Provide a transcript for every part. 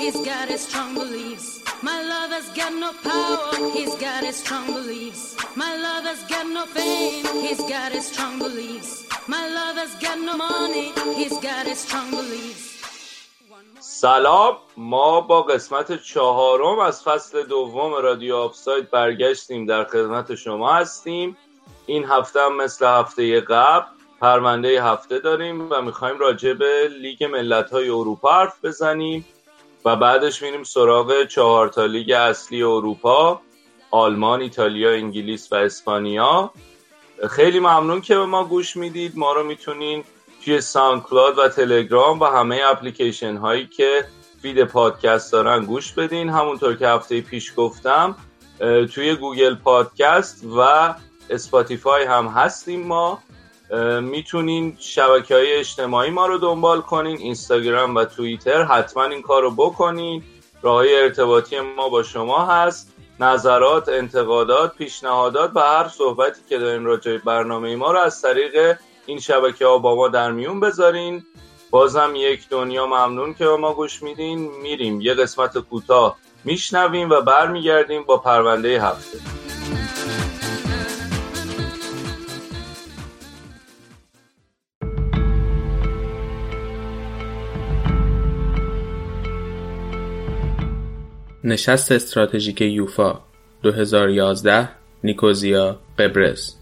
He's got his strong beliefs. My lover's got no power, he's got his strong beliefs. My lover's got no fame, he's got his strong beliefs. My lover's got no money, he's got his strong beliefs. سلام ما با قسمت چهارم از فصل دوم رادیو آفساید برگشتیم در خدمت شما هستیم این هفته هم مثل هفته قبل پرونده هفته داریم و می‌خوایم راجع به لیگ ملت های اروپا حرف بزنیم و بعدش میریم سراغ چهار تا لیگ اصلی اروپا آلمان، ایتالیا، انگلیس و اسپانیا. خیلی ممنون که به ما گوش می‌دید. ما رو می‌تونین توی SoundCloud و تلگرام و همه اپلیکیشن هایی که feed پادکست دارن گوش بدین. همونطور که هفته پیش گفتم توی Google Podcast و Spotify هم هستیم ما. می‌تونین شبکه های اجتماعی ما رو دنبال کنین اینستاگرام و توییتر حتما این کار رو بکنین. راه ارتباطی ما با شما هست. نظرات، انتقادات، پیشنهادات و هر صحبتی که دارین راجع برنامه ما رو از طریق این شبکه ها با ما در میون بذارین. بازم یک دنیا ممنون که ما گوش میدین. میریم. یه قسمت کوتاه میشنویم و برمیگردیم با پرونده هفته. نشست استراتژیک یوفا 2011 نیکوزیا قبرس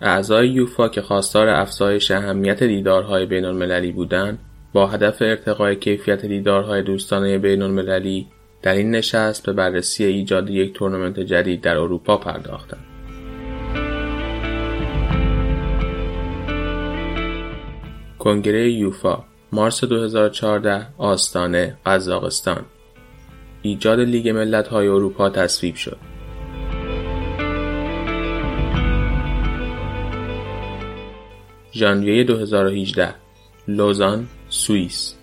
اعضای یوفا که خواستار افزایش اهمیت دیدارهای بین المللی بودند با هدف ارتقای کیفیت دیدارهای دوستانه بین المللی در این نشست به بررسی ایجاد یک تورنمنت جدید در اروپا پرداختند. کنگره یوفا مارس 2014 آستانه قزاقستان ایجاد لیگ ملت‌های اروپا تصویب شد. ژانویه 2018 لوزان سوئیس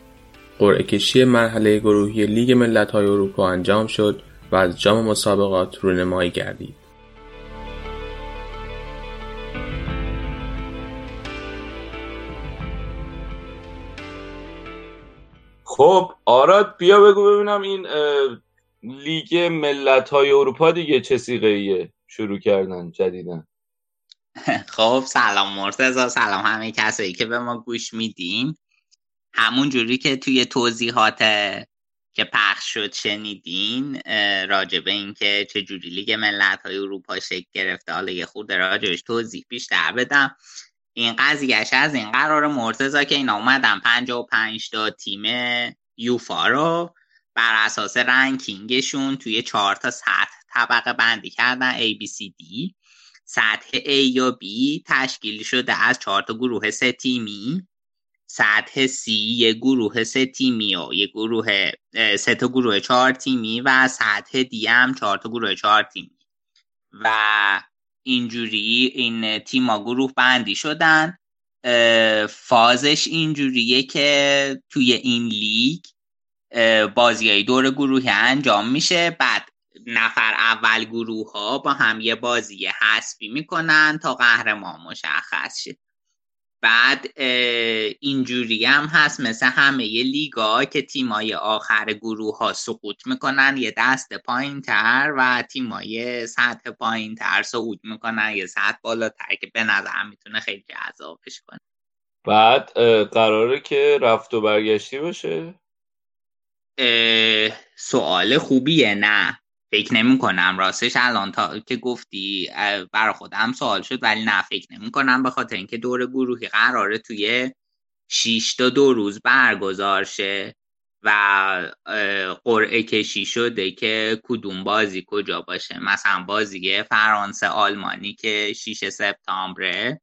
قرعه کشی مرحله گروهی لیگ ملت‌های اروپا انجام شد و از جام مسابقات رونمایی گردید. خب آراد بیا بگو ببینم این لیگ ملت های اروپا دیگه چه سیغه شروع کردن جدیدن خب سلام مرتزا سلام همه کسایی که به ما گوش میدین. همون جوری که توی توضیحات که پخش شد شنیدین راجع به اینکه چه جوری لیگ ملت های اروپا شکل گرفته حالا یه خورده راجعش توضیح بیشتر بدم. این قضیهش از این قرار مرتزا که اینا اومدن پنج تا تیم یوفا رو بر اساس رنکینگشون توی چهار تا سطح طبقه بندی کردن A, B, C, D. سطح A یا B تشکیل شده از چهار تا گروه سه تیمی. سطح C یه گروه سه تیمی و یه گروه سه تا گروه چهار تیمی و سطح D هم چهار تا گروه چهار تیمی. و اینجوری این تیما گروه بندی شدن فازش اینجوریه که توی این لیگ بازی دور گروهی انجام میشه. بعد نفر اول گروه ها با هم یه بازی حسبی می‌کنن تا قهرمان مشخص شه. بعد اینجوری هم هست. مثل همه یه لیگا که تیمای آخر گروه ها سقوط می‌کنن یه دست پایین تر و تیمای سطح پایین تر صعود می‌کنن. یه سطح بالاتر که به نظر می‌تونه خیلی جذابش کنه. بعد قراره که رفت و برگشتی باشه؟ سوال خوبیه. نه. فکر نمی کنم. راستش الان تا که گفتی برا خودم سوال شد ولی نه فکر نمی کنم. به خاطر اینکه دور گروهی قراره توی 6 تا دو روز برگزار شه و قرعه کشی شده که کدوم بازی کجا باشه. مثلا بازی فرانسه آلمانی که 6 سپتامبره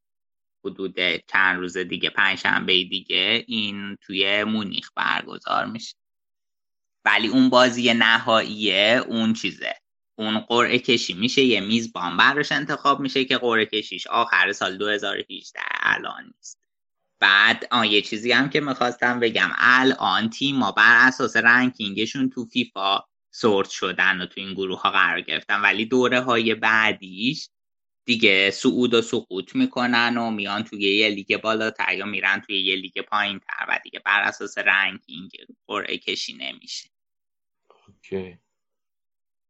حدود چند روز دیگه پنجشنبه دیگه این توی مونیخ برگزار میشه. ولی اون بازی نهاییه اون چیزه. اون قرعه کشی میشه یه میزبان براش انتخاب میشه که قرعه کشیش آخر سال 2018 الان نیست. بعد آن یه چیزی هم که می‌خواستم بگم. الان تیم ما بر اساس رنکینگشون تو فیفا سورت شدن و تو این گروه ها قرار گرفتن. ولی دوره های بعدیش دیگه صعود و سقوط می‌کنن و میان توی یه لیگ بالاتر یا میرن توی یه لیگ پایین تر و دیگه بر اساس ranking قرعه کشی نمیشه. okay.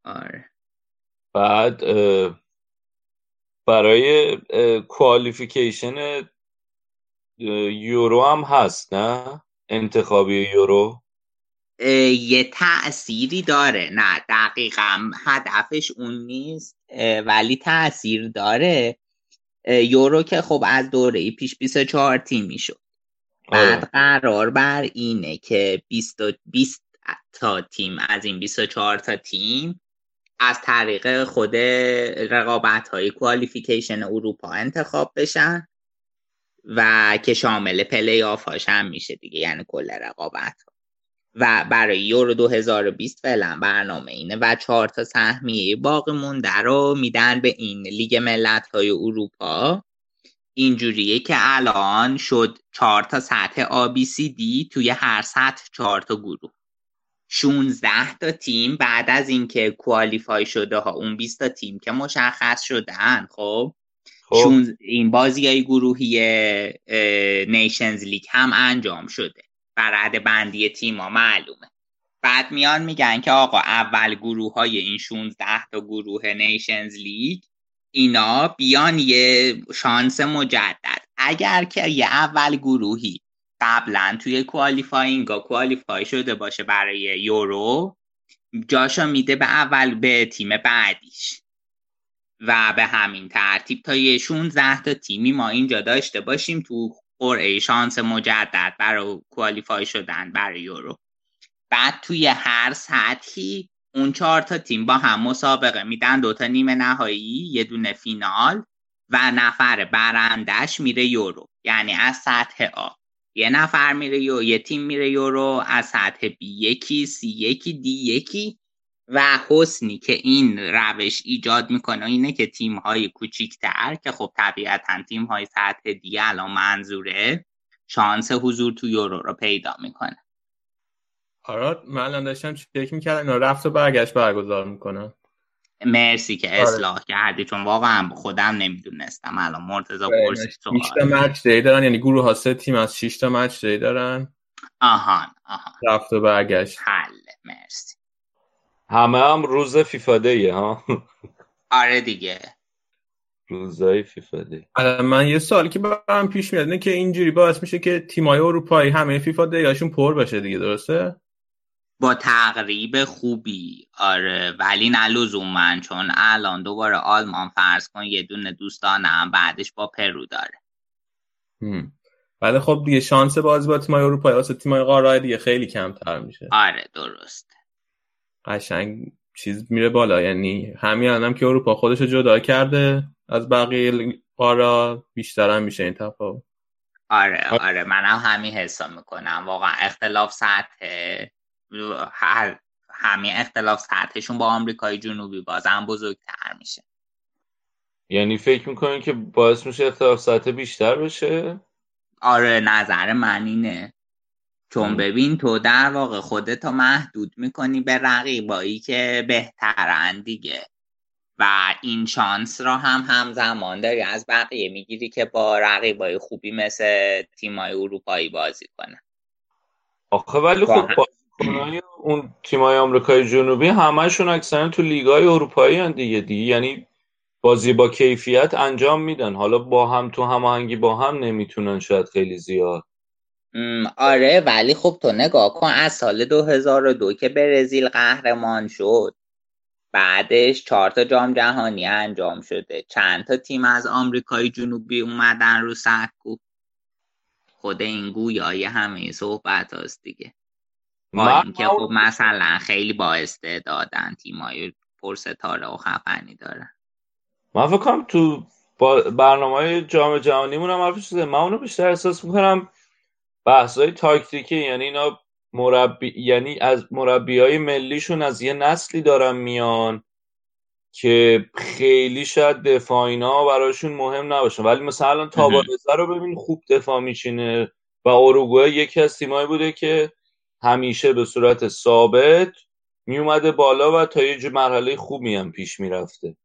آره. بعد برای qualification یورو هم هست نه؟ انتخابی یورو؟ یه تأثیری داره. نه دقیقا هدفش اون نیست ولی تاثیر داره. یورو که خب از دوره پیش 24 تیمی شد. بعد آره. قرار بر اینه که 20, 20 تا تیم از این 24 تا تیم از طریق خود رقابت های qualification اروپا انتخاب بشن و که شامل پلی آف هاش هم میشه دیگه یعنی کل رقابت ها و برای یورو 2020 فعلا برنامه اینه و چهار تا سهمیه باقی مونده رو میدن به این لیگ ملت های اروپا. اینجوریه که الان شد چهار تا سطح دی توی هر سطح چهار تا گروه. 16 تا تیم بعد از اینکه کوالیفای شده ها اون 20 تا تیم که مشخص شدن خب؟ خب. این بازی های گروهی نیشنز لیگ هم انجام شده. بر بندی تیم ها معلومه. بعد میان میگن که آقا اول گروه های این 16 تا گروه Nations League اینا بیان یه شانس مجدد. اگر که یه اول گروهی قبلا توی qualifying qualify شده باشه برای یورو جاشا میده به اول به تیم بعدیش و به همین ترتیب تا یه 16 تا تیمی ما اینجا داشته باشیم تو قرعه شانس مجدد برای qualify شدن برای یورو. بعد توی هر سطحی اون چهار تا تیم با هم مسابقه میدن دوتا نیمه نهایی یه دونه فینال و نفر برندش میره یورو. یعنی از سطح آ. یه نفر میره یو یه تیم میره یورو از سطح بی یکی سی یکی دی یکی. و حسنی که این روش ایجاد می‌کنه اینه که تیم های کوچیکتر که خب طبیعتا تیم های سطح دیگه الان منظوره شانس حضور تو یورو رو پیدا می‌کنه. آراد من الان داشتم چک می‌کردم اینا رفت و برگشت برگزار می‌کنم مرسی که آره. اصلاح کردی چون واقعا خودم نمی‌دونستم. الان مرتضی پرسید 6 تا مچ دی دارن یعنی گروه ها سه تیم از 6 تا مچ دی دارن. آهان آهان. رفت و برگشت. حل مرسی. همه هم روز فیفا دیه ها؟ آره دیگه. روزای فیفا دی الان من یه سوالی که برام پیش میاد اینه که اینجوری باعث میشه که تیمای اروپایی همه فیفا دیاشون پر بشه دیگه درسته؟ با تقریب خوبی. آره ولی نه لزوما چون الان دوباره آلمان فرض کن یه دونه دوستانم بعدش با پرو داره. هم. ولی خب دیگه شانس بازی با تیمای اروپایی واسه تیمای قاره دیگه خیلی کمتر میشه. آره درست. قشنگ چیز میره بالا. یعنی همین الانم که اروپا خودش رو جدا کرده از بقیه قاره بیشتر هم میشه این تفاوت. آره آره منم همین حساب می‌کنم. واقعا اختلاف سطح همین اختلاف سطحشون با آمریکای جنوبی بازم بزرگتر میشه یعنی فکر می‌کنین که باعث میشه اختلاف سطح بیشتر بشه آره نظر من اینه چون. ببین تو در واقع خودتو محدود می‌کنی به رقیبایی که بهترن دیگه و این شانس را هم همزمان داری از بقیه می‌گیری که با رقیبای خوبی مثل تیمای اروپایی بازی کنن آخه ولی خب. بازیکنای اون تیمای آمریکای جنوبی همشون اکثرا تو لیگای اروپایی هن دیگه دیگه یعنی بازی با کیفیت انجام میدن. حالا با هم تو هماهنگی با هم نمی‌تونن شاید خیلی زیاد. آره ولی خب تو نگاه کن از سال 2002 که برزیل قهرمان شد بعدش چهار تا جام جهانی انجام شده. چند تا تیم از آمریکای جنوبی اومدن رو سکو؟ خود این گویای همه صحبت هاست دیگه. با اینکه خب مثلا خیلی با استعدادن تیمای پرستاره و خفنی دارن. من فکر کنم تو با برنامه های جام جهانیمون هم حرف شده من اونو بیشتر احساس می‌کنم بحث های تاکتیکی یعنی اینا مربی یعنی از مربی های ملیشون از یه نسلی دارن میان که خیلی شاید دفاع اینا براشون مهم نباشه. ولی مثلا تابارزه رو ببین خوب دفاع میشینه و اروگوئه یکی از تیمایی بوده که همیشه به صورت ثابت میومده بالا و تا یه مرحله خوبی هم پیش می‌رفته.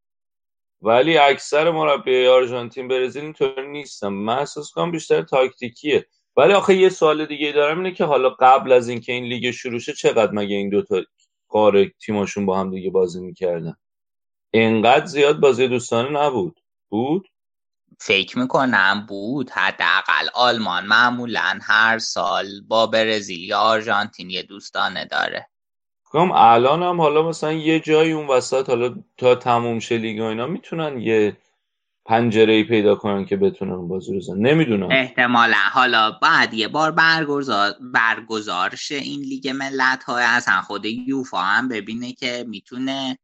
ولی اکثر مربی آرژانتین برزیل اینطوری نیستم من احساس کنم بیشتر تاکتیکیه. ولی آخه یه سوال دیگه دارم اینه که حالا قبل از اینکه این لیگ شروع شه چقدر مگه این دوتا قاره تیماشون با هم دیگه بازی می‌کردن؟ انقدر زیاد بازی دوستانه نبود. بود؟ فکر می‌کنم بود حداقل آلمان معمولا هر سال با برزیل یا آرژانتین یه دوستانه داره. کام الان هم حالا مثلا یه جایی اون وسط حالا تا تموم شه لیگ و اینا می‌تونن یه پنجره ای پیدا کنن که بتونن بازی رو نمی‌دونم. احتمالا. حالا بعد یه بار برگزار برگزار شه این لیگ ملت های اصلا خود یوفا هم ببینه که می‌تونه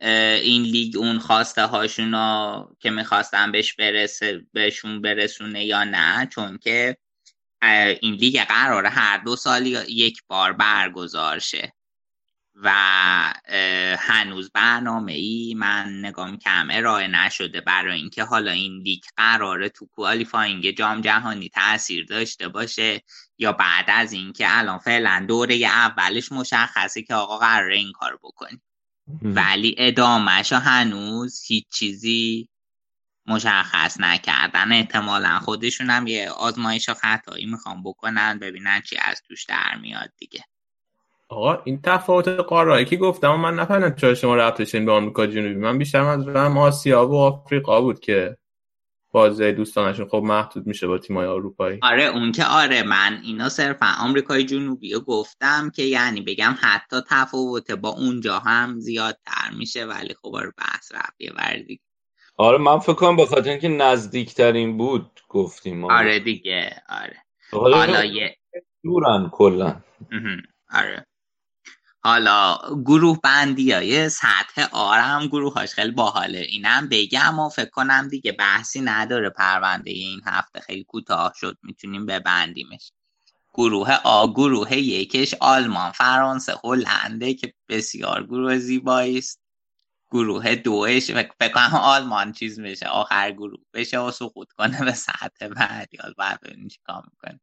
این لیگ اون خواسته هاشون که می‌خواستن بهش برسه بهشون برسونه یا نه؟ چون که این لیگ قراره هر دو سال یک بار برگزار شه. و هنوز برنامه ای من نگاه کم ارائه نشده برای اینکه حالا این لیگ قراره تو کوالیفاینگ جام جهانی تاثیر داشته باشه یا بعد از اینکه الان فعلا دوره اولش مشخصه که آقا قراره این کار بکنی ولی ادامهش هنوز هیچ چیزی مشخص نکردن. احتمالا خودشون هم یه آزمایش خطایی می‌خوام بکنن ببینن چی از توش در میاد دیگه. آقا این تفاوت قارهایی که گفتم من نفهمیدم چرا شما رفتشین به آمریکا جنوبی. من بیشتر از آسیا و آفریقا بود که بازی دوستانشون خب محدود میشه با تیمای اروپایی. آره اون که آره من اینا صرفا آمریکای جنوبی رو گفتم که یعنی بگم حتی تفاوت با اونجا هم زیادتر میشه ولی خب آره بحث رفیه وردی آره من فکر کنم به خاطر اینکه نزدیکترین بود گفتیم آره دیگه آره. حالا یه دورن کلا. آره. حالا گروه بندی های سطح آرم گروه هاش خیلی باحاله. اینم بگم و فکر کنم دیگه بحثی نداره پرونده این هفته. خیلی کوتاه شد می‌تونیم ببندیمش. گروه آ گروه یکش آلمان فرانسه هلنده که بسیار گروه زیبایی است. گروه دوش فکر کنم آلمان چیز بشه آخر گروه بشه و سقوط کنه به سطح بعدی حالا بعد ببینیم چیکار می‌کنه.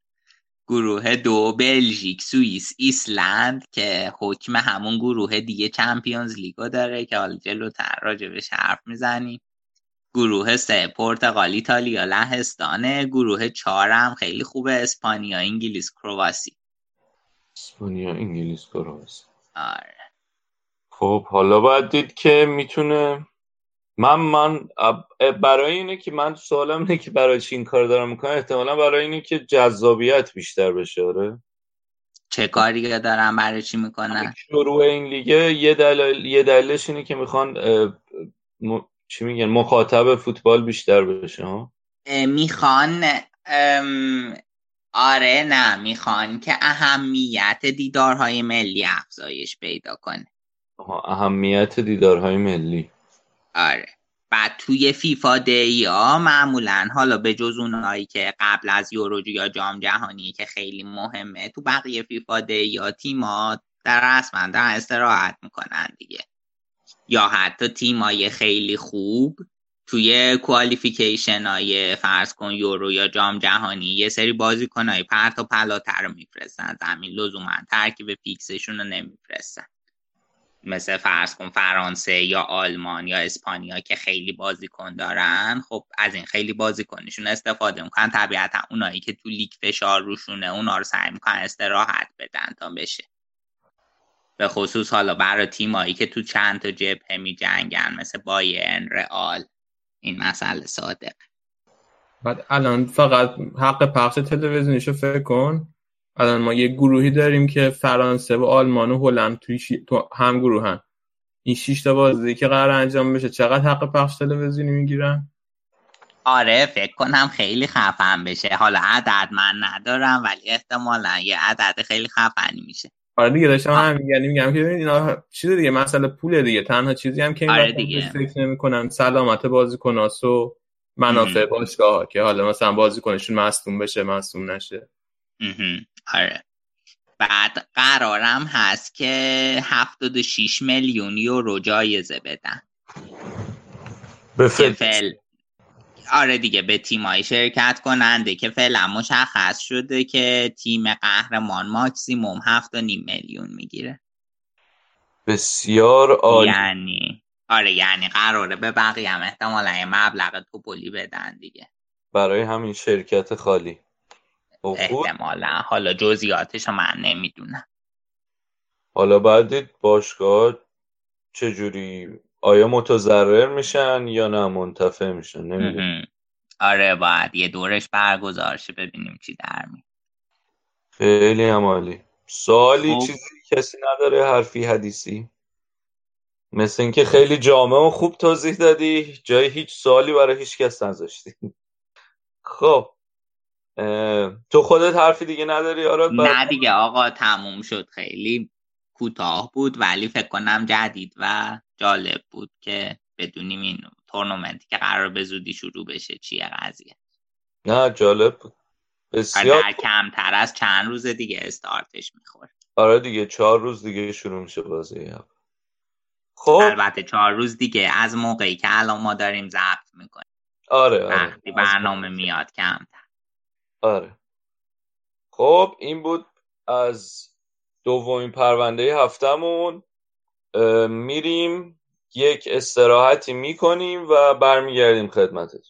گروه دو بلژیک سوئیس ایسلند که حکم همون گروه دیگه چمپیونز لیگو داره که حالا جلوتر راجبش حرف می‌زنیم. گروه سه پرتغال ایتالیا لهستانه گروه چهارم خیلی خوبه اسپانیا انگلیس کرواسی. اسپانیا انگلیس کرواسی. آره. خب حالا باید دید که می‌تونه من من برای اینه که من سوالم اینه که برای چی این کار دارم می‌کنم؟ احتمالا برای اینه که جذابیت بیشتر بشه آره. چه کاری دارم برای چی می‌کنن؟ شروع این لیگه یه دلیل یه دلیلش اینه که می‌خوان چی میگن؟ مخاطب فوتبال بیشتر بشه ها. می‌خوان آره نه می‌خوان که اهمیت دیدارهای ملی افزایش پیدا کنه. اهمیت دیدارهای ملی. آره. بعد توی فیفا دی ها معمولا حالا به جز اونایی که قبل از یورو یا جام جهانی که خیلی مهمه تو بقیه فیفا دی ها تیما در رسما در استراحت می‌کنن دیگه. یا حتی تیمای خیلی خوب توی کوالیفیکیشن های فرض کن یورو یا جام جهانی یه سری بازیکن های پرت و پلاتر رو میفرستن. زمین لزوما ترکیب فیکسشون رو نمیفرستن. مثل فرض کن فرانسه یا آلمان یا اسپانیا که خیلی بازیکن دارن خب از این خیلی بازیکنشون استفاده می‌کنن. طبیعتا اونایی که تو لیگ فشار روشونه اونا رو سعی می‌کنن استراحت بدن تا بشه. به خصوص حالا برای تیمایی که تو چند تا جبهه می جنگن مثل بایرن رئال این مسئله صادق بعد الان فقط حق پخش تلویزیونیشو فکر کن. الان ما یه گروهی داریم که فرانسه و آلمان و هلند توی تو هم گروهن. این شش تا بازی که قرار انجام بشه چقدر حق پخش تلویزیونی می‌گیرن؟ آره فکر کنم خیلی خفن بشه. حالا عدد من ندارم ولی احتمالا یه عدد خیلی خفنی میشه. آره دیگه داشتم هم یعنی میگم که اینا چیز دیگه مسئله پول دیگه. تنها چیزی هم که آره فکر نمی‌کنن سلامت بازیکناس و منافع باشگاه که حالا مثلا بازیکنشون مصدوم بشه مصدوم نشه. آره. بعد قرارم هست که 76 میلیون یورو جایزه بدن. به فعل آره دیگه به تیمای شرکت کننده که فعلا مشخص شده که تیم قهرمان ماکسیموم هفت و نیم میلیون می‌گیره. بسیار عالی. یعنی آره یعنی قراره به بقیه هم احتمالا یه مبلغ توپولی بدن دیگه. برای همین شرکت خالی. احتمالا. حالا جزئیاتش من نمی‌دونم. حالا بعد باشگاه چجوری؟ آیا متضرر میشن یا نه؟ منتفع میشن؟ نمی‌دونم. آره باید یه دورش برگزار شه ببینیم چی در می خیلی هم عالی. سوالی خب. چیزی کسی نداره حرفی حدیثی؟ مثل اینکه خیلی جامع و خوب توضیح دادی جای هیچ سوالی برای هیچ کس نذاشتی. خب. تو خودت حرفی دیگه نداری؟ آراد نه دیگه آقا تموم شد. خیلی کوتاه بود ولی فکر کنم جدید و جالب بود که بدونیم این تورنمنتی که قرار به زودی شروع بشه چیه قضیه. نه جالب بود. بسیار در کمتر از چند روز دیگه استارتش می‌خوره. آره دیگه چهار روز دیگه شروع میشه بازی. خب. البته چهار روز دیگه از موقعی که الان ما داریم ضبط می‌کنیم. آره آره. وقتی برنامه میاد کمتر. آره. خب این بود از دومین پرونده هفتمون میریم یک استراحتی می‌کنیم و برمیگردیم خدمتت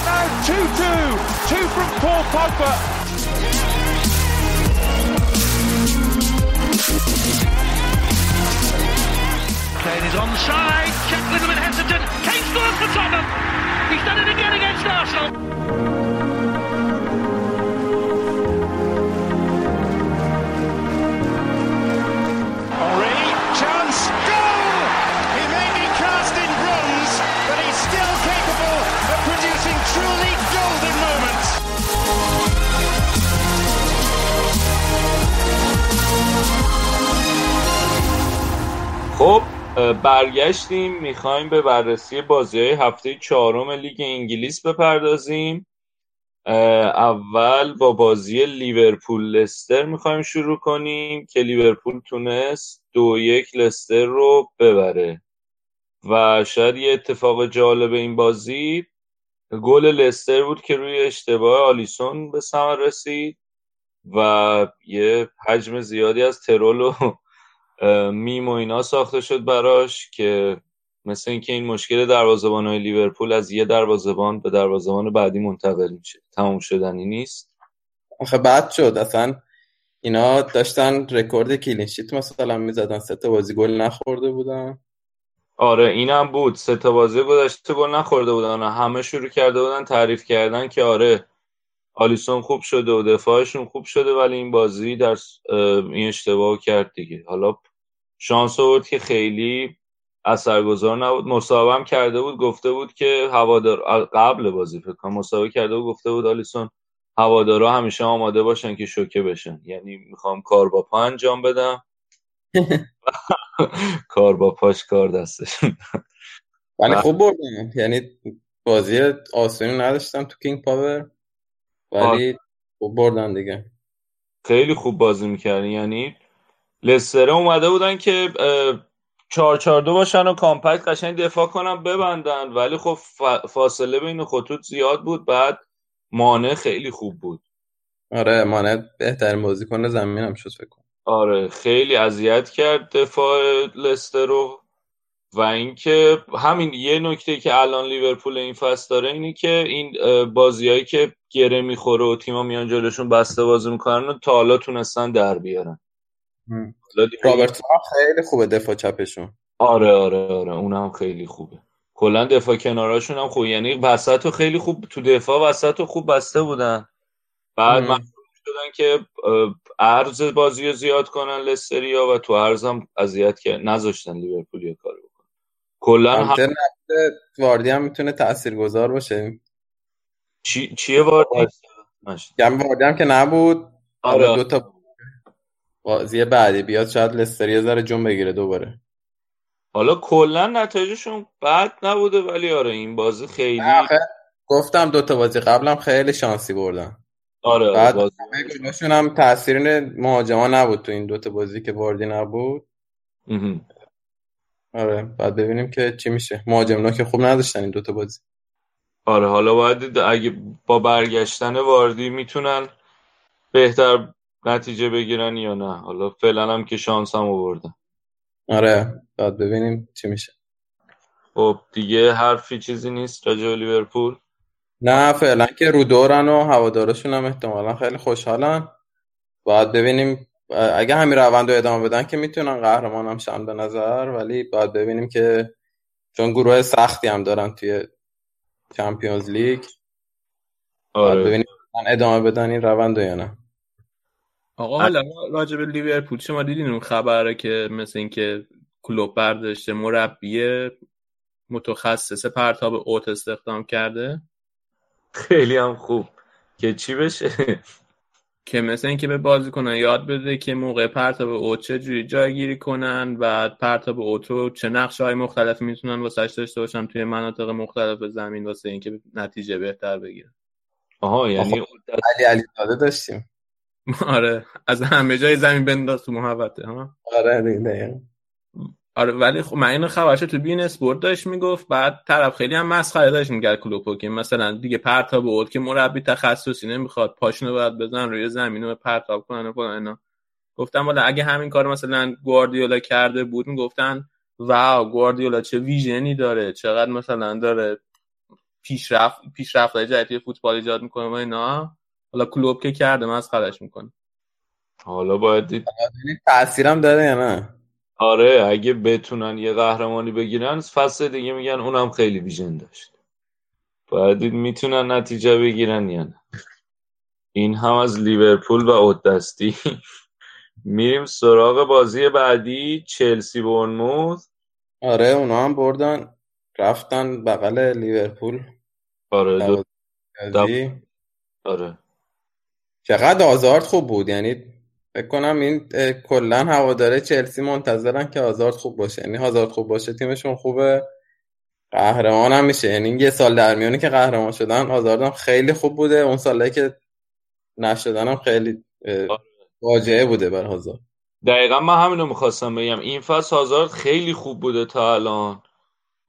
and now 2-2. Two from Paul Pogba. Kane is onside. Check with him and hesitant. Kane scores for Tottenham. He's done it again against Arsenal. خب برگشتیم می‌خوایم به بررسی بازی های هفته چهارم لیگ انگلیس بپردازیم. اول با بازی لیورپول لستر می‌خوایم شروع کنیم که لیورپول تونست دو یک لستر رو ببره. و شاید یه اتفاق جالب این بازی گل لستر بود که روی اشتباه آلیسون به ثمر رسید و یه حجم زیادی از ترول و میم و اینا ساخته شد براش که مثل اینکه این مشکل دروازه‌بان های لیورپول از یه دروازه‌بان به دروازه‌بان بعدی منتقل میشه. تموم شدنی نیست. آخه بعد شد. اصلا اینا داشتن رکورد clean sheet مثلا می‌زدن. سه تا بازی گل نخورده بودن. آره اینم بود. سه تا بازی گذشته گل نخورده بودن همه شروع کرده بودن تعریف کردن که آره آلیسون خوب شده و دفاعشون خوب شده ولی این بازی در این اشتباه کرد دیگه. حالا شانس آورد که خیلی اثرگذار نبود. مسابقه هم کرده بود گفته بود که هوادار قبل بازی فکر کنم مسابقه کرده بود گفته بود آلیسون هوادارا همیشه آماده باشن که شوکه بشن. یعنی می‌خوام کار با پا انجام بدم. کار با پاش کار دستش ولی بله. خوب بردن. یعنی بازی آسونی نداشتم تو کینگ پاور ولی خوب بردن دیگه. خیلی خوب بازی می‌کردن. یعنی لستره اومده بودن که چهار چهار دو باشن و کامپکت قشنگ دفاع کنن ببندن. ولی خب فاصله بین خطوط زیاد بود. بعد مانع خیلی خوب بود. آره مانع بهترین بازیکن زمین هم شد فکر کنم. آره خیلی اذیت کرد دفاع لستر رو و اینکه همین یه نکته که الان لیورپول این فصل داره اینه که این بازیایی که گره می‌خوره و تیما میان جلوشون بسته بازی می‌کنن و تا حالا تونستن در بیارن. هم خیلی خوبه دفاع چپشون. آره آره آره. اونم خیلی خوبه. کلا دفاع کناراشون هم خوب. یعنی وسط خیلی خوب تو دفاع وسط خوب بسته بودن. بعد شدن که عرض بازی رو زیاد کنن لستریا و تو عرض هم اذیت کرد نذاشتن لیورپول یه کاری بکنه. کلا هم... واردی هم می‌تونه تاثیرگذار باشه. چی... چیه واردی؟ گم واردی هم که نبود. آره. دو تا بازی بعدی بیاد شاید لستر یه ذره جون بگیره دوباره. حالا کلا نتایجشون بد نبوده ولی آره این بازی خیلی آخه گفتم دو تا بازی قبلم خیلی شانسی بردن. آره بعد بازی همه گلاشون هم تاثیر مهاجما نبود تو این دو تا بازی که واردی نبود. مهم. آره بعد ببینیم که چی میشه. مهاجمنا که خوب نداشتن این دو تا بازی. آره حالا باید اگه با برگشتن واردی می‌تونن بهتر نتیجه بگیرن یا نه. حالا فعلا هم که شانس هم آوردن آره بعد ببینیم چی میشه. خب دیگه حرفی چیزی نیست راجع لیورپول؟ نه فعلا که رو دورن و هوادارشون هم احتمالا خیلی خوشحالن. باید ببینیم اگه همین روند رو ادامه بدن که می‌تونن قهرمان هم شن به نظر ولی باید ببینیم که چون گروه سختی هم دارن توی چمپیونز لیگ. باید آره. ببینیم ادامه بدن این روند رو یا نه. آقا حالا راجع به لیورپول شما دیدین؟ اون خبره که مثل اینکه کلوب برداشته مربی متخصص پرتاب اوت استخدام کرده. خیلی هم خوب. که چی بشه؟ که مثل اینکه به بازیکنان یاد بده که موقع پرتاب اوت چه جوری جایگیری کنن و پرتاب اوت رو چه نقشه های مختلف می‌تونن واسش داشته باشن توی مناطق مختلف زمین واسه اینکه نتیجه بهتر بگیرن. آها یعنی علی علی زاده داشتیم. آره از همه جای زمین بنداز تو محوطه ها؟ آره دیگه آره ولی خب من این خبرش تو بین اسپورت داشت می‌گفت بعد طرف خیلی هم مسخره داشت میگرد کلوپو که مثلا دیگه پرتاب اوت که مربی تخصصی نمی‌خواد پاشنو باید بزن روی زمین رو پرتاب کنن و فلان اینا. گفتم والا اگه همین کار مثلا گواردیولا کرده بود می‌گفتن واو گواردیولا چه ویژنی داره چقدر مثلا داره پیشرفت پیشرفت جدید فوتبال ایجاد می‌کنه و اینا. حالا کلوب که کرده مسخرهش می‌کنه حالا باید دید تاثیرم داره یا نه؟ آره اگه بتونن یه قهرمانی بگیرن فصل دیگه میگن اونم خیلی ویژن داشت. باید دید می‌تونن نتیجه بگیرن یا نه. این هم از لیورپول و اودستی میریم سراغ بازی بعدی چلسی بورنموث. آره اونا هم بردن رفتن بغل لیورپول. آره دو... بازی. آره. چقدر آزارد خوب بود. یعنی فکر کنم این کلا هواداره چلسی منتظرن که آزارد خوب باشه. یعنی آزارد خوب باشه تیمشون خوبه. قهرمان هم میشه. یعنی یه سال در میونه که قهرمان شدن آزاردم خیلی خوب بوده. اون ساله که نشدن هم خیلی واجعه بوده بر هازارد دقیقا من همینو می‌خواستم بگم. این فصل هازارد خیلی خوب بوده تا الان.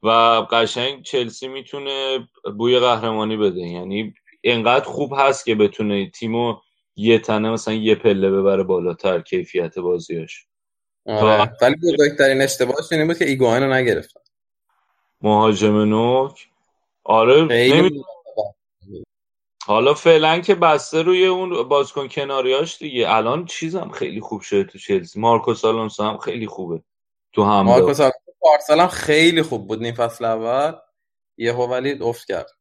و قشنگ چلسی می‌تونه بوی قهرمانی بده. یعنی انقدر خوب هست که بتونه تیمو یه تنه مثلا یه پله ببره بالاتر کیفیت بازیاش. آره. ولی بزرگترین اشتباهش این بود که ایگوان رو نگرفتن. مهاجم نوک. آره نمی... حالا فعلا که بسته روی اون بازیکن کناریاش دیگه. الان چیزم خیلی خوب شده تو چلسی. مارکوس آلونسو هم خیلی خوبه. تو هم مارکوس آلونسو پارسال هم خیلی خوب بود. نیم فصل اول. یهو ولی افت کرد.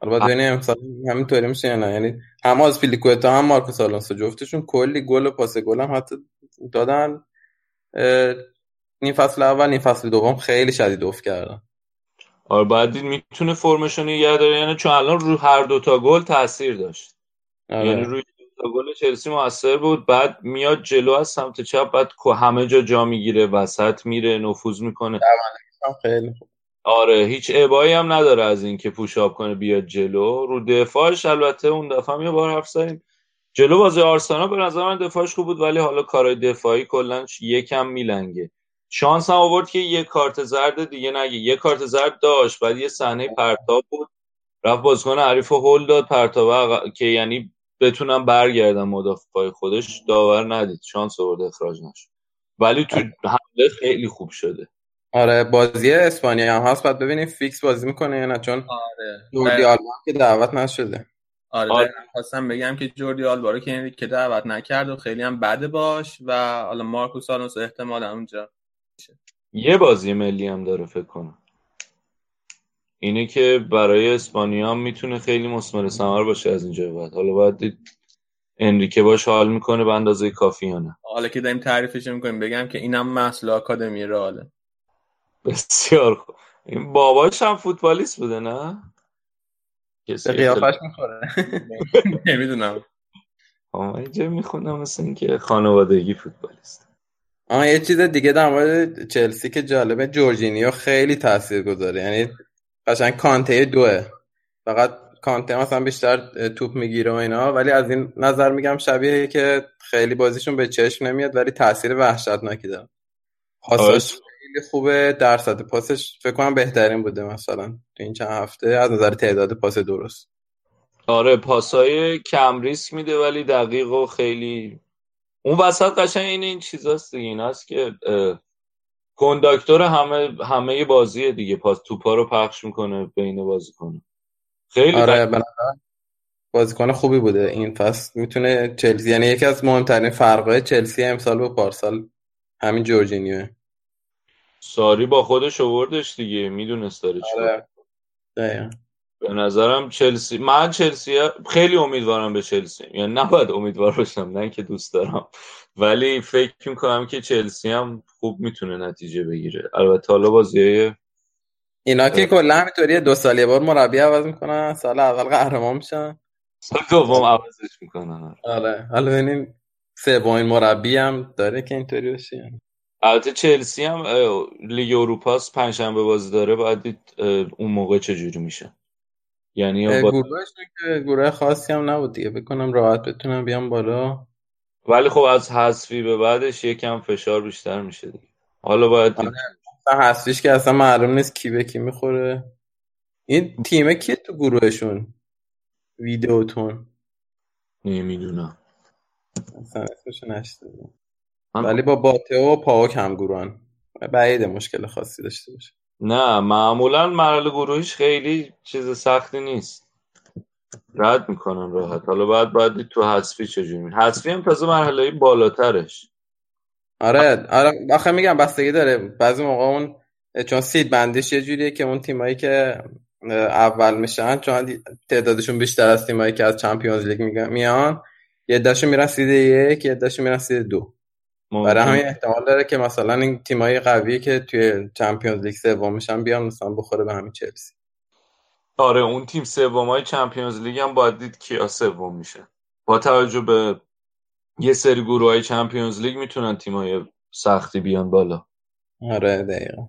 حالا باید ببینیم امسال همینطوری میشه یا نه؟ یعنی هم از فیلیکوتا هم مارکوس آلونسو جفتشون کلی گل و پاس گل هم حتی دادن. نیم فصل اول نیم فصل دوم خیلی شدید افت کردن. آره بعد می‌تونه فرمشون نگه داره یعنی چون الان رو هر دوتا گل تاثیر داشت. آره. یعنی روی دوتا گل چلسی موثر بود بعد میاد جلو از سمت چپ بعد همه جا جا می‌گیره وسط میره نفوذ می‌کنه. خیلی خوب. آره هیچ ابایی هم نداره از اینکه پوشاپ کنه بیاد جلو. رو دفاعش البته اون دفعه هم یه بار حرف زدیم. جلو بازی آرسنال به نظر من دفاعش خوب بود ولی حالا کارهای دفاعی کلا یکم میلنگه. شانس هم آورد که یه کارت زرد دیگه نگه. یه کارت زرد داشت بعد یه صحنه پرتاب بود. رفت بازیکن حریف هول داد پرتاب که یعنی بتونم برگردم مدافع خودش داور ندید. شانس آورد اخراج نشد. ولی تو حمله خیلی خوب شده. آره بازی اسپانیا هم هست بعد ببینیم fix بازی می‌کنه یا نه چون آره. جوردی آلبا که دعوت نشده. آره, آره. خواستم بگم که جوردی آلبا رو که که دعوت نکرد و خیلی هم بده باش و حالا مارکوس آلونسو احتمالا اونجا یه بازی ملی هم داره فکر کنم. اینه که برای اسپانیا هم می‌تونه خیلی مثمر ثمر باشه از اینجا بعد. حالا باید دید انریکه باش حال می‌کنه به اندازه کافی یا نه. حالا که داریم تعریفش می‌کنیم بگم که اینم محصول آکادمی راله بسیار خوب. این باباش هم فوتبالیست بوده نه؟ به قیافش می‌خوره. نمی‌دونم. آه اینجا می‌خونم مثل اینکه خانوادگی فوتبالیست. آه یه چیز دیگه در مورد چلسی که جالبه جورجینیو خیلی تاثیر گذاره. یعنی قشنگ کانته دوه. فقط کانته مثلا بیشتر توپ می‌گیره و اینا ولی از این نظر میگم شبیه که خیلی بازیشون به چشم نمیاد ولی تاثیر وحشتناکی داره. پاسش خیلی خوبه. درصد پاسش فکر کنم بهترین بوده مثلا تو این چند هفته. از نظر تعداد پاس درست. آره پاسای کم ریسک میده ولی دقیق و خیلی اون وسط قشنگ این این چیزاست دیگه. این هست که کنداکتور همه همه بازی دیگه. پاس توپا رو پخش می‌کنه بین بازیکن. خیلی آره بازیکن خوبی بوده این فصل. می‌تونه چلسی یعنی یکی از مهمترین فرقای چلسی امسال با پارسال همین جورجینیوه. ساری با خودش آوردش دیگه می‌دونست داره آره. به نظرم چلسی من چلسی خیلی امیدوارم به چلسی. یعنی نباید امیدوار باشم نه که دوست دارم. ولی فکر می‌کنم که چلسی هم خوب می‌تونه نتیجه بگیره. البته حالا بازی اینا که کلا همینطوری دو سال یه بار مربی عوض می‌کنن سال اول قهرمان میشن. سال دوم عوضش می‌کنن. آره. حالا ببینیم سومین مربی هم داره که اینطوری بشه البته چلسی هم لیگ اروپاست پنجشنبه بازی داره باید دید اون موقع چجوری میشه. یعنی با... گروهش که گروه خاصی هم نبود دیگه. بکنم راحت بتونم بیام بالا. ولی خب از حذفی به بعدش یکم فشار بیشتر میشه دیگه. حالا باید دید. آره. حذفیش که اصلا معلوم نیست کی به کی می‌خوره. این تیمه کیه تو گروهشون؟ ویدیوتون نمی‌دونم. اصلا اسمشو نشده ولی با باته و پاوک هم گروهن. بعید مشکل خاصی داشته باشه. نه معمولا مرحله گروهیش خیلی چیز سختی نیست. رد می‌کنن راحت. حالا بعد باید تو حذفی چجوری حذفی هم تازه مرحله بالاترش. آره آره آخه میگم بستگی داره. بعضی موقع اون چون سید بندیش یه جوریه که اون تیمایی که اول میشن چون تعدادشون بیشتر از تیمایی که از چمپیونز لیگ میان یه داشو میرن سید یک یه داشو میرن سید دو. برای همین احتمال داره که مثلا این تیمای قوی که توی Champions League سوم میشن بیان مثلا بخوره به همین چلسی. آره اون تیم سومای Champions League هم باید دید کیا سوم میشه. با توجه به یه سری گروه های Champions League می‌تونن تیمای سختی بیان بالا. آره دقیقا.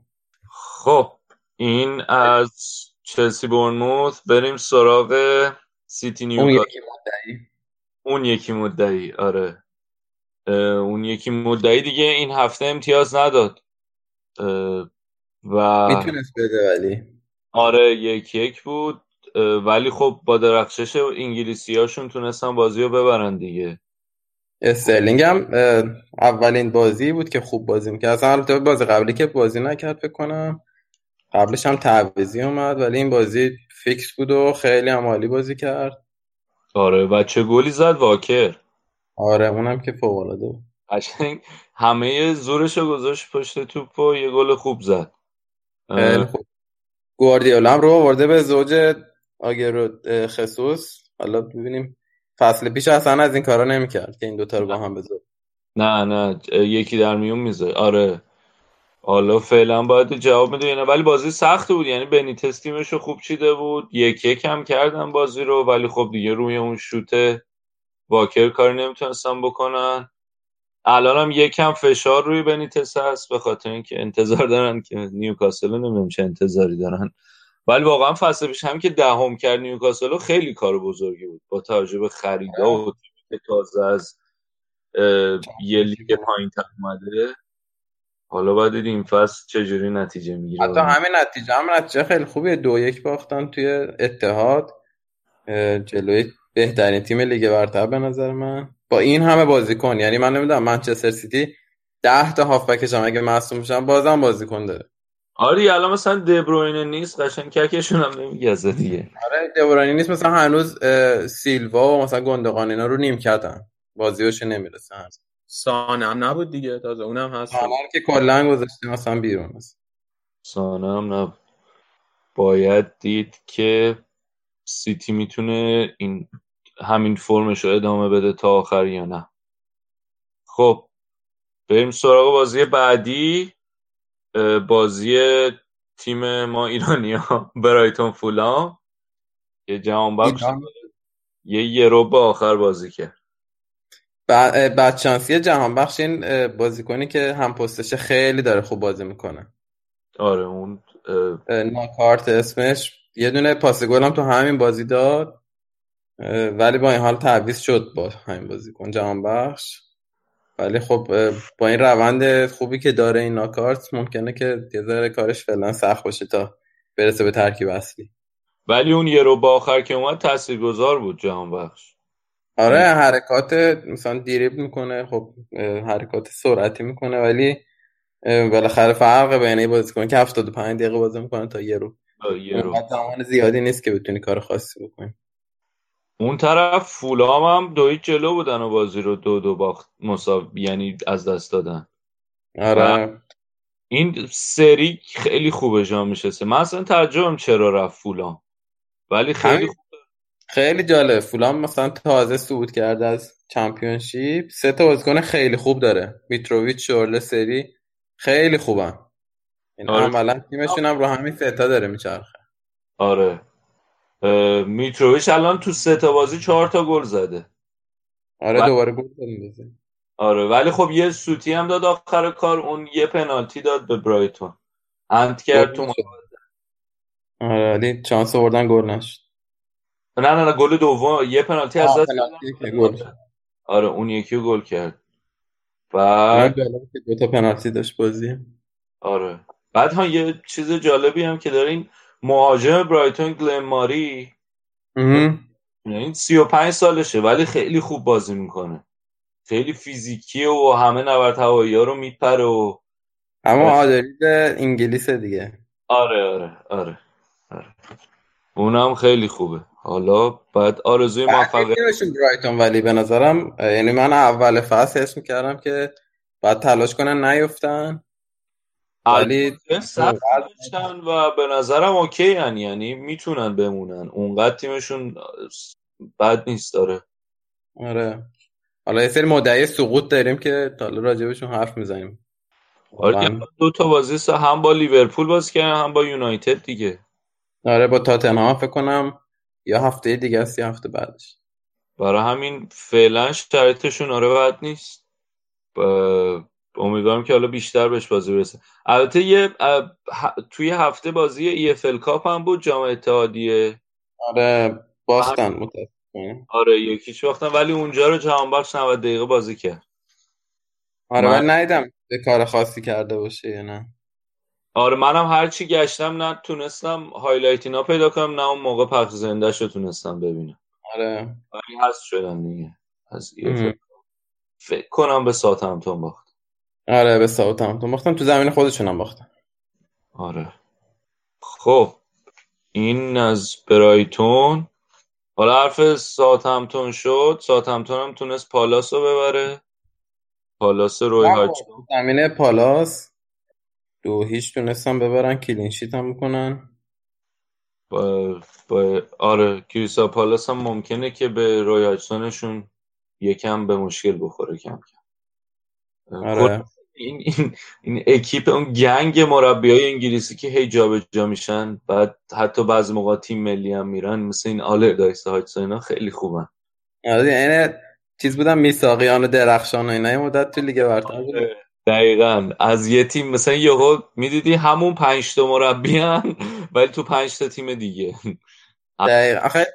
خب این از چلسی بورنموث. بریم سراغ سیتی نیو اون یکی مدعی. اون یکی مدعی آره. اون یکی مدعی دیگه این هفته امتیاز نداد. و می‌تونست بده ولی. آره یک یک بود. ولی خب با درخشش انگلیسی هاشون تونستن بازی رو ببرن دیگه. استرلینگ هم اولین بازی بود که خوب بازی می‌کرد. اصلا البته بازی قبلی که بازی نکرد بکنم قبلش هم تعویزی اومد ولی این بازی فیکس بود و خیلی عمالی بازی کرد. آره و چه گلی زد واکر. آره اونم که فوق العاده بود. قشنگ همه زورشو گذاشت پشت توپ و یه گل خوب زد. خوب. گواردیولا هم رو آورده به زوج آگرو خصوص حالا ببینیم. فصل پیش اصلا از این کارا نمی‌کرد که این دوتا رو با هم بذاره. نه نه. یکی در میون می‌ذاره. آره. حالا فعلا باید جواب میده ولی بازی سخت بود. یعنی بنیتس تیمش رو خوب چیده بود. یک یک هم کردن بازی رو ولی خب دیگه روی اون شوت واکر کاری نمی‌تونستن بکنن. الان هم یکم فشار روی بنیتس هست به خاطر اینکه انتظار دارن که نیوکاسل نمی‌دونم چه انتظاری دارن. ولی واقعا فصل پیش هم که دهم کرد نیوکاسل خیلی کار بزرگی بود. با توجه به خریدا و که تازه از یه لیگ پایین اومده. حالا باید این فصل چجوری نتیجه می‌گیره. حتی همین نتیجه هم نتیجه خیلی خوبیه. دو یک باختن توی اتحاد جلوی بهترین تیم لیگ برتر به نظر من. با این همه بازیکن یعنی من نمی‌دونم منچستر سیتی ده تا هافبکش هم اگه معصوم میشن بازم بازیکن داره. آره الان مثلا دبروینه نیست قشنگ ککشون هم نمیگزه دیگه. آره دبروینه نیست مثلا هنوز سیلوا و مثلا گندقان اینا رو نیم کردن. بازیوش نمی‌رسه سانه هم نبود دیگه تازه اونم هست. سانه که کلا گذاشته مثلا بیرون هست. سانه هم نبود. باید دید که سیتی می‌تونه این همین فرمش رو ادامه بده تا آخر یا نه. خب بریم سراغ بازی بعدی. بازی تیم ما ایرانی ها برایتون فولام. یه جهان بخش یه یورو به آخر بازی کرد بعد شانسی جهان بخش این بازیکنی که هم پستش خیلی داره خوب بازی می‌کنه. آره اون ناکارت اسمش. یه دونه پاس گل هم تو همین بازی داد. ولی با این حال تعویض شد با همین بازیکن جهان بخش. ولی خب با این روند خوبی که داره این ناکارت ممکنه که یه ذره کارش فعلا سخت باشه تا برسه به ترکیب اصلی. ولی اون یه رو با آخر که اومد تاثیرگذار بود جهان بخش. آره حرکات مثلا دیریب می‌کنه خب حرکات سرعتی می‌کنه ولی بالاخره فرق بین بازیکن که 75 دقیقه بازی می‌کنه تا یه رو. یه رو. زمان زیادی نیست که بتونی کار خاصی بکنی. اون طرف فولام هم دویت جلو بودن و بازی رو دو دو باخت مساوی یعنی از دست دادن. آره. این سری خیلی خوبه جا میشه من اصلا تعجبم چرا رفت فولام. ولی خیلی خوبه خیلی جالب. فولام مثلا تازه صعود کرده از چمپیونشیپ. سه تا بازیکن خیلی خوب داره. میتروویچ شورله سری خیلی خوبن. این آره. عملا تیمشون هم رو همین سه تا داره میچرخه. آره. میتروویچ الان تو سه تا بازی چهار تا گل زده. آره و- دوباره گل میزه آره ولی خب یه سوتی هم داد آخر کار اون یه پنالتی داد به برایتون. انت کرد تو آره ولی چانس آوردن گل نشد. نه نه نه گل دوم یه پنالتی از دست گل شد. آره اون یکی گل کرد. بعد دو تا پنالتی داشت بازی. آره. بعد ها یه چیز جالبی هم که داره این مهاجم برایتون گلن ماری. مهم. این 35 سالشه ولی خیلی خوب بازی می‌کنه. خیلی فیزیکیه و همه نبرد هوایی ها رو میپره و اما آدرید انگلیس دیگه. آره آره آره آره. اونم خیلی خوبه. حالا بعد آرزوی موفقیت. برایتون ولی به نظرم یعنی من اول فصل حس می‌کردم که باید تلاش کنن نیفتن. ولی سخت داشتن و به نظرم اوکی هن. یعنی می‌تونن بمونن. اونقدر تیمشون بد نیست داره آره. حالا یه سری مدعی سقوط داریم که حالا راجبشون حرف می‌زنیم. آره من- دو تا بازی سه هم با لیورپول بازی کردن هم با یونایتد دیگه. آره با تاتنهام فکر کنم یا هفته دیگه است یا هفته بعدش. برای همین فعلا شرایطشون آره بد نیست. ب- امیدوارم که حالا بیشتر بهش بازی برسه. البته یه توی هفته بازی EFL Cup هم بود جام اتحادیه. آره باختن متاسفانه. آره یکیش باختن ولی اونجا رو جهان بخش 90 دقیقه بازی کرد. آره من- ندیدم یه کار خاصی کرده باشه یا نه. آره منم هرچی گشتم نتونستم highlight اینا پیدا کنم نه اون موقع پخش زندهش رو تونستم ببینم. آره. ولی هست شدن دیگه. از. EFL فکر کنم به ساوثهمپتون باخت آره به ساوثهامپتون باختن تو زمین خودشون هم باختن آره. خب این از برایتون. حالا حرف ساوثهمپتون شد. ساوثهمپتون هم تونست پالاس رو ببره. پالاس روی هاجسون پالاس. دو هیچ تونستن ببرن. clean sheet هم می‌کنن. با, با آره کریستال پالاس هم ممکنه که با روی هاجسونشون یکم به مشکل بخوره کم کم. آره. این, این, این اکیپ اون gang مربی های انگلیسی که هی جابجا میشن بعد حتی بعضی موقع تیم ملی هم میرن مثل این آلردایس هاجسون اینا خیلی خوبن. آره یعنی چیز بودن میثاقیان و درخشان و اینا یه مدت تو لیگ برتر بود دقیقا. از یه تیم مثلا یهو می‌دیدی همون پنج تا مربی ولی تو پنج تا تیم دیگه. دقیقا. آخه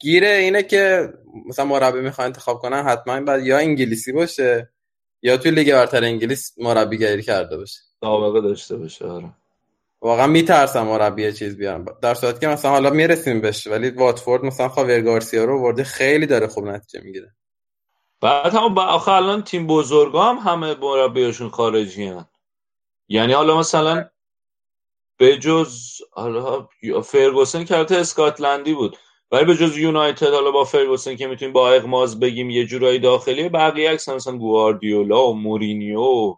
گیره اینه که مثلا مربی می‌خواد انتخاب کنن حتما باید یا انگلیسی باشه یا توی لیگ برتر انگلیس مربیگری کرده باشه. سابقه داشته باشه آره. واقعا میترسم مربی چیز بیارم. در صورتی که مثلا حالا می‌رسیم بهش ولی واتفورد مثلا خاویر گارسیا رو ورده خیلی داره خوب نتیجه می‌گیره. بعد هم با آخه الان تیم بزرگا هم همه مربیاشون خارجی هن. یعنی حالا مثلا به جز حالا فرگوسن البته اسکاتلندی بود. ولی به جز یونایتد حالا با فرگوسن که می‌تونیم با اقماز بگیم یه جورایی داخلی بقیه اکثر مثلا گواردیولا و مورینیو و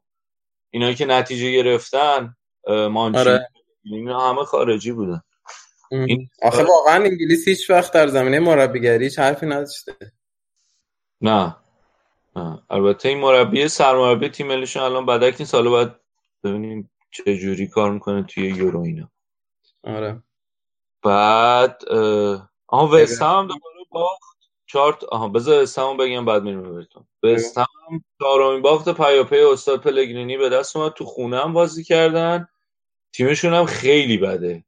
اینایی که نتیجه گرفتن مانچینی آره. اینا همه خارجی بودن. این- آخه واقعا انگلیس هیچ وقت در زمینه مربیگری هیچ حرفی نداشته. نه. نه. البته این مربی سرمربی تیم ملیشون الان بدک نیست. حالا باید ببینیم چه جوری کار می‌کنه توی یورو اینا. آره. بعد آها وست هم دوباره باخت. چارت آها بذار وست هم بگم بعد میریم اورتون وست هم چهارمین باخت پیاپی استاد پلگرینی به دست اومد. تو خونه هم بازی کردن. تیمشون هم خیلی بده.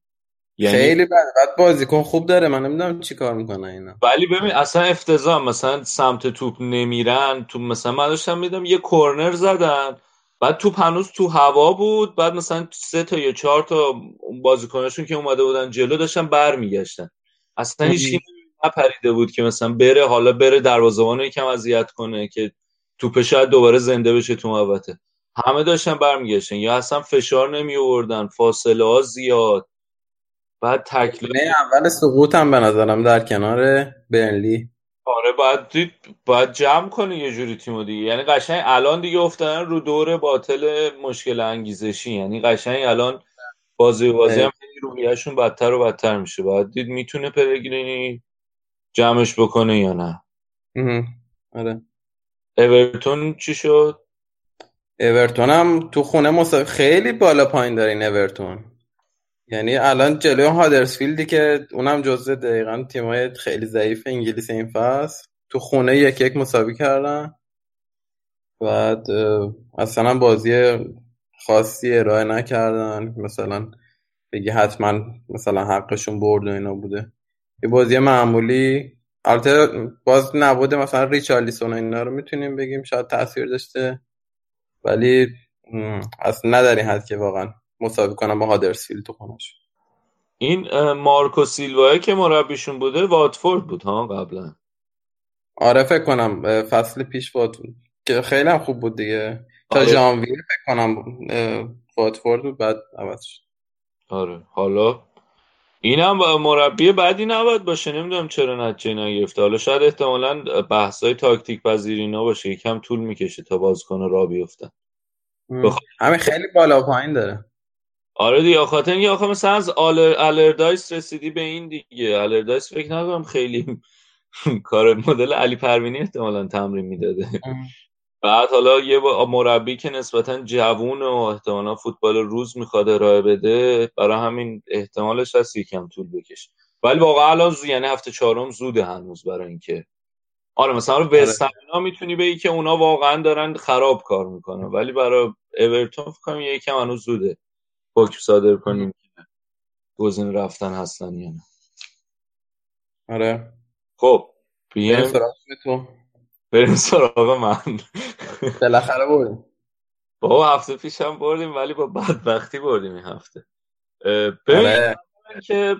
یعنی... خیلی بده. بعد بازیکن خوب داره. من نمی‌دونم چی کار می‌کنه اینا. ولی ببین اصلا افتضاح. مثلا سمت توپ نمیرن. تو مثلا من داشتم میدم یه کورنر زدن. بعد توپ هنوز تو هوا بود. بعد مثلا سه تا یا چهار تا بازیکناشون که اومده بودن جلو داشتن برمیگشتن. اصلا هیچ نپریده بود که مثلا بره حالا بره دروازه‌بان رو یکم اذیت کنه که توپ شاید دوباره زنده بشه تو محوطه. همه داشتن برمیگشتن. یا اصلا فشار نمی آوردن فاصله ها زیاد. بعد تکلیف اول سقوط هم به نظرم در کنار برنلی. آره باید دید باید جمع کنه یه جوری تیمو دیگه. یعنی قشنگ الان دیگه افتادن رو دور باطل مشکل انگیزشی. یعنی قشنگ الان بازی بازی هم رویشون بدتر و بدتر میشه. باید دید می‌تونه پلگرینی جمعش بکنه یا نه. آره. اورتون چی شد؟ اورتون هم تو خونه مسابقه خیلی بالا پایین داره این اورتون. یعنی الان جلوی هادرسفیلدی که اونم جزء دقیقا تیمای خیلی ضعیف انگلیس این فصل. تو خونه یک یک مساوی کردن. بعد اصلا بازی خاصی ارائه نکردن. مثلا بگی حتما مثلا حقشون برد و اینا بوده. یه بازی معمولی البته باز نبوده مثلا ریچارلیسون و اینا رو می‌تونیم بگیم شاید تاثیر داشته. ولی اصلا نداری حد که واقعا مساوی کنم با هادرسفیلد تو خونش. این مارکو سیلوا که مربیشون بوده واتفورد بود ها قبلا. آره فکر کنم فصل پیش واتفورد که خیلی هم خوب بود دیگه. تا آره. ژانویه فکر کنم واتفورد بود بعد عوض شد. آره. حالا اینم مربی بعدی نباید باشه. نمی‌دونم چرا نتیجه نگرفته. حالا شاید احتمالا بحثای تاکتیک پذیری باشه. یکم طول می‌کشه تا بازیکن را بیفتن. بخ... همه خیلی بالا پایین داره. آره دیگه. خاطر اینکه آخه مثلا از آلر... الردایس رسیدی به این دیگه. الردایس فکر نکنم خیلی کار مدل علی پروینی احتمالا تمرین می‌داده. بعد حالا یه مربی که نسبتا جوون و احتمالا فوتبال روز می‌خواد ارائه بده برای همین احتمالش هست یکم طول بکشه. ولی واقعا الان زو یعنی هفته چهارم زوده هنوز برای اینکه. آره مثلا رو وستهمینا می‌تونی بگی که اونا واقعا دارن خراب کار می‌کنن ولی برای اورتون فکر کنم یکم هنوز زوده. حکم صادر کنیم که گزینه رفتن هستن یا نه. آره. خب بیایم تو. بریم سراغ من. بالاخره بردیم بابا هفته پیش هم بردیم ولی با بدبختی بردیم این هفته. ببین آره. که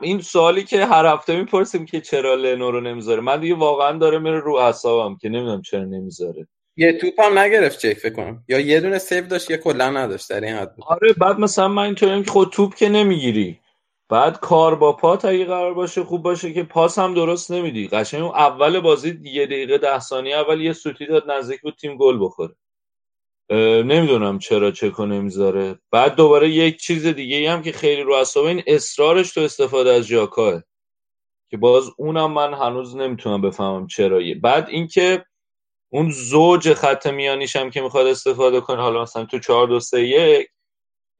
این سوالی که هر هفته می‌پرسیم که چرا لنو رو نمی‌ذاره من دیگه واقعا داره میره رو اعصابم که نمی‌دونم چرا نمی‌ذاره. یه توپ هم نگرفت چک فکر کنم. یا یه دونه سیو داشت یا کلا نداشت در این حد آره بعد مثلا من اینطوریم که خود توپ که نمی‌گیری. بعد کار با پا اگه قرار باشه خوب باشه که پاس هم درست نمیدی. قشنگ اون اول بازی یه دقیقه ده ثانیه اول یه سوتی داد نزدیک بود تیم گل بخوره. نمی‌دونم چرا چکو نمی‌ذاره. بعد دوباره یک چیز دیگه هم که خیلی رو اصابه این اصرارش تو استفاده از جاکاه که باز اونم من هنوز نمی‌تونم بفهمم چرا بعد اینکه اون زوج خط میانیش هم که می‌خواد استفاده کنه حالا مثلا تو 4 2 3 1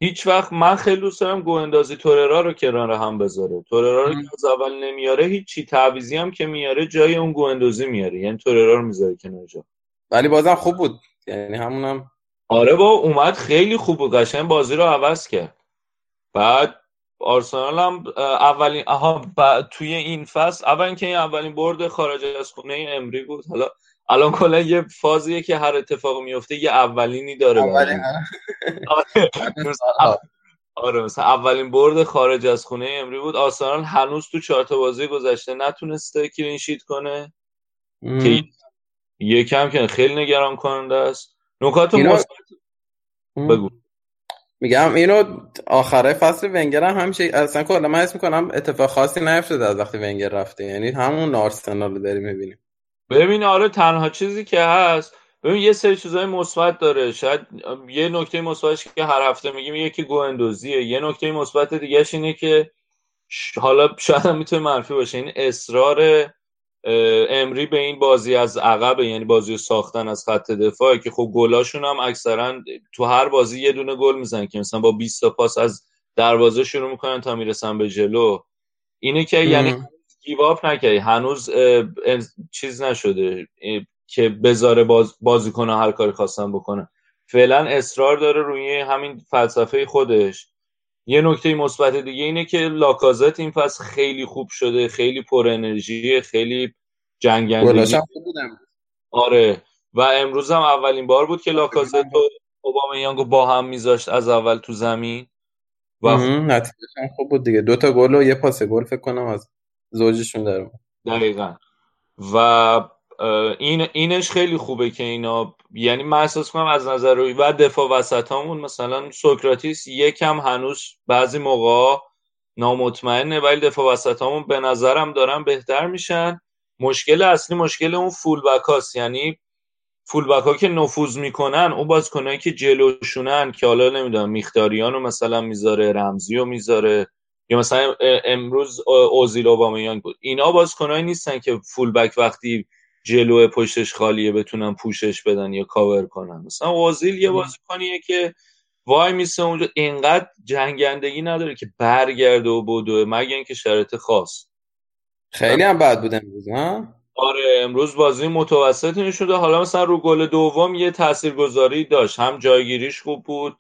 هیچ وقت من خیلی دوست دارم گو اندازی توررا رو کنار هم بذاره. توررا رو که از اول نمیاره هیچی. تعویزی هم که میاره جای اون گو اندازی میاره. یعنی توررا رو می‌ذاره کنار جا. ولی بازم خوب بود. یعنی همونم آره با اومد خیلی خوب بود. قشنگ بازی رو عوض کرد. بعد آرسنال هم اولین آها توی این فصل اول اینکه این اولین برد خارج از خونه امری بود. حالا الان کلا یه فازیه که هر اتفاق میفته یه اولینی داره اولین آره مثلا اولین برد خارج از خونه امری بود. آرسنال هنوز تو چهار تا بازی گذشته نتونسته کلین شیت کنه. که یکم که خیلی نگران کننده است. نکات مثبت بگو. میگم اینو آخره فصل ونگر هم همیشه اصلا کلا من حس می‌کنم اتفاق خاصی نیفتاده از وقتی ونگر رفته. یعنی همون آرسنال رو داریم می‌بینیم. ببین آره تنها چیزی که هست ببین یه سری چیزای مثبت داره. شاید یه نکته مثبتش که هر هفته میگیم یکی گو اندوزیه یه نکته مثبت دیگهش اینه که حالا شاید هم می‌تونه منفی باشه. این اصرار امری به این بازی از عقب یعنی بازی ساختن از خط دفاعی که خب گلاشون هم اکثرا تو هر بازی یه دونه گل می‌زنن که مثلا با 20 تا پاس از دروازه شروع می‌کنن تا می‌رسن به جلو. اینه که یعنی گیواپ نکردی. هنوز چیز نشده. که بذاره باز بازیکن هر کاری خواستن بکنه فعلا اصرار داره روی همین فلسفه خودش. یه نکته مثبت دیگه اینه که لاکازت این فصل خیلی خوب شده خیلی پر انرژی خیلی جنگندگی آره. و امروز هم اولین بار بود که لاکازت و اوباما یانگو با هم میذاشت از اول تو زمین. و خوب بود دیگه. دو تا گل و یه پاس گل فکر کنم از زوجشون در دقیقا. و این اینش خیلی خوبه که اینا یعنی من احساس کنم از نظر روی و دفاع وسط همون مثلا سوکراتیس یکم هنوز بعضی موقع نامطمئنه ولی دفاع وسط همون به نظرم دارن بهتر میشن. مشکل اصلی مشکل اون فول بک یعنی فول بک ها که نفوذ می‌کنن اون بازیکنایی که جلوشونن که حالا نمی‌دونم میختاریانو مثلا می‌ذاره رمزی رو می‌ذاره یا مثلا امروز اوزیل اوبامیانگ بود. اینا بازیکنایی نیستن که فول بک وقتی جلو پشتش خالیه بتونن پوشش بدن یا کاور کنن. مثلا اوزیل یه بازیکنیه که وای میسه اونجا اینقدر جنگندگی نداره که برگرده و بدوه مگه اینکه شرط خاص. خیلی هم بد بود امروز ها؟ آره امروز بازی متوسطی نشده. حالا مثلا رو گل دوم یه تاثیرگذاری داشت. هم جایگیریش خوب بود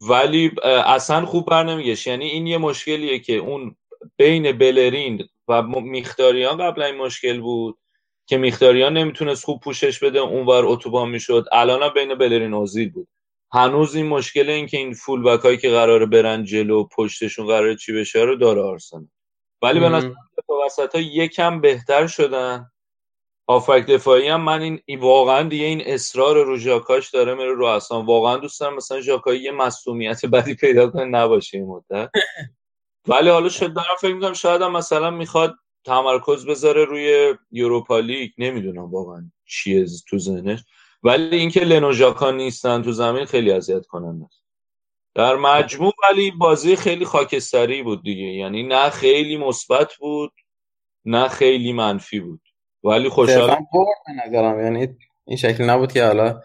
ولی اصلا خوب بر نمیگشت یعنی این یه مشکلیه که اون بین بلرین و میختاریان قبلا این مشکل بود که میختاریان نمی‌تونست خوب پوشش بده اونور اتوبان می‌شد. الان بین بلرین اوزیل بود. هنوز این مشکل این که این فول بک هایی که قراره برن جلو پشتشون قراره چی بشه رو داره آرسنال. ولی به نظر وسط ها یکم بهتر شدن. آفک دفاعی هم من این واقعا دیگه این اصرار رو ژاکاش داره میره رو اصلا. واقعا دوست دارم مثلا ژاکایی یه مصومیت بدی پیدا کنه نباشه این مدت. ولی حالا شد دارم فکر می‌کنم شاید هم مثلا می‌خواد تمرکز بذاره روی یوروپا لیگ. نمی‌دونم واقعا چیه تو ذهنش. ولی اینکه لنو ژاکا نیستن تو زمین خیلی اذیت کننده است. در مجموع ولی بازی خیلی خاکستری بود دیگه. یعنی نه خیلی مثبت بود نه خیلی منفی بود. ولی خوشحال نظرم. یعنی این شکل نبود که حالا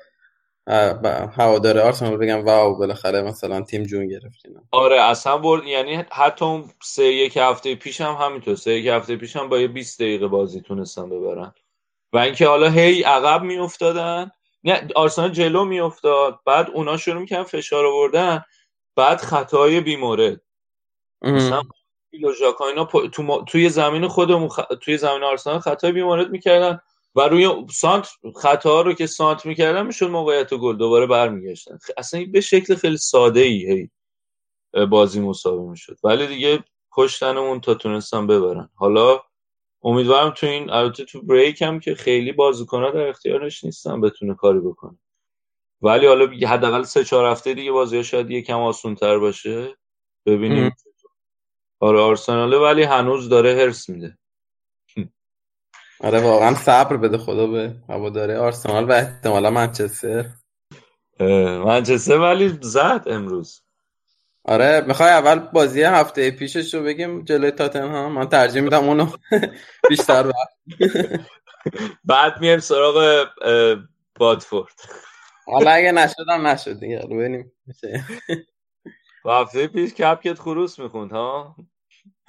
هوادار آرسنال بگم واو بالاخره مثلا تیم جون گرفتین آره اصلا برد یعنی حتی اون سه یک هفته پیش هم همینطور. سه یک هفته پیش هم با یه 20 دقیقه بازی تونستن ببرن. و اینکه حالا هی عقب میافتادن. نه آرسنال جلو میافتاد. بعد اونا شروع می‌کنن فشار آوردن. بعد خطای بیمورد. مثلا اینا تو توی زمین خودمون خ... توی زمین آرسنال خطای بیمورد می‌کردن و روی سانت خطا رو که سانت می‌کردن می‌شد موقعیت گل دوباره برمیگشتن. اصلا به شکل خیلی ساده ای هی بازی مساوی می‌شد. ولی دیگه پشتنمون تا تونستن ببرن. حالا امیدوارم تو این البته تو بریک هم که خیلی بازیکن‌ها در اختیارش نیستن بتونه کاری بکنه. ولی حالا حداقل سه چهار هفته دیگه بازی شاید یکم آسون تر باشه. ببینیم آره آرسناله ولی هنوز داره هرس میده. آره واقعا صبر بده خدا به. هواداره آرسنال و احتمالا منچستر. منچستر ولی زد امروز. آره می‌خوای اول بازی هفته پیشش رو بگیم جلوی تاتنهام؟ من ترجیح میدم اونو بیشتر بعد میایم سراغ بادفورد. حالا اگه نشدم نشد دیگه. ببینیم هفته پیش کپکت خروس می‌خوند ها؟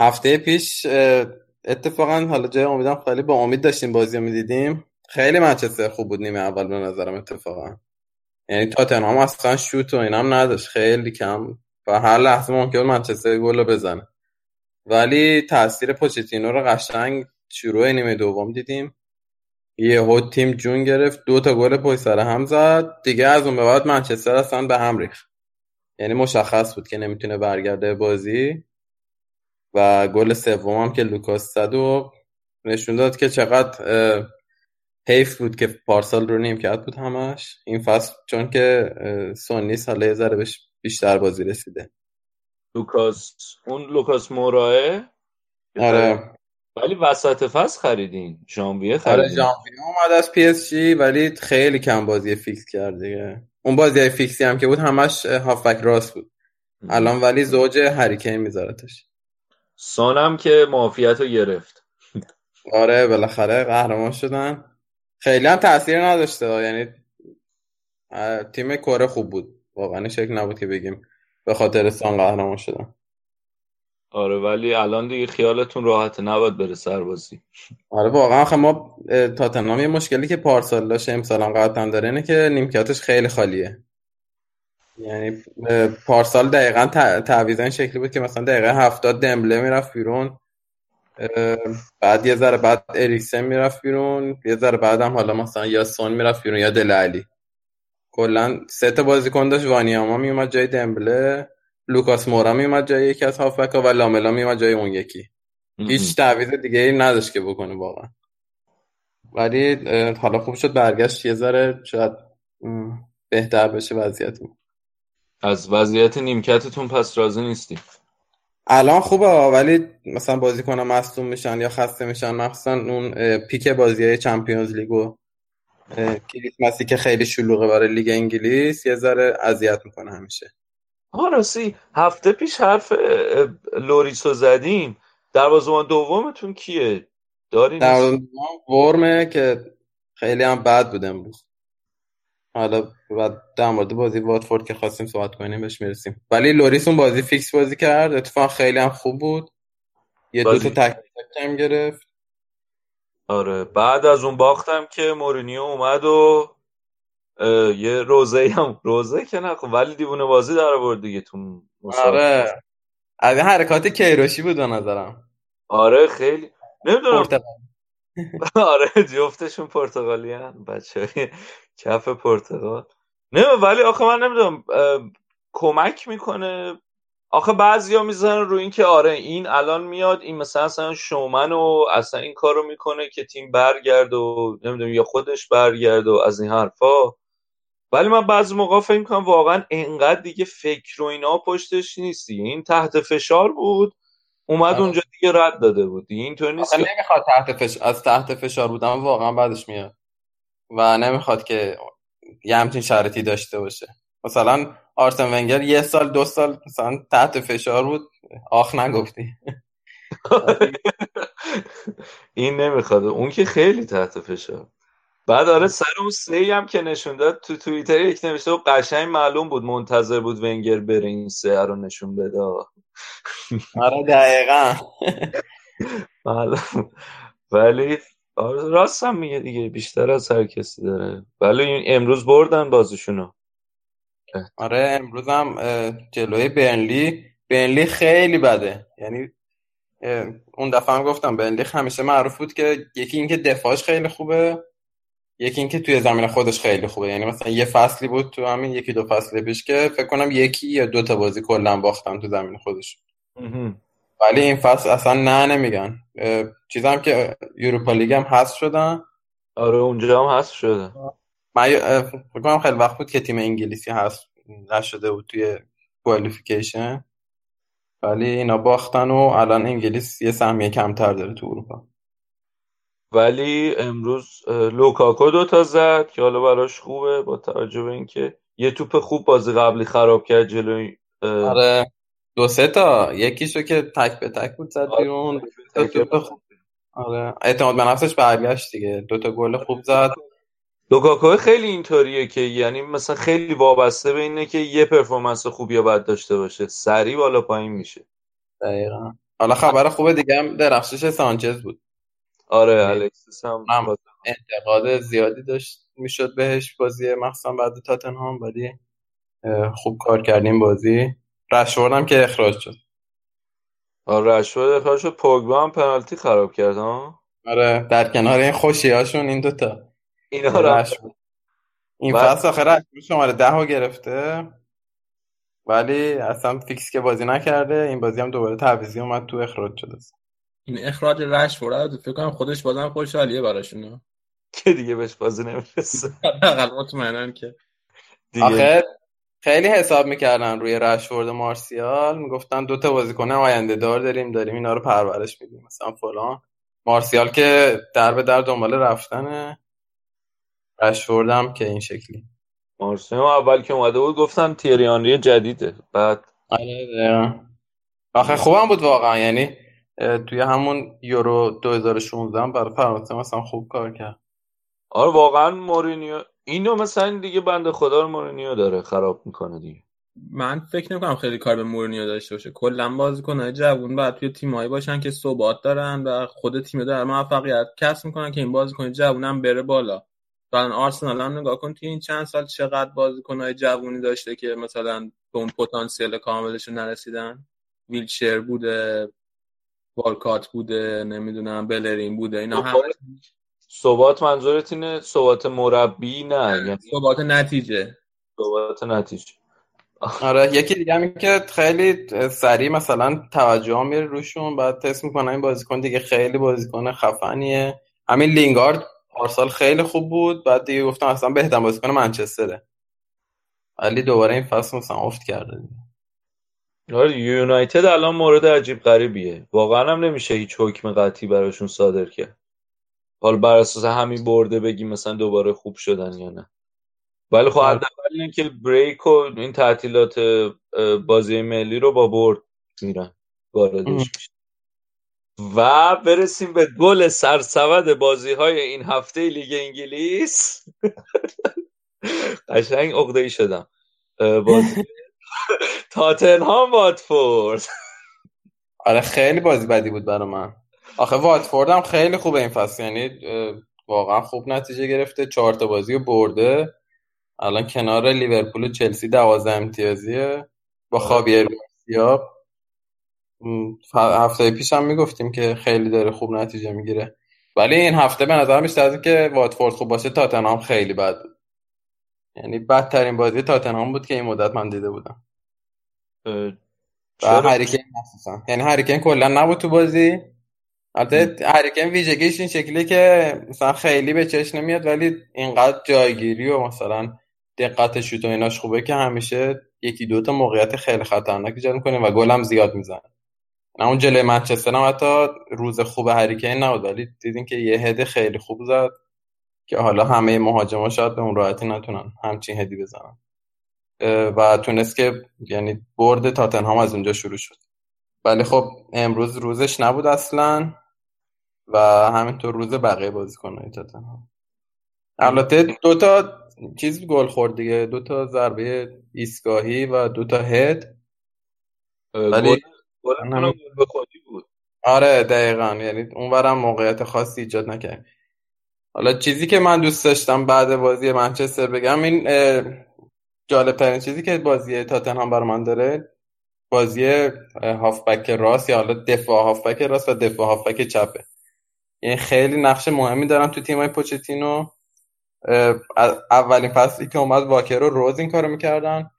هفته پیش اتفاقا حالا جای امیدم خیلی با امید داشتیم بازی رو می‌دیدیم. خیلی منچستر خوب بود نیمه اول به نظرم اتفاقا. یعنی تاتنهام اصلا شوت و اینام نداشت. خیلی کم. و هر لحظه ممکن منچستر گل رو بزنه. ولی تاثیر پوچتینو رو قشنگ شروع نیمه دوم دیدیم. یه تیم جون گرفت. دو تا گل پشت سر هم زد. دیگه از اون به بعد منچستر اصلا به هم ریخت. یعنی مشخص بود که نمی‌تونه برگرده بازی. و گل سوم هم که لوکاس زد و نشون داد که چقدر حیف بود که پارسال رو نیم کرد بود همش. این فصل چون که سون نیست حالا یه ذره بهش بیشتر بازی رسیده. لوکاس اون لوکاس مورا آره. ولی وسط فصل خریدین. ژانویه خریدین. آره ژانویه اومد از پی اس جی ولی خیلی کم بازی فیکس کرد دیگه. اون بازی فیکسی هم که بود همش هافبک راست بود. الان ولی زوج هری کین میذارتش سانم که معافیت رو گرفت. آره بالاخره قهرمان شدن. خیلی هم تاثیر نداشته. یعنی تیم کره خوب بود. واقعا شکل نبود که بگیم به خاطر سان قهرمان شدن. آره ولی الان دیگه خیالتون راحته. نباید بره سربازی. آره واقعا آخه ما تاتنهام یه مشکلی که پارسال داشت امسال هم قطعا داره اینه که نیمکتش خیلی خالیه. یعنی پارسال دقیقا تعویض این شکلی بود که مثلا دقیقه هفتاد دمبله می‌رفت بیرون بعد یه ذره بعد اریکسن می‌رفت بیرون یه ذره بعد هم حالا مثلا یا سون می‌رفت بیرون یا دل علی کلا سه تا بازیکن داشت وانیاما میومد جای دمبله لوکاس مورا میومد جای یکی از هافبک و لاملا میومد جای اون یکی. هیچ تعویض دیگه ای نداشت که بکنه واقعا. ولی حالا خوب شد برگشت یه ذره شاید بهتر بشه وضعیت. از وضعیت نیمکتتون پس راضی نیستی الان خوبه ولی مثلا بازیکن‌ها مصدوم میشن یا خسته میشن. مخصوصا اون پیک بازی چمپیونز لیگو کریسمسی که خیلی شلوغه برای لیگ انگلیس یه ذره اذیت می‌کنه همیشه. راستی هفته پیش حرف لوریسو زدیم. دروازه‌بان دومتون کیه؟ دارین دروازه‌بان ورمه که خیلی هم بد بود امروز. حالا بعد در مورد بازی واتفورد که خواستیم صحبت کنیم بهش می‌رسیم. ولی لوریس اون بازی فیکس بازی کرد. اتفاق خیلی هم خوب بود. یه دو تا تک هم گرفت. آره بعد از اون باختم که مورینیو اومد و یه روزه هم روزه که نه ولی دیوونه بازی در آورد دیگه تو آره. از حرکات کیروشی بود به نظرم. آره خیلی. نمی‌دونم. آره جفتشون پرتغالی هن بچه کف پرتغال نه ولی آخه من نمی‌دونم کمک می‌کنه. آخه بعضی ها می‌زنن رو این که آره این الان میاد این مثلا اصلا شومن و اصلا این کارو می‌کنه که تیم برگرد و نمی‌دونم یا خودش برگرد و از این حرفا. ولی من بعضی موقع فکر می‌کنم واقعا انقدر دیگه فکر و اینا پشتش نیستی. این تحت فشار بود. اومد اونجا دیگه رد داده بود. اینطور نیست که نمی‌خواد تحت فش... از تحت فشار بودن واقعا بعدش میاد. و نمی‌خواد که یه همچین شرطی داشته باشه. مثلا آرسن ونگر یه سال دو سال مثلا تحت فشار بود. آخ نگفتی. این نمی‌خواد. اون که خیلی تحت فشار. بعد آره سر اون سه هم که نشون داد تو توییتر یک نوشته و قشنگ معلوم بود منتظر بود ونگر بره این سه رو نشون بده. آره دقیقا. ولی راست هم میگه دیگه بیشتر از هر کسی داره. ولی امروز بردن بازشونو آره امروز هم جلوی برنلی برنلی خیلی بده. یعنی اون دفعه هم گفتم برنلی همیشه معروف بود که یکی اینکه دفاعش خیلی خوبه یکی اینکه توی زمین خودش خیلی خوبه. یعنی مثلا یه فصلی بود تو همین یکی دو فصل پیش که فکر کنم یکی یا دو تا بازی کلا باختن تو زمین خودش. ولی این فصل اصلا نه نمیگن. چیزم که یوروپا لیگ هم هست شدن. آره اونجا هم هست شده. من فکر کنم خیلی وقت بود که تیم انگلیسی هست نشده بود توی کوالیفیکیشن. ولی اینا باختن و الان انگلیس یه سهمیه کمتر داره تو اروپا. ولی امروز لوکاکو دو تا زد که حالا براش خوبه با توجه به اینکه یه توپ خوب بازی قبلی خراب کرد جلوی آره. دو سه تا. یکیشو که تک به تک بود زد بیرون. آره. اعتماد به نفسش برگشت دیگه. دو تا گل خوب زد. لوکاکو خیلی اینطوریه که یعنی مثلا خیلی وابسته به اینه که یه performance خوب یا بد داشته باشه. سریع بالا پایین میشه. دقیقا. حالا خبر خوبه دیگه هم درخشش سانچز بود. آره الکسیس هم انتقاد زیادی داشت. می‌شد بهش بازی مخصوصا بعد تاتنهام ولی خوب کار کردیم بازی. رشورد هم که اخراج شد. آره رشورد اخراج شد. پوگبا هم پنالتی خراب کرد ها؟ آره در کنار این خوشی هاشون این دوتا. اینا را این فصل آخر شماره ده ها گرفته. ولی اصلا فیکس که بازی نکرده. این بازی هم دوباره تعویضی اومد تو اخراج شده. این اخراج رشفورد فکر کنم خودش بازم خوشحالیه براشون که دیگه بهش بازی نمی‌رسه. حداقل مطمئنن که. آخه خیلی حساب می‌کردن روی رشفورد مارسیال. می‌گفتن دوتا بازیکن آینده دار داریم داریم اینا رو پرورش میدیم. مثلا فلان. مارسیال که در به در دنبال رفتنه رشفورد هم که این شکلی. مارسیال اول که اومده بود گفتن تیریانری جدیده. بعد آره آخه خوبم بود واقعا. یعنی توی همون یورو 2016 هم برای فرانسه مثلا خوب کار کرد. آره واقعا مورینیو اینو مثلا دیگه بنده خدا رو مورینیو داره خراب می‌کنه دیگه. من فکر نمی‌کنم خیلی کار به مورینیو داشته باشه. کلا بازیکن‌های جوون باید توی تیمایی باشن که ثبات دارن و خود تیم داره موفقیت کسب می‌کنن که این بازیکن جوون هم بره بالا. الان آرسنال هم نگاه کن توی این چند سال چقدر بازیکن‌های جوونی داشته که مثلا به اون پتانسیل کاملش نرسیدن. ویلچر بوده والکات بوده نمی‌دونم بلرین بوده اینا همه ثبات منظورت اینه؟ ثبات مربی نه یعنی ثبات نتیجه. ثبات نتیجه. آره یکی دیگه همین که خیلی سریع مثلا توجه ها میره روشون بعد تست می‌کنن این بازیکن دیگه خیلی بازیکن خفنیه. همین لینگارد پارسال خیلی خوب بود بعد دیگه گفتم اصلا بهترین بازیکن منچستره. ولی دوباره این فصل مثلا افت کرده آره یونایتد الان مورد عجیب غریبیه. واقعا هم نمیشه هیچ حکم قطعی براشون صادر کرد. حال بر اساس همین برده بگیم مثلا دوباره خوب شدن یا نه. ولی خب حداقل اینه که بریک و این تعطیلات بازی ملی رو با برد میرن. واردش و برسیم به گل سرسود بازی های این هفته لیگ انگلیس. قشنگ عقده ای شدم بازی تاتنهام واتفورد. آره خیلی بازی بدی بود برای من. آخه واتفورد هم خیلی خوبه این فصل. یعنی واقعا خوب نتیجه گرفته چهار تا بازی برده. الان کنار لیورپول و چلسی دوازده امتیازیه. با خابیر گارسیا. هفته پیش هم می‌گفتیم که خیلی داره خوب نتیجه می‌گیره. ولی این هفته به نظر بیشتر از که واتفورد خوب باشه تاتنهام خیلی بد بود. یعنی بدترین بازی تاتنهام بود که این مدت من دیده بودم. و هریکن مخصوصا. یعنی هریکن کلا نبود تو بازی. البته هریکن ویژگیش این شکلی که مثلا خیلی به چشم نمیاد ولی اینقدر جایگیری و مثلا دقت شوت و ایناش خوبه که همیشه یکی دو تا موقعیت خیلی خطرناک ایجاد می‌کنه و گل هم زیاد می‌زنه. نه اون جلوی منچستر هم حتی روز خوب هریکن نبود ولی دیدین که یه هد خیلی خوب زد که حالا همه مهاجما شاید به اون راحتی نتونن همچین هدی بزنن. و تونست که یعنی برد تاتنهام از اونجا شروع شد. ولی خب امروز روزش نبود اصلا. و همینطور روز بقیه بازیکن‌های تاتنهام البته دو تا چیز گل خورد دیگه. دو تا ضربه ایستگاهی و دو تا هد. ولی گل به خودی بود. آره دقیقا. یعنی اونورم موقعیت خاصی ایجاد نکرد حالا چیزی که من دوست داشتم بعد بازی منچستر بگم این جالب ترین چیزی که بازی تاتنهام برای من داره بازی هافبک راست یا حالا دفاع هافبک راست و دفاع هافبک چپه. یعنی خیلی نقش مهمی دارم تو تیمای پوچتینو. اولین فصلی که اومد واکر رو روز این کارو می‌کردن.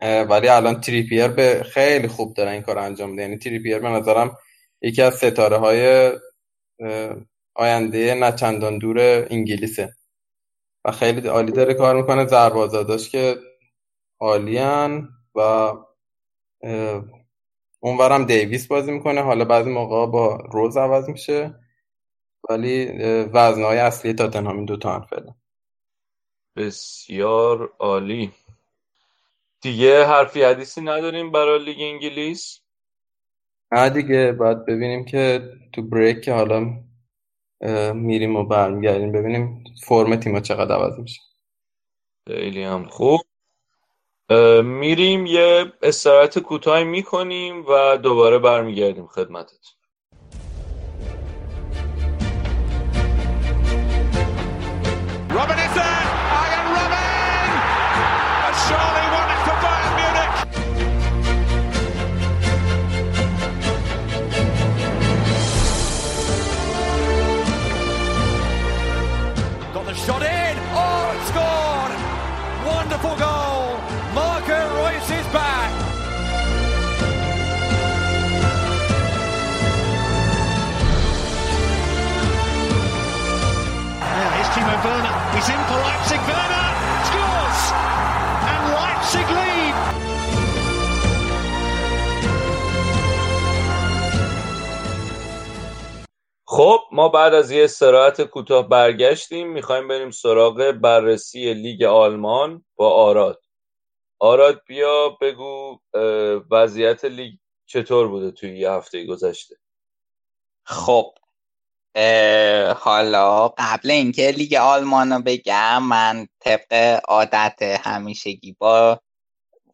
ولی الان تریپیر به خیلی خوب داره این کار انجام میده. یعنی تریپیر به نظرم یکی از ستاره های آینده نچندان دور انگلیسه. و خیلی عالی داره کار می‌کنه. زربازاداش که عالیان و اونورم دیویس بازی می‌کنه. حالا بعضی موقع با روز عوض میشه. ولی وزنهای اصلی تاتنهام این دوتا هم فعلا. بسیار عالی. دیگه حرفی حدیثی نداریم برای لیگ انگلیس؟ نه دیگه باید ببینیم که تو بریک که حالا میریم و برمیگردیم ببینیم فرم تیما چقدر عوض میشه. خیلی هم خوب. میریم یه استراحت کوتاهی می‌کنیم و دوباره برمیگردیم خدمتت. Robin Robinson! خب ما بعد از یه استراحت کوتاه برگشتیم می‌خوایم بریم سراغ بررسی لیگ آلمان با آراد. آراد بیا بگو وضعیت لیگ چطور بوده توی یه هفته گذشته؟ خب حالا قبل اینکه لیگ آلمان رو بگم من طبق عادت همیشگی با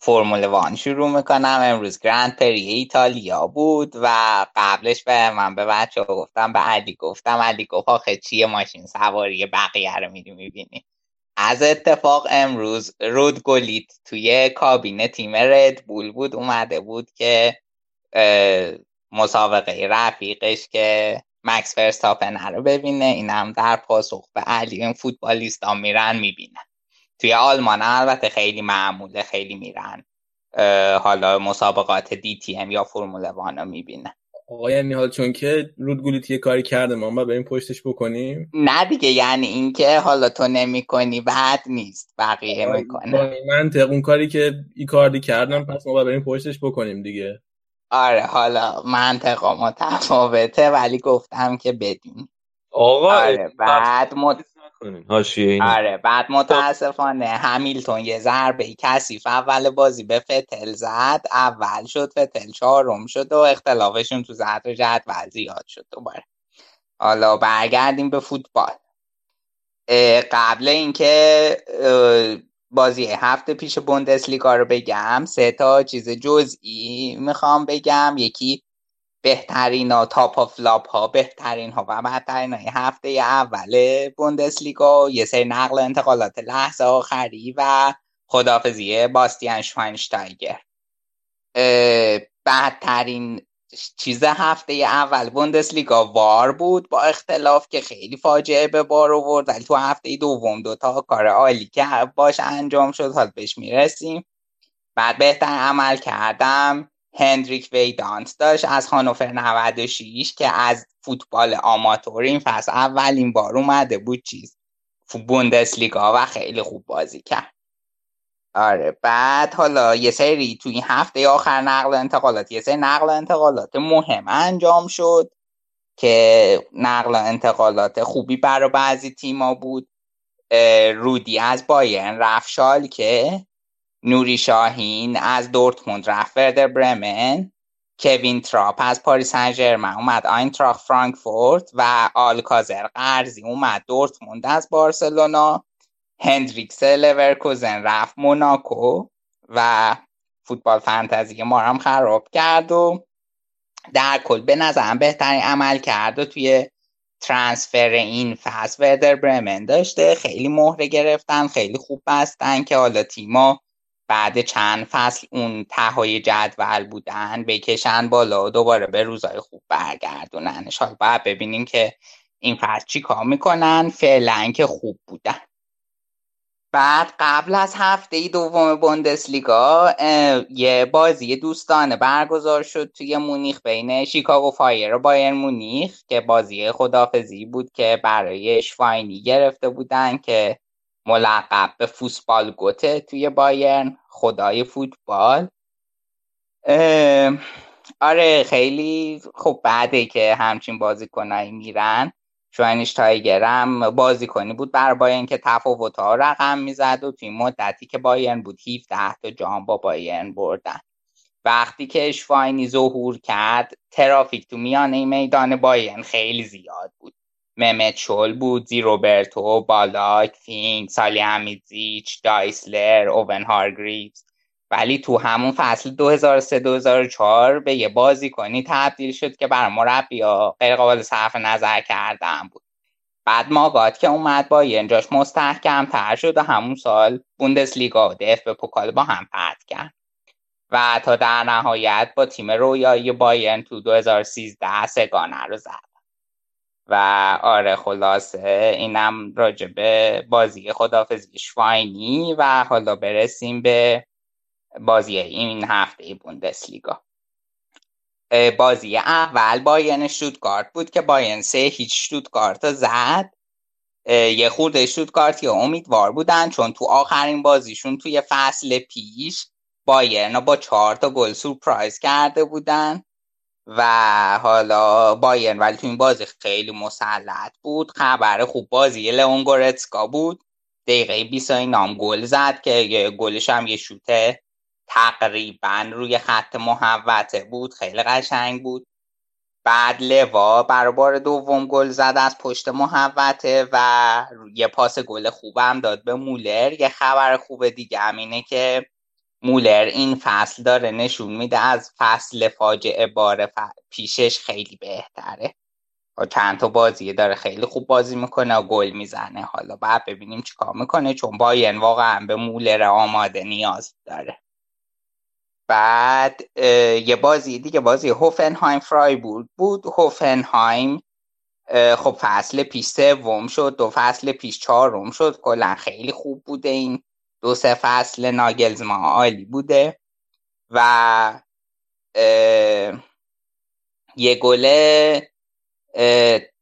فرمول وان شروع می‌کنم. امروز گرند پری ایتالیا بود و قبلش به من به بچه گفتم به علی گفتم. علی گفت آخه چیه ماشین سواری بقیه رو میری می‌بینی؟ از اتفاق امروز رود گلیت توی کابینه تیم رد بول بود اومده بود که مسابقه رفیقش که مکس فرستاپن رو ببینه. اینم در پاسخ به علی این فوتبالیست ها میرن می‌بینن. توی آلمان البته خیلی معموله خیلی میرن. حالا مسابقات دی تی ام یا فرمول وان می‌بینن. آقا یعنی حال چون که رودگولیت یه کاری کرده ما با بریم پشتش بکنیم؟ نه دیگه یعنی اینکه حالا تو نمی کنی بعد نیست بقیه می‌کنه. منطق اون کاری که ای کاردی کردم پس ما بریم پشتش بکنیم دیگه. آره حالا منطقه متفاوته ولی گفتم که بدین. آقا آره بعد مت... حاشیه آره بعد متاسفانه همیلتون یه ضربه کثیف اول بازی به فتل زد اول شد فتل چهارم شد و اختلافشون تو زد جدول زیاد شد دوباره. حالا برگردیم به فوتبال. قبل اینکه بازی هفته پیش بوندسلیگا رو بگم سه تا چیز جزئی می‌خوام بگم. یکی بهترین ها top ها flop ها بهترین ها. و بدترین های هفته اول بوندسلیگا یه سری نقل انتقالات لحظه آخری و خدافزی باستیان شواینشتایگر بدترین چیز هفته اول بوندسلیگا وار بود با اختلاف که خیلی فاجعه به بار آورد ولی تو هفته دوم دوتا کار عالی که باش انجام شد حال بهش می‌رسیم. بعد بهتر عمل کردم. هندریک ویدانت داشت از هانوفر 96 که از فوتبال آماتور این فصل اولین بار اومده بود چیز بوندسلیگا و خیلی خوب بازی کرد. آره بعد حالا یه سری توی این هفته آخر نقل انتقالات یه سری نقل انتقالات مهم انجام شد که نقل انتقالات خوبی برای بعضی تیما بود. رودی از بایرن رفت که نوری شاهین از دورتموند رفت وردر برمن کوین تراپ از پاریس سن اومد آینتراخ فرانکفورت و آلکازر قرضی اومد دورتموند از بارسلونا. هندریکس لورکوزن رفت موناکو و فوتبال فانتزی ما هم خراب کرد و در کل به نظرم بهترین عمل کرد و توی ترانسفر این فصل وردر برمن داشته. خیلی مهره گرفتن خیلی خوب بستن که حالا تیما بعد چند فصل اون تهای جدول بودن بکشن بالا و دوباره به روزای خوب برگردونن حالا باید ببینیم که این فصل چی کار می‌کنن. فعلا که خوب بودن. بعد قبل از هفته دوم بوندسلیگا یه بازی دوستانه برگزار شد توی مونیخ بین شیکاگو فایر و بایر مونیخ که بازی خدافزی بود که برای اشفاینی گرفته بودن که ملقب به فوتبال گوته توی بایرن خدای فوتبال. آره خیلی خب بعده که همچین بازیکنایی میرن شواینشتایگرم بازیکنی بود برا بایرن که تفاوت ها رقم می‌زد و توی مدتی که بایرن بود 17 تا جام با بایرن بردن. وقتی که شواینی ظهور کرد ترافیک تو میانه میدان بایرن خیلی زیاد بود. محمت شول بود زه روبرتو بالاک فینگز صالح حمیدزیچ دایسلر اوون هارگریوز. ولی تو همون فصل 2003-2004 به یه بازی کنی تبدیل شد که بر مربی ها غیر قابل صرف نظر کردن بود. بعد ماگات که اومد با ینجاش مستحکم تر شد و همون سال بوندسلیگا و دف به پوکال با هم پرد کرد. و تا در نهایت با تیم رویایی بایرن تو 2013 سگانه رو زد. و آره خلاصه اینم راجبه بازی خدافزی شواینی و حالا برسیم به بازی این هفته بوندسلیگا. بازی اول باین شوتگارت بود که باین سه هیچ شوتگارت زد. یه خورده شوتگارت یا امیدوار بودن چون تو آخرین بازیشون توی فصل پیش بایرن با چهار تا گل سورپرایز کرده بودن. و حالا باین ولی تو این بازی خیلی مسلط بود. خبر خوب بازی لئون گورتسکا بود. دقیقه 20 نام گل زد که گلش هم یه شوته تقریبا روی خط محوطه بود. خیلی قشنگ بود. بعد لوا برای بار دوم گل زد از پشت محوطه و یه پاس گل خوبم داد به مولر. یه خبر خوب دیگه هم اینه که مولر این فصل داره نشون میده از فصل فاجعه بار پیشش خیلی بهتره. با چند تا بازی داره خیلی خوب بازی می‌کنه و گل می‌زنه. حالا بعد ببینیم چیکار می‌کنه چون باین واقعا به مولر آماده نیاز داره. بعد یه بازی دیگه بازی هوفنهایم فرایبورگ بود. هوفنهایم خب فصل پیش سوم شد دو فصل پیش چهارم شد. کلا خیلی خوب بوده این دو سه فصل ناگلزما عالی بوده و یه گله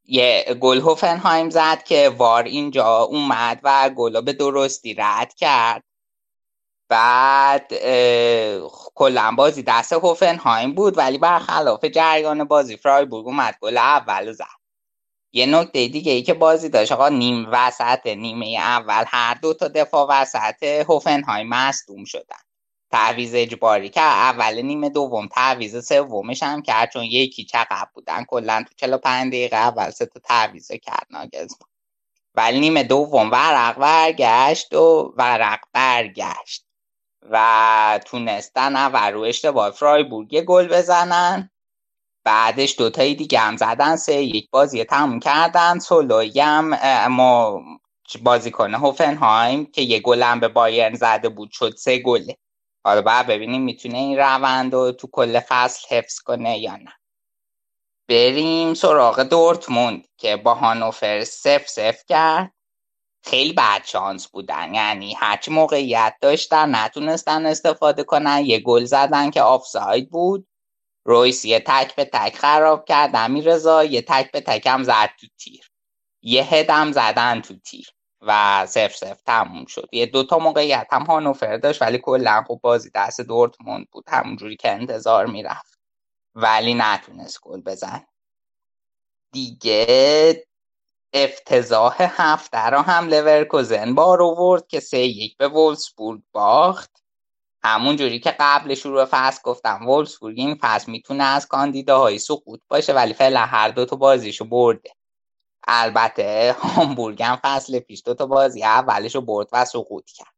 یه گل هوفنهایم زد که وار اینجا اومد و گلا به درستی رد کرد. بعد کلا بازی دست هوفنهایم بود ولی برخلاف جریان بازی فرایبورگ اومد گل اول زد. یه نکته دیگه ای که بازی داشت آقا نیم وسط نیمه اول هر دو تا دفاع وسط هوفنهایم مصدوم شدن. تعویز اجباری که اول نیمه دوم تعویز سومش هم کرد چون یکی چقدر بودن کلا تو 45 دقیقه اول سه تا تعویض کرد ناگزما ولی نیمه دوم ورق برگشت و ورق برگشت و تونستن و رو اشتباه فرایبورگ گل بزنن. بعدش دوتایی دیگه هم زدن سه یک بازی تموم کردن. سولوی هم ما بازیکن هوفنهایم که یه هم به بایرن زده بود شد سه گله حالا بعد ببینیم می‌تونه این روند رو تو کل فصل حفظ کنه یا نه. بریم سراغ دورتموند که با هانوفر سف سف کرد. خیلی بد شانس بودن یعنی هرچی موقعیت داشتن نتونستن استفاده کنن. یه گل زدن که آفساید بود. رویس یه تک به تک خراب کرد امیر رضا یه تک به تک هم زد تو تیر. یه هدم زدن تو تیر و سف سف تموم شد. یه دوتا موقعیت هم هانوفر داشت ولی کلا خوب بازی دست دورتموند بود. همونجوری که انتظار می‌رفت. ولی نتونست گل بزن دیگه افتضاح هفته را هم لورکوزن بار آورد که سه یک به وولسبورگ باخت. همون جوری که قبل شروع فصل گفتم وولسبورگ این فصل می‌تونه از کاندیداهای سقوط باشه ولی فعلا هر دو تا بازیشو برده. البته هامبورگ هم فصل پیش دو تا بازی اولشو برد و سقوط کرد.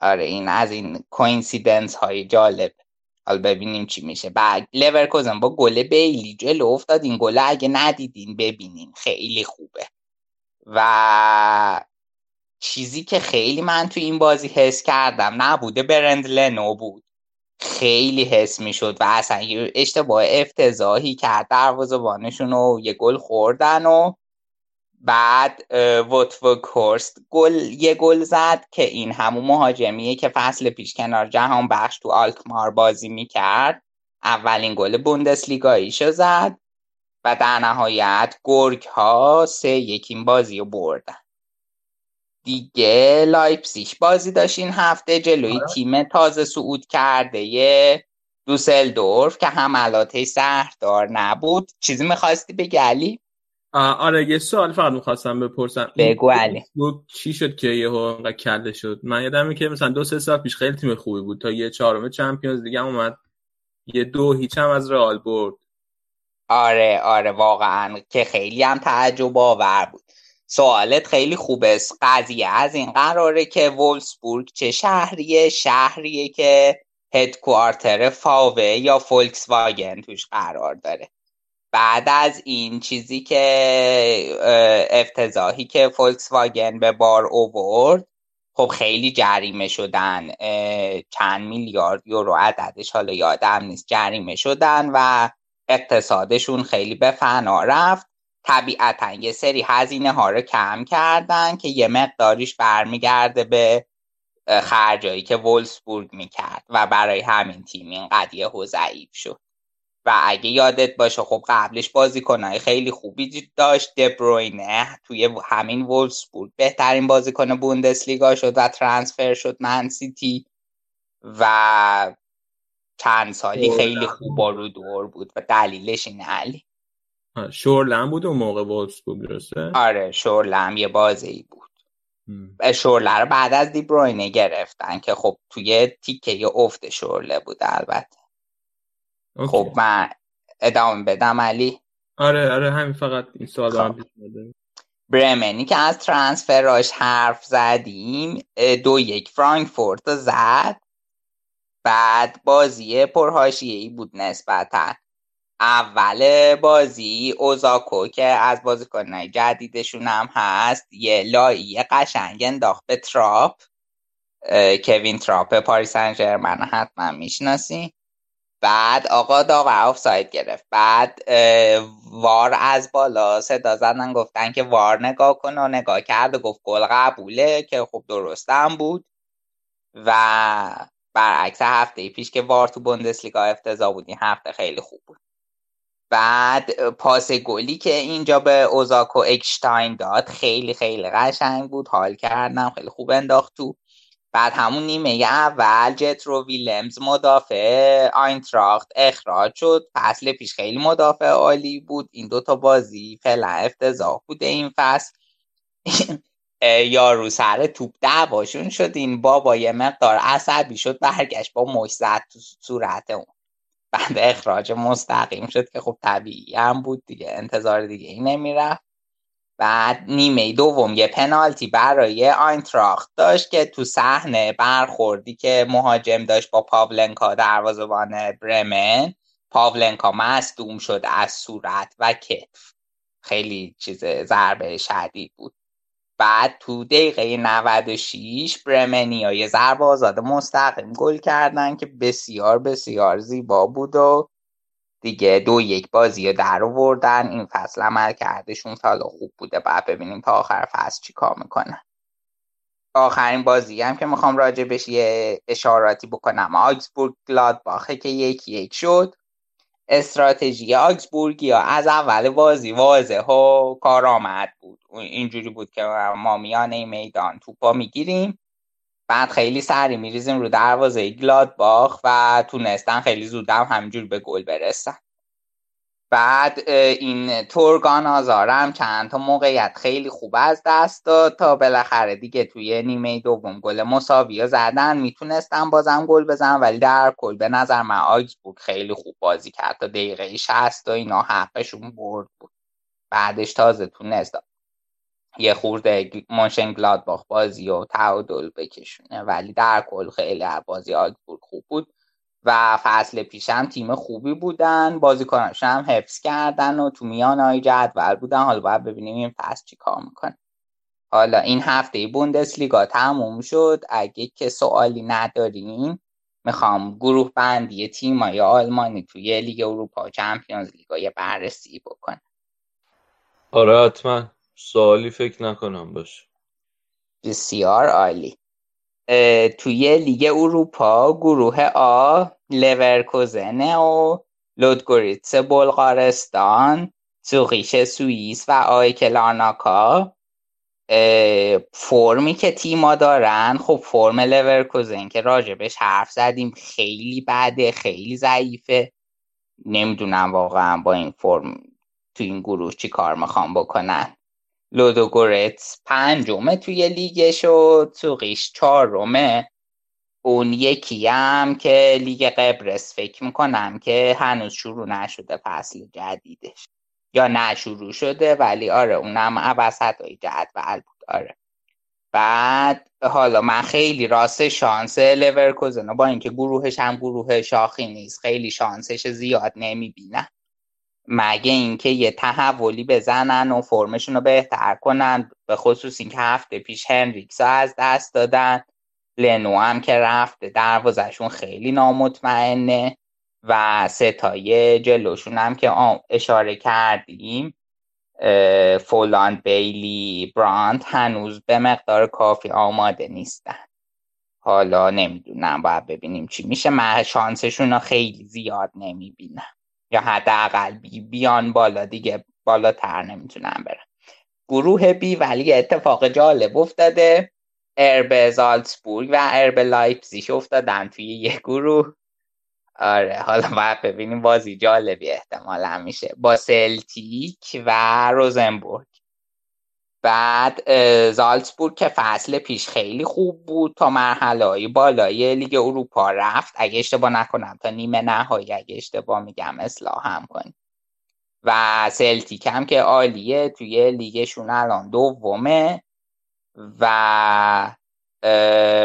آره این از این coincidence های جالب. حالا ببینیم چی میشه. بعد لورکوزن با گل بیلی جلو افتاد. این گل اگه ندیدین ببینین. خیلی خوبه. و چیزی که خیلی من تو این بازی حس کردم نبوده برند لنو بود. خیلی حس می‌شد و اصلا یه اشتباه افتضاحی کرد. دروازه‌بانشون و یه گل خوردن و بعد ووتوک هورست گل یه گل زد که این همون مهاجمیه که فصل پیش کنار جهان بخش تو آلکمار بازی می‌کرد. اولین گل بوندسلیگاییشو زد و در نهایت گرگ ها سه یکین بازی رو بردن. دیگه لایپسیش بازی داشت این هفته جلوی آره. تیم تازه صعود کرده یه دوسلدورف که حملاتش سهردار نبود. چیزی می‌خواستی بگی علی؟ آره یه سوال فقط می‌خواستم بپرسم. بگو علی. چی شد که یه انقدر کله شد؟ من یادمه که مثلا دو سه سال پیش خیلی تیم خوبی بود. تا یه چهارم چمپیونز دیگه اومد. یه دو هیچ هم از رئال برد. آره آره واقعا که خیلی هم تعجب آور بود. سوالت خیلی خوبه. قضیه از این قراره که وولسبورگ چه شهریه؟ شهریه که هدکوارتر فاوه یا فولکس واگن توش قرار داره. بعد از این چیزی که افتضاحی که فولکس واگن به بار اوورد خب خیلی جریمه شدن. چند میلیارد یورو عددش حالا یادم نیست. جریمه شدن و اقتصادشون خیلی به فنا رفت. طبیعتا یه سری هزینه ها رو کم کردن که یه مقداریش برمیگرده به خرجایی که وولسبورگ می‌کرد و برای همین تیم این قضیه ضعیف شد. و اگه یادت باشه خب قبلش بازیکنهای خیلی خوبی داشت دبروینه توی همین وولسبورگ بهترین بازیکن بوندسلیگا شد و ترانسفر شد من سیتی و چند سالی خیلی خوب رو دور بود و دلیلش این علی. شورلم بود اون موقع وولسبورگ درسته؟ آره شورلم یه بازی بود. شورله رو بعد از دیبروینه گرفتن که خب توی تیکه یه افت شورله بود البته. اوکی. خب من ادامه بدم علی. آره آره همین فقط این سوال خب. برمنی که از ترانسفراش حرف زدیم دو یک فرانکفورت زد. بعد بازی پرهاشیه‌ای بود نسبتا. اول بازی اوزاکو که از بازیکنهای جدیدشون هم هست یه لایی قشنگ انداخت به تراپ. کوین تراپ پاریس سن حتما می‌شناسی. بعد آقا داور آفساید گرفت. بعد VAR از بالا صدا زدن گفتن که VAR نگاه کن و نگاه کرد و گفت گل قبوله که خب درستم بود. و برعکس هفته پیش که VAR تو بوندسلیگا افتضاح بود این هفته خیلی خوب بود. بعد پاس گلی که اینجا به اوزاکو اکشتاین داد. خیلی خیلی قشنگ بود. حال کردم. خیلی خوب انداخت تو. بعد همون نیمه اول جترو ویلمز مدافع آینتراخت اخراج شد. فصل پیش خیلی مدافع عالی بود. این دوتا بازی فعلا افتضاح بوده این فصل. یارو سر توپ دعواشون شد. این بابا یه مقدار عصبی شد. برگشت با مش زد تو صورت اون. بعد اخراج مستقیم شد که خب طبیعی هم بود دیگه انتظار دیگه این نمی‌رفت. بعد نیمه دوم یه پنالتی برای آینتراخت داشت که تو صحنه برخوردی که مهاجم داشت با پاولنکا دروازه‌بان برمن. پاولنکا مصدوم شد از صورت و کتف. خیلی چیز ضربه شدید بود. بعد تو دقیقه 96 برمنیا یه ضربه آزاد مستقیم گل کردن که بسیار بسیار زیبا بود و دیگه دو یک بازی در آوردن. این فصل عمل کردشون تا خوب بوده. بعد ببینیم تا آخر فصل چی کار می‌کنن آخرین بازی هم که می‌خوام راجع بهش یه اشاراتی بکنم. آگزبورگ گلادباخه که یک یک شد. استراتژی آگزبورگیا از اول بازی واضح و کارآمد بود. اینجوری بود که ما میانه میدان توپا می‌گیریم. بعد خیلی سری میریزیم رو دروازه گلادباخ و تونستن خیلی زودم همینجور به گل برسن. بعد این تورگان آزارم چند تا موقعیت خیلی خوب از دست داد تا بالاخره دیگه توی نیمه دوم گل مساوی زدن. می‌تونستن بازم گل بزنن ولی در کل به نظر من آگزبورگ خیلی خوب بازی کرد تا دقیقه 60 و اینا حقشون برد بود. بعدش تازه تونست یه خورده مونشن گلادباخ بازی و تعادل بکشونه. ولی در کل خیلی بازی آگزبورگ خوب بود. و فصل پیشم تیم خوبی بودن بازیکناش هم حفظ کردن و تو میان های جدول بودن. حالا باید ببینیم این فصل چی کار می‌کنه. حالا این هفته لیگا تموم شد. اگه که سوالی ندارین می‌خوام گروه بندی تیم های آلمانی توی لیگ اروپا و چمپیونز لیگا بررسی بکنم. آره حتما. سوالی فکر نکنم باشه. بسیار عالی. توی لیگ اروپا گروه آ لورکوزن و لودگوریتس بلغارستان زوریخ سوئیس و آیک لارناکا فرمی که تیما دارن خب فرم لورکوزن که راجبش حرف زدیم خیلی بده خیلی ضعیفه. نمی‌دونم واقعا با این فرم تو این گروه چی کار می‌خوان بکنن. لودوگورتس پنجمه توی لیگش و زوریخ چهارمه. اون یکی هم که لیگ قبرس فکر می‌کنم که هنوز شروع نشده فصل جدیدش. یا نه شروع شده ولی آره اونم وسط های جدول بود آره. بعد حالا من خیلی راستش شانس لورکوزن با اینکه گروهش هم گروه شاخی نیست خیلی شانسش زیاد نمی‌بینم. مگه اینکه یه تحولی بزنن و فرمشون رو بهتر کنن به خصوص اینکه هفته پیش هنریکس از دست دادن. لنو هم که رفته دروازشون خیلی نامطمئنه و ستای جلوشون هم که اشاره کردیم فولان بیلی براند هنوز به مقدار کافی آماده نیستن. حالا نمی‌دونم باید ببینیم چی میشه. من شانسشون رو خیلی زیاد نمی‌بینم. یا حداقل بیان بالا دیگه بالاتر نمی‌تونن برن. گروه بی ولی اتفاق جالب افتاده. RB زالتسبورگ و RB لایپزیگ افتادن توی یه گروه. آره حالا باید ببینیم بازی جالبی احتمالا میشه. با سلتیک و روزنبورگ. بعد زالتسبورگ که فصل پیش خیلی خوب بود تا مرحله بالای لیگ اروپا رفت. اگه اشتباه نکنم تا نیمه نهایی اگه اشتباه میگم اصلاح هم و سلتیک هم که عالیه توی لیگشون الان دومه. و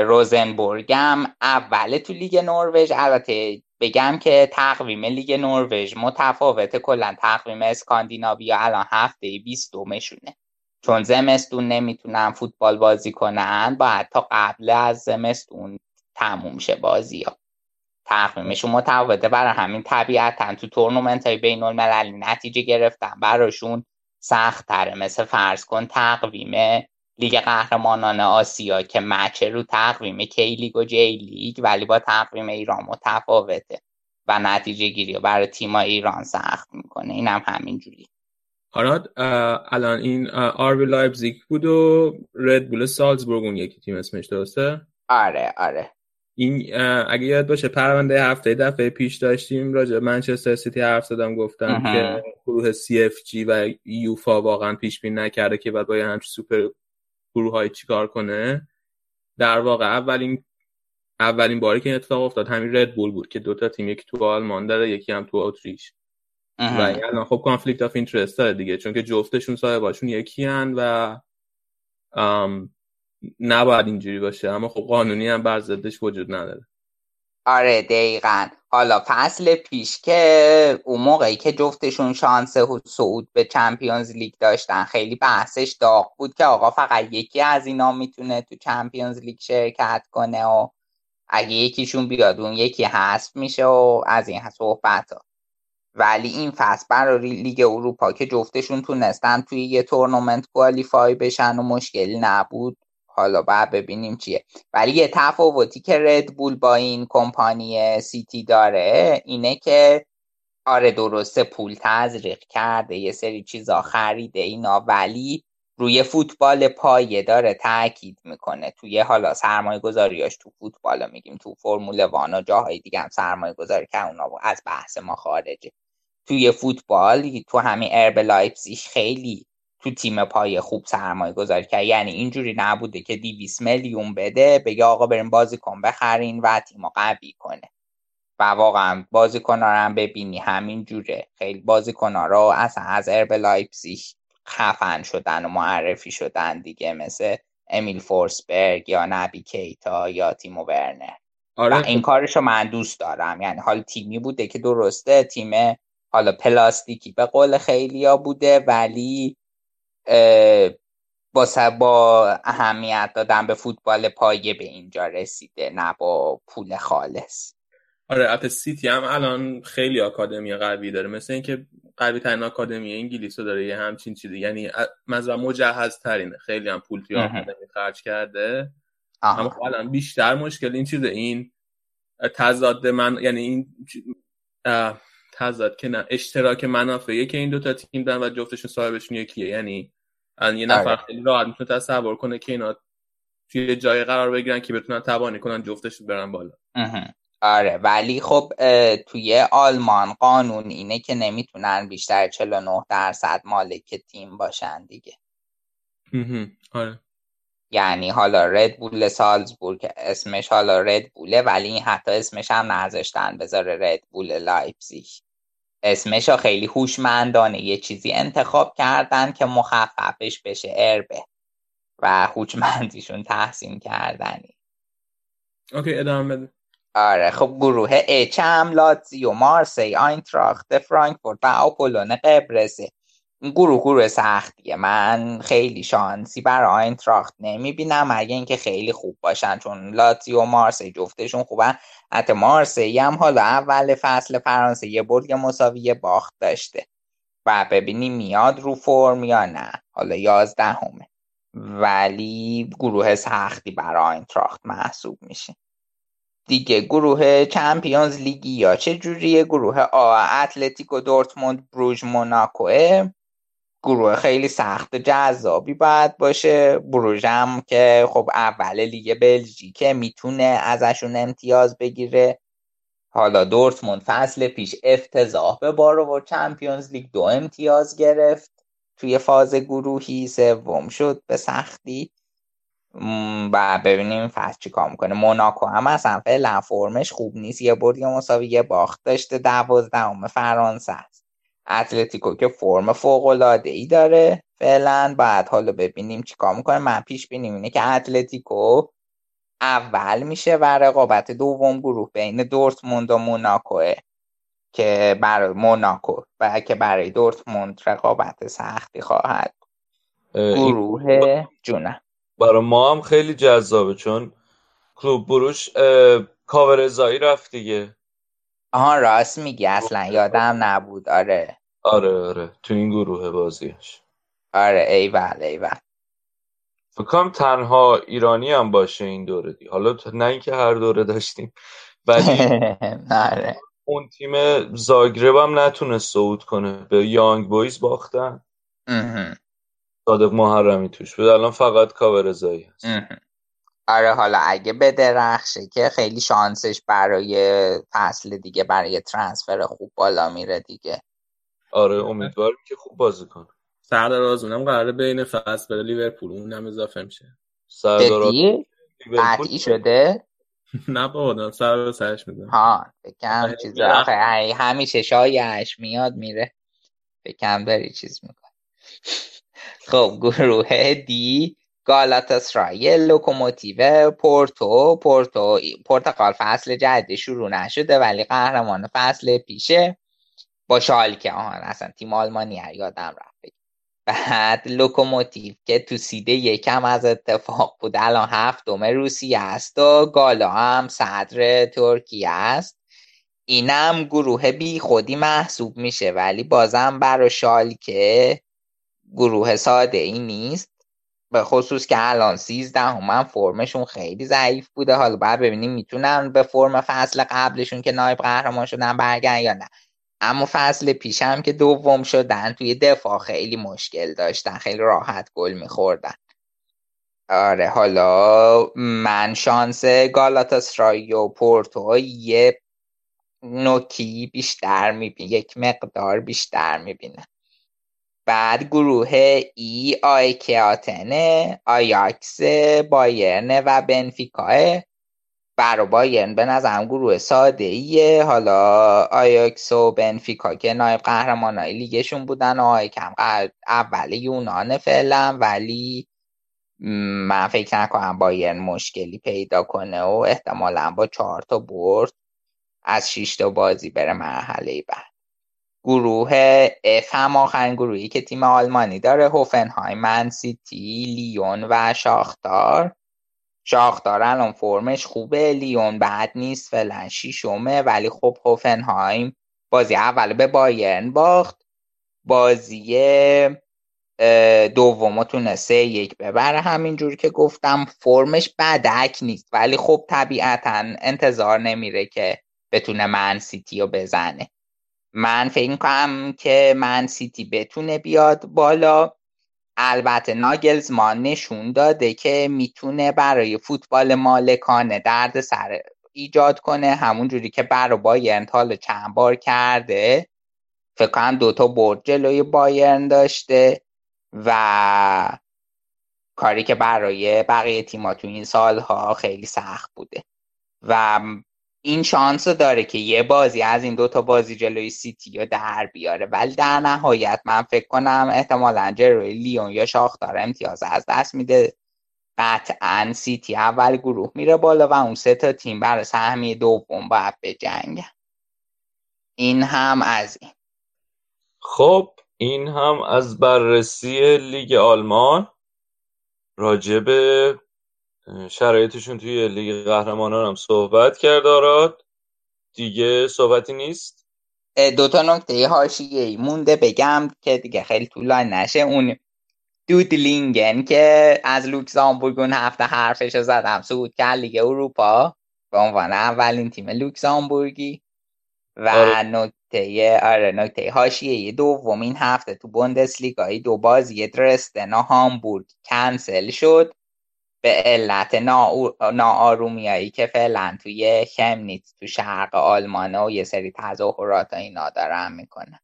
روزنبورگ هم اول تو لیگ نروژ. البته بگم که تقویم لیگ نروژ متفاوته. کلا تقویم اسکاندیناویا الان هفته 20 مشونه چون زمستون نمی‌تونن فوتبال بازی کنن باید تا قبل از زمستون تموم شه بازی ها تقویمشون متفاوته برای همین طبیعتا تو تورنمنت های بین المللی نتیجه گرفتن. براشون سخت تره مثل فرض کن تقویم لیگ قهرمانان آسیا که match رو تقویم کی لیگ و جی لیگ ولی با تقویم ایران متفاوته و نتیجه گیری برای تیم ایران سخت می‌کنه. اینم هم همینجوری آراد الان این RB لایپزیگ بود و رد بول سالزبورگ اون یکی تیم اسمش درسته؟ آره آره. این اگه یاد باشه پرونده هفته دفعه پیش داشتیم راجع منچستر سیتی حرف زدم گفتم که گروه CFG و یوفا واقعا پیش بین نکرده که بعد باید همچین سوپر گروه های چیکار کنه. در واقع اولین اولین باری که این اتفاق افتاد همین رد بول بود که دوتا تیم یکی تو آلمان داره یکی هم تو اتریش. و الان خب conflict of interest داره دیگه چون که جفتشون صاحباشون یکی هن و نباید اینجوری باشه اما خب قانونی هم بر ضدش وجود نداره. آره دقیقا. حالا فصل پیش که اون موقعی که جفتشون شانس صعود به چمپیونز لیگ داشتن خیلی بحثش داغ بود که آقا فقط یکی از اینا می‌تونه تو چمپیونز لیگ شرکت کنه و اگه یکیشون بیاد اون یکی حذف میشه و از این صحبت ها ولی این فصل برای لیگ اروپا که جفتشون تونستن توی یه تورنمنت کوالیفای بشن و مشکلی نبود. حالا بعد ببینیم چیه. ولی یه تفاوتی که ردبول با این کمپانی سیتی داره اینه که آره درسته پول تزریق کرده یه سری چیزا خریده اینا ولی روی فوتبال پایه داره تاکید می‌کنه. توی حالا سرمایه گذاریاش تو فوتبال میگیم تو فرمول وانا جاهای دیگه هم سرمایه گذاری که اونا از بحث ما خارجه. توی فوتبال تو همین آربی لایپزیگ خیلی تو تیمای پایه خوب سرمایه گذاری کرد. یعنی اینجوری نبوده که 200 میلیون بده بگه آقا بریم بازیکن بخرین و تیم قوی کنه. و واقعا بازیکن هم ببینی همین جوره. خیلی بازیکن رو اصلا از آربی لایپزیگ خفن شدن و معرفی شدن دیگه مثل امیل فورسبرگ یا نبی کیتا یا تیمو ورنر. آره. و این کارشو من دوست دارم. یعنی حالا تیمی بوده که درسته تیم حالا پلاستیکی به قول خیلیا بوده ولی با با اهمیت دادن به فوتبال پایه به اینجا رسیده نه با پول خالص. آره اپ سیتی هم الان خیلی آکادمی قوی داره. مثل اینکه قوی ترین آکادمی انگلیس رو داره یه همچین چیزی. یعنی مثلا مجهز ترینه خیلی هم پول توی آکادمی خرج کرده. اما خب الان بیشتر مشکل این چیزه. این تضاد من یعنی این تضاد که نه. اشتراک منافعه که این دوتا تیم دارن و جفتشون صاحبشون یکیه. یعنی یه نفر آره. خیلی راحت می‌تونه تصور کنه که اینا توی جای قرار بگیرن که بتونن تبانی کنن جفتش برن بالا. آره. ولی خب توی آلمان قانون اینه که نمی‌تونن بیشتر 49 درصد مالک تیم باشن دیگه. آره. یعنی حالا رد بول سالزبورگ اسمش حالا رد بوله ولی این حتی اسمش هم نذاشتن. بذارن رد بول لایپزیگ. اسمش خیلی هوشمندانه یه چیزی انتخاب کردن که مخففش بشه آربی و هوشمندیشون تحسین کردنی. okay ادامه بده. آره خب گروه اچ هم لاتزیو مارسی آینتراخت فرانکفورت و آپولون قبرسه گروه گروه سختیه. من خیلی شانسی برای آینتراخت نمی‌بینم. اگه اینکه خیلی خوب باشن چون لاتی و مارسی جفتشون خوبن. حتی مارسی هم حالا اول فصل فرانسه یه برد یه مساوی باخت داشته. و ببینیم میاد رو فرم یا نه. حالا یازده همه ولی گروه سختی برای آینتراخت محسوب میشه. دیگه گروه چمپیونز لیگی یا چه جوریه؟ گروه آ اتلتیکو دورتموند بروژ موناکوه. گروه خیلی سخت جذابی باید باشه. بروژم که خب اول لیگ بلژیکه می‌تونه ازشون امتیاز بگیره. حالا دورتموند فصل پیش افتضاح به بارو و چمپیونز لیگ دو امتیاز گرفت. توی فاز گروهی سوم شد به سختی. و ببینیم فصل چی کار می‌کنه. موناکو هم اصلا فعلا فرمش خوب نیست. یه برد یه مساوی یه باخت داشته. دوازدهم فرانسه است. اتلتیکو که فرم فوق العاده ای داره. فعلا بعد حالا ببینیم چیکار می‌کنه. من پیش بینیم اینه که اتلتیکو اول میشه و رقابت دوم گروه بین دورتموند و موناکوه که برای موناکو و که برای دورتموند رقابت سختی خواهد گروه جونه برای ما هم خیلی جذابه چون کلوب بروش کاورزایی رفت دیگه. آها راست میگی. اصلا یادم نبود. آره. آره آره. تو این گروه بازیش. آره ایول ایول. فکرم تنها ایرانی هم باشه این دوره دی حالا نه اینکه هر دوره داشتیم ولی آره. اون تیم زاگرب هم نتونست صعود کنه. به یانگ بویز باختن. صادق محرمی توش بود. الان فقط کاورزایی هست. آره حالا اگه به درخشه که خیلی شانسش برای فصل دیگه برای ترانسفر خوب بالا میره دیگه. آره امیدوارم که خوب بازی کنه. سردار آزمونم قراره بین فصل بره لیورپول. اونم اضافه میشه. سردار قطعی شده؟ نه بابا دارم سر به سرش میدم ها بکم چیز آخه همیشه شایعش میاد میره. بکم داری چیز می‌کنه خب گروه دی گالاتاسرای لوکوموتیو پورتو. پورتو پرتغال فصل جدید شروع نشده ولی قهرمان فصل پیشه. با شالکه آهان اصلا تیم آلمانی یادم رفت. بعد لوکوموتیو که تو سید ه یکم از اتفاق بود. الان هفتم روسیه است و گالا هم صدر ترکیه است. اینم گروه بیخودی محسوب میشه ولی بازم برا شالکه گروه ساده ای نیست. به خصوص که الان سیزده هم فرمشون خیلی ضعیف بوده. حالا باید ببینیم می‌تونن به فرم فصل قبلشون که نایب قهرمان شدن برگن یا نه. اما فصل پیشم که دوم شدن توی دفاع خیلی مشکل داشتن خیلی راحت گل میخوردن. آره حالا من شانس گالاتاسرای و پورتو یه نوکی بیشتر می‌بینه یک مقدار بیشتر می‌بینه. بعد گروه ای آیک آتنه آیاکس بایرن و بنفیکا برا بایرن به نظرم گروه ساده ایه حالا آیاکس و بنفیکا که نایب قهرمان های لیگشون بودن و آیک هم اول یونان فعلا ولی من فکر نکنم بایرن مشکلی پیدا کنه و احتمالا با چهار تا برد از شیش تا بازی بره مرحله بعد. گروه اف هم آخرین گروهی که تیم آلمانی داره هوفنهایم من سیتی لیون و شاختار. شاختار الان فرمش خوبه لیون بعد نیست فعلا شیشمه ولی خب هوفنهایم بازی اول به بایرن باخت. بازی دوم تونسته یک ببره. همینجور که گفتم فرمش بدک نیست. ولی خب طبیعتا انتظار نمیره که بتونه من سیتی رو بزنه. من فکر کنم که من سیتی بتونه بیاد بالا. البته ناگلزمان نشون داده که می‌تونه برای فوتبال مالکانه درد سر ایجاد کنه همون جوری که برای بایرن حالا چند بار کرده. فکر کنم دوتا برد جلوی بایرن داشته و کاری که برای بقیه تیما تو این سالها خیلی سخت بوده. و این شانس داره که یه بازی از این دوتا بازی جلوی سیتی یا در بیاره. ولی در نهایت من فکر کنم احتمالا جلوی لیون یا شاختار امتیاز از دست میده. قطعا سیتی اول گروه میره بالا و اون سه تا تیم برای سهمی دوم باید جنگ. این هم از این. خب این هم از بررسی لیگ آلمان. راجب شرایطشون توی لیگ قهرمانان هم صحبت کرد آراد. دیگه صحبتی نیست؟ دو تا نکته. حاشیه‌ای مونده بگم که دیگه خیلی طولانی نشه. اون دودلانگن که از لوکزامبورگ اون هفته حرفش زدم. صعود کرد لیگ اروپا به عنوان اولین تیم لوکزامبورگی. و آره. نکته آره نکته حاشیه دوم این هفته تو بوندسلیگای دو بازی درسدن و هامبورگ کنسل شد. به علت ناآرومیایی که فعلا توی خمنیت تو شرق آلمانه و یه سری تظاهرات اینا دارن می‌کنه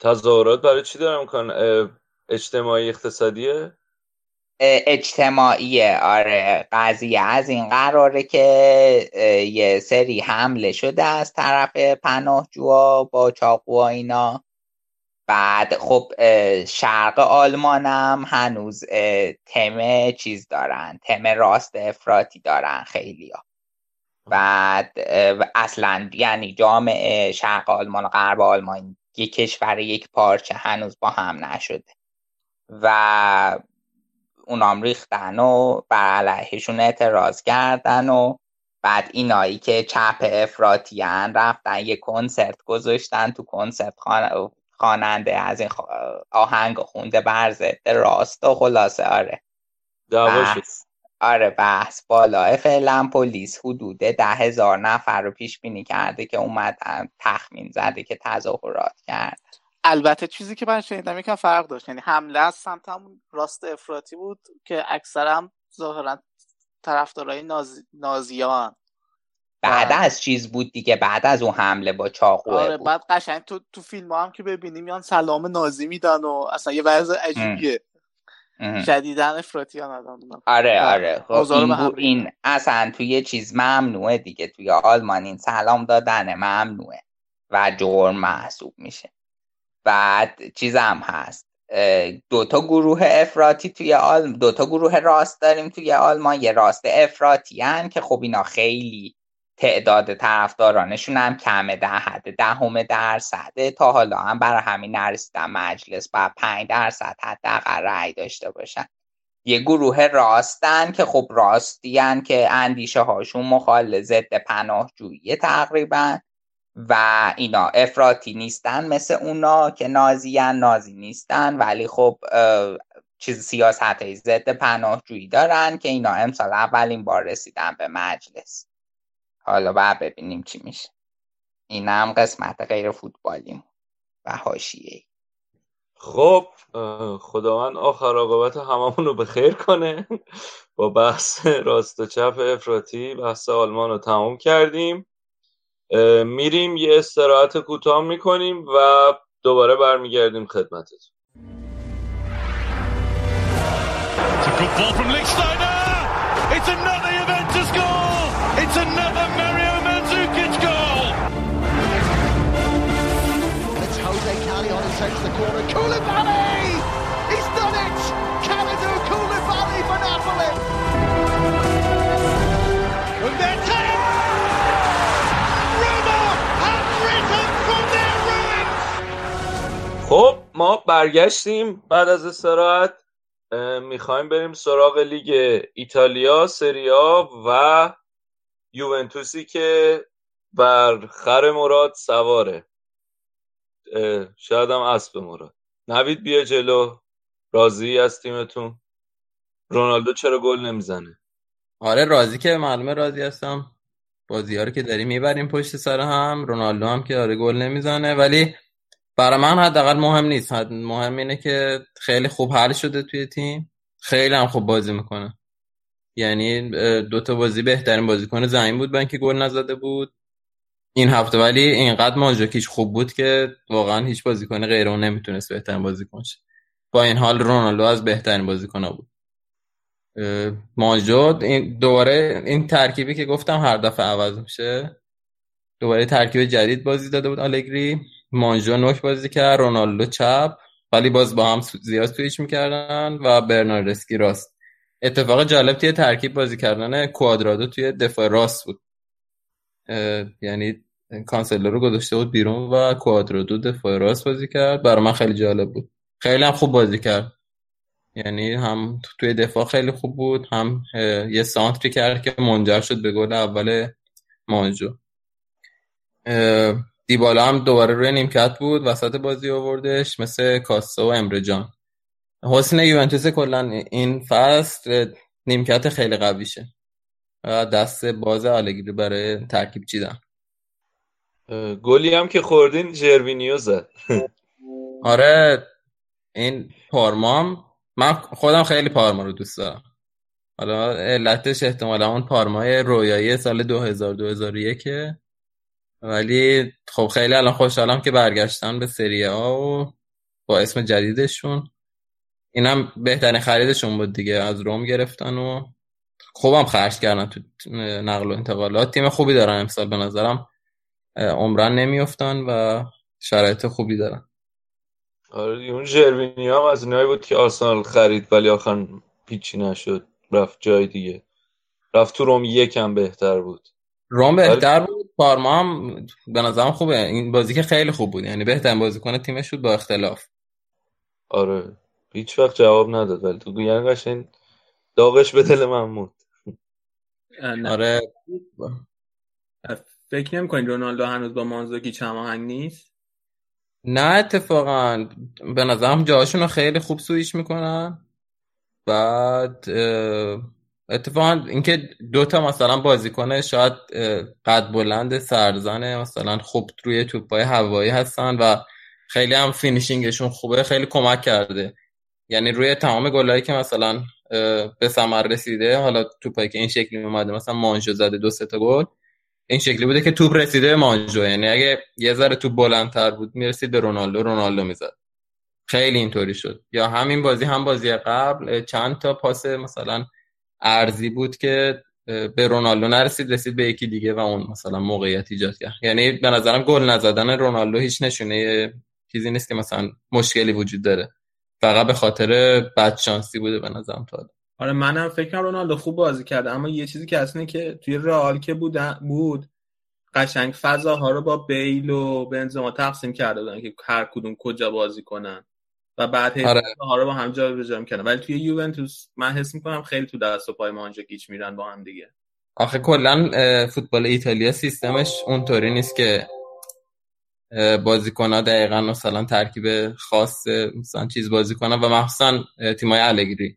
تظاهرات برای چی دارن می‌کنن؟ اجتماعی اقتصادیه؟ اجتماعیه. آره قضیه از این قراره که یه سری حمله شده از طرف پناهجوها با چاقو اینا. بعد خب شرق آلمانم هنوز تم چیز دارن تم راست افراطی دارن خیلی ها. بعد اصلا یعنی جامعه شرق آلمان و غرب آلمان یک کشور یک پارچه هنوز با هم نشده و اونام ریختن و بر علیهشون اعتراض کردن و بعد اینایی که چپ افراتیان رفتن یه کنسرت گذاشتن تو کنسرت خواننده از این آهنگ خونده بر راست و خلاصه آره. بحث. آره بحث. بالاه فعلا پلیس حدود ده هزار نفر رو پیش بینی کرده که اومدن تخمین زده که تظاهرات کرد. البته چیزی که من شنیدم یکم فرق داشت. یعنی حمله از سمت همون راست افراطی بود که اکثرا ظاهرا طرفدارای ناز... نازیان. بعد از چیز بود دیگه بعد از اون حمله با چاقو آره بود. بعد قشنگ تو تو فیلم هم که ببینیم میان سلام نازی میدن و اصلا یه وضع عجیبیه. شدیدن افراطیان آدم آره آره. خب این, بو این اصلا توی چیز ممنوعه دیگه. توی آلمان این سلام دادن ممنوعه و جرم محسوب میشه. بعد چیزم هست. دو تا گروه افراطی توی آل دو تا گروه راست داریم توی آلمان. یه راست افراطیان که خب اینا خیلی تعداد طرفدارانشون هم کمه. در حد دهم درصده تا حالا هم برای همین نرسیدن مجلس با 5 درصد حداقل رأی داشته باشن. یه گروه راستن که خب راستیان که اندیشه هاشون مخال ضد پناهجویی تقریبا و اینا. افراطی نیستن مثل اونا که نازیان نازی نیستن. ولی خب چیز سیاست ضد پناهجویی دارن که اینا امسال اولین بار رسیدن به مجلس. حالا بعد ببینیم چی میشه. این هم قسمت غیر فوتبالیم و حاشیه خب خداوند آخر عاقبت هممون رو به خیر کنه. با بحث راست و چپ افراطی بحث آلمان رو تمام کردیم. میریم یه استراحت کوتاه می‌کنیم و دوباره برمیگردیم خدمتتون. Takes the corner. Koulibaly! He's done it! Kalidou Koulibaly for Napoli! And their ruins! خب ما برگشتیم بعد از استراحت می‌خوایم بریم سراغ لیگ ایتالیا سریا و یوونتوسی که بر خر مراد سواره شاید هم اسب مراد نوید بیا جلو. راضی از تیمتون. رونالدو چرا گل نمی‌زنه؟ آره راضی که معلومه راضی هستم. بازی رو که داریم می‌بریم پشت سر هم. رونالدو هم که آره گل نمی‌زنه. ولی برای من حداقل مهم نیست. مهم اینه که خیلی خوب حل شده توی تیم. خیلی هم خوب بازی می‌کنه. یعنی دو تا بازی بهترین بازیکن زمین بود. با اینکه گل نزده بود. این هفته ولی اینقدر مانجاکیش خوب بود که واقعا هیچ بازیکن غیر اون نمی‌تونست بهترین بازیکن شه. با این حال رونالدو از بهترین بازیکن بود. مانجو این دوباره این ترکیبی که گفتم هر دفعه عوض میشه. دوباره ترکیب جدید بازی داده بود آلگری. مانجو نوک بازی کرد رونالدو چپ ولی باز با هم زیاد سویچ می‌کردن و برناردسکی راست. اتفاق جالب توی ترکیب بازی کردن کوادرادو توی دفاع راست بود. یعنی کانسلر رو گذاشته بود بیرون و کوادرادو دفاع راست بازی کرد. برای من خیلی جالب بود. خیلی هم خوب بازی کرد. یعنی هم توی دفاع خیلی خوب بود هم یه سانتری کرد که منجر شد به گل اول مانجو. دیبالا هم دوباره روی نیمکت بود وسط بازی آوردش مثل کاستا و امرجان حسن یوونتوس کلا این فصل نیمکت خیلی قویشه. دست باز آلگری برای ترکیب چیدن گلی هم که خوردین جروینیو زد. آره این پارمام من خودم خیلی پارما رو دوست دارم. حالا علتش احتمالا اون پارمای رویایی سال 2000 2001 ولی خب خیلی الان خوشحالم که برگشتن به سری ها و با اسم جدیدشون. اینم بهترین خریدشون بود دیگه از روم گرفتن و خوبم خرج کردن تو نقل و انتقالات. تیم خوبی دارن امسال به نظرم. عمران نمیافتن و شرایط خوبی دارن. آره اون ژروینی هم از اینایی بود که آرسنال خرید ولی آخر پیچی نشد. رفت جای دیگه. رفت تو روم یکم بهتر بود. روم بهتر بود. پارما هم به نظرم خوبه. این بازی که خیلی خوب بود. یعنی بهترین بازیکن تیمش بود با اختلاف. آره. هیچ وقت جواب نداد. ولی تو گوین قشنگ داغش به دل آره. فکر نمی کنید رونالدو هنوز با مانزوکی چماهنگ نیست؟ نه اتفاقا. به نظرم جاهاشون رو خیلی خوب سویش می‌کنن. بعد اتفاقا اینکه دوتا مثلا بازیکنه شاید قد بلند سرزنن مثلا خوب روی توپای هوایی هستن و خیلی هم finishing شون خوبه خیلی کمک کرده. یعنی روی تمام گلایی که مثلا به ثمر رسیده. حالا توپایی که این شکلی اومده مثلا مانژو زده دو سه تا گل. این شکلی بوده که توپ رسیده مانژو. یعنی اگه یه ذره توپ بلندتر بود می‌رسید به رونالدو. رونالدو می‌زد. خیلی اینطوری شد. یا همین بازی هم بازی قبل چند تا پاس مثلا ارزی بود که به رونالدو نرسید رسید به یکی دیگه و اون مثلا موقعیت ایجاد کرد. یعنی به نظرم گل نزدن رونالدو هیچ نشونه چیزی نیست که مثلا مشکلی وجود داره. فقط به خاطر بد شانسی بوده به نظرم تا آره منم فکرم رونالدو خوب بازی کرده اما یه چیزی که اصلا که توی رئال که بود بود قشنگ فضاها رو با بیل و بنزما تقسیم کرده بودن که هر کدوم کجا بازی کنن. و بعد آره. ها رو با هم جا جا کردن. ولی توی یوونتوس من حس می‌کنم خیلی تو دست و پای ما آنجا گیچ میرن با هم دیگه. آخه کلا فوتبال ایتالیا سیستمش اونطوری نیست که بازیکن ها دقیقا مثلا ترکیب خاص مثلا چیز بازی کنن و مخصوصا تیمای الگری.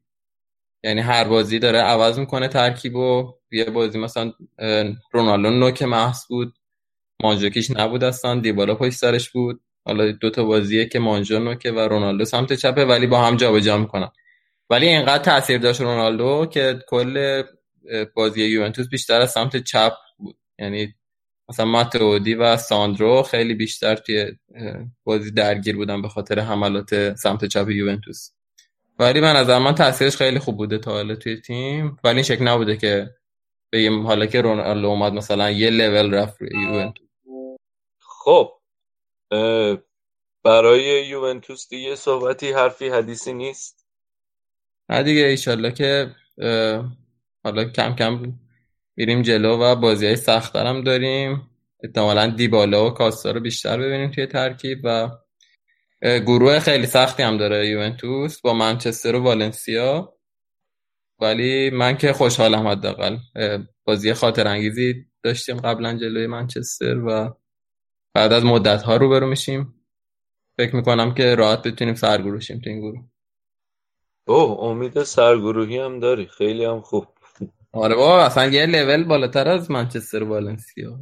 یعنی هر بازی داره عوض می‌کنه ترکیب و یه بازی مثلا رونالدو نوک محض بود مانجوکیش نبود اصلا دیبالا پشت سرش بود. حالا دو تا بازیه که مانجو نوکه و رونالدو سمت چپه ولی با هم جابجا می‌کنن. ولی اینقدر تاثیر داشت رونالدو که کل بازی یوونتوس بیشتر از سمت چپ بود. یعنی مثلا ماتئودی و ساندرو خیلی بیشتر توی بازی درگیر بودن به خاطر حملات سمت چپ یوونتوس. ولی من از من تاثیرش خیلی خوب بوده تا حالا توی تیم. ولی این شکل نبوده که بگیم حالا که رونالدو اومد مثلا یه لول رفت روی یوونتوس. خب برای یوونتوس دیگه صحبتی حرفی حدیثی نیست؟ نه دیگه ایشالله که حالا کم کم میریم جلو و بازی های سخت هم داریم. احتمالا دیبالا و کاستا رو بیشتر ببینیم توی ترکیب و گروه خیلی سختی هم داره یوونتوس با منچستر و والنسیا. ولی من که خوشحالم حداقل. بازی خاطر انگیزی داشتیم قبلا جلوی منچستر و بعد از مدت ها برو میشیم. فکر می‌کنم که راحت بتونیم سرگروشیم تو این گروه. اوه امید سرگروهی هم داری. خیلی هم خوب. آره بابا اصلا یه لول بالاتر از منچستر و والنسیا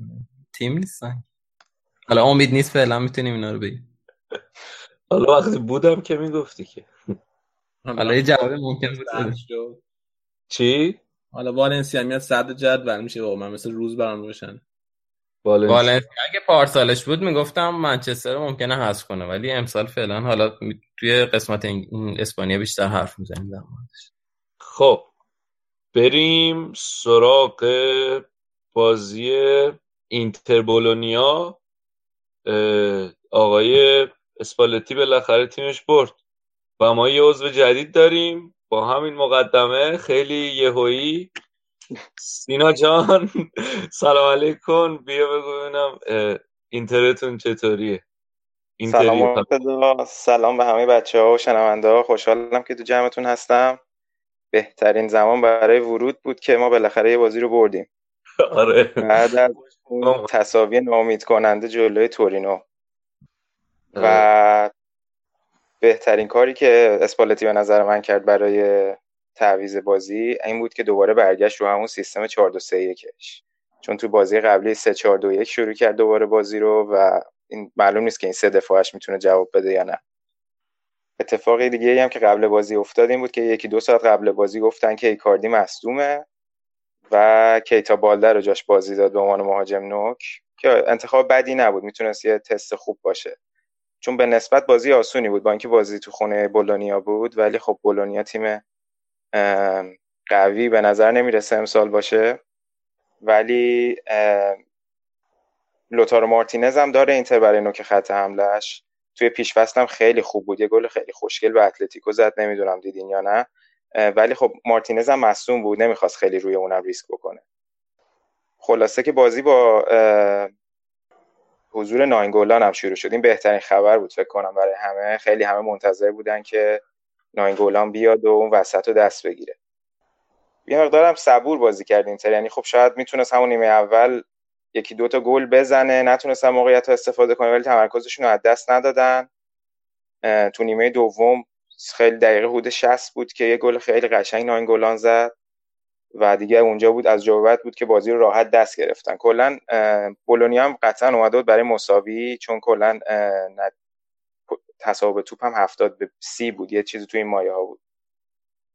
تیم نیستن. حالا امید نیست فعلا می‌تونیم اینا رو بگیم. حالا وقتی بودم که می‌گفتی که. حالا یه جواب ممکن بود چی؟ حالا والنسیا میاد صد جدول میشه با من مثل روز برام روشن. والنسیا اگه پارسالش بود می‌گفتم منچستر ممکنه حذف کنه ولی امسال فعلا حالا توی قسمت اسپانیا بیشتر حرف می‌زنیم در خب. بریم سراغ بازی اینتر بولونیا آقای اسپالتی بالاخره تیمش برد و ما یه عضو جدید داریم با همین مقدمه. خیلی یهویی. سینا جان سلام علیکم. بیا بگوینم اینترتون چطوریه؟ سلام سلام به همه بچه ها و شنونده ها. خوشحالم که تو جمعتون هستم. بهترین زمان برای ورود بود که ما بالاخره یه بازی رو بردیم. آره. بعد از اون تصاوی نامید کننده جلوی تورینو. و بهترین کاری که اسپالتی به نظر من کرد برای تعویض بازی این بود که دوباره برگشت رو همون سیستم 4 2 3 1 چون تو بازی قبلی 3 4 2 1 شروع کرد دوباره بازی رو و این معلوم نیست که این سه دفاعش می‌تونه جواب بده یا نه. اتفاقی دیگه ای هم که قبل بازی افتاد این بود که یکی دو ساعت قبل بازی گفتن که ایکاردی مصدومه و کیتا بالدر رو جاش بازی داد به عنوان مهاجم نوک که انتخاب بدی نبود می‌تونست یه تست خوب باشه. چون به نسبت بازی آسونی بود با اینکه بازی تو خونه بولونیا بود ولی خب بولونیا تیم قوی به نظر نمی‌رسه امسال باشه. ولی لوتارو مارتینز هم داره اینتر برای نوک خط حملهش توی پیش هم خیلی خوب بود. یه گل خیلی خوشگل به اتلتیکو زد. نمی‌دونم دیدین یا نه. ولی خب مارتینز هم مصوم بود. نمی‌خواست خیلی روی اونم ریسک بکنه. خلاصه که بازی با حضور ناینگولان هم شروع شد. این بهترین خبر بود فکر کنم برای همه. خیلی همه منتظر بودن که ناینگولان بیاد و اون وسط رو دست بگیره. یه مقدارم صبور بازی کرد اینتر یعنی خب شاید می‌تونست همون نیمه اول یکی دوتا گل بزنه نتونستن موقعیت استفاده کنه ولی تمرکزشون رو از دست ندادن. تو نیمه دوم خیلی دقیقه حدود 60 بود که یه گل خیلی قشنگ ناینگولان زد و دیگه اونجا بود از جوابت بود که بازی رو راحت دست گرفتن. کلا بولونیا هم قطعا اومده بود برای مساوی چون کلا تصاحب توپ هم 70 به 30 بود یه چیزی تو این مایه ها بود.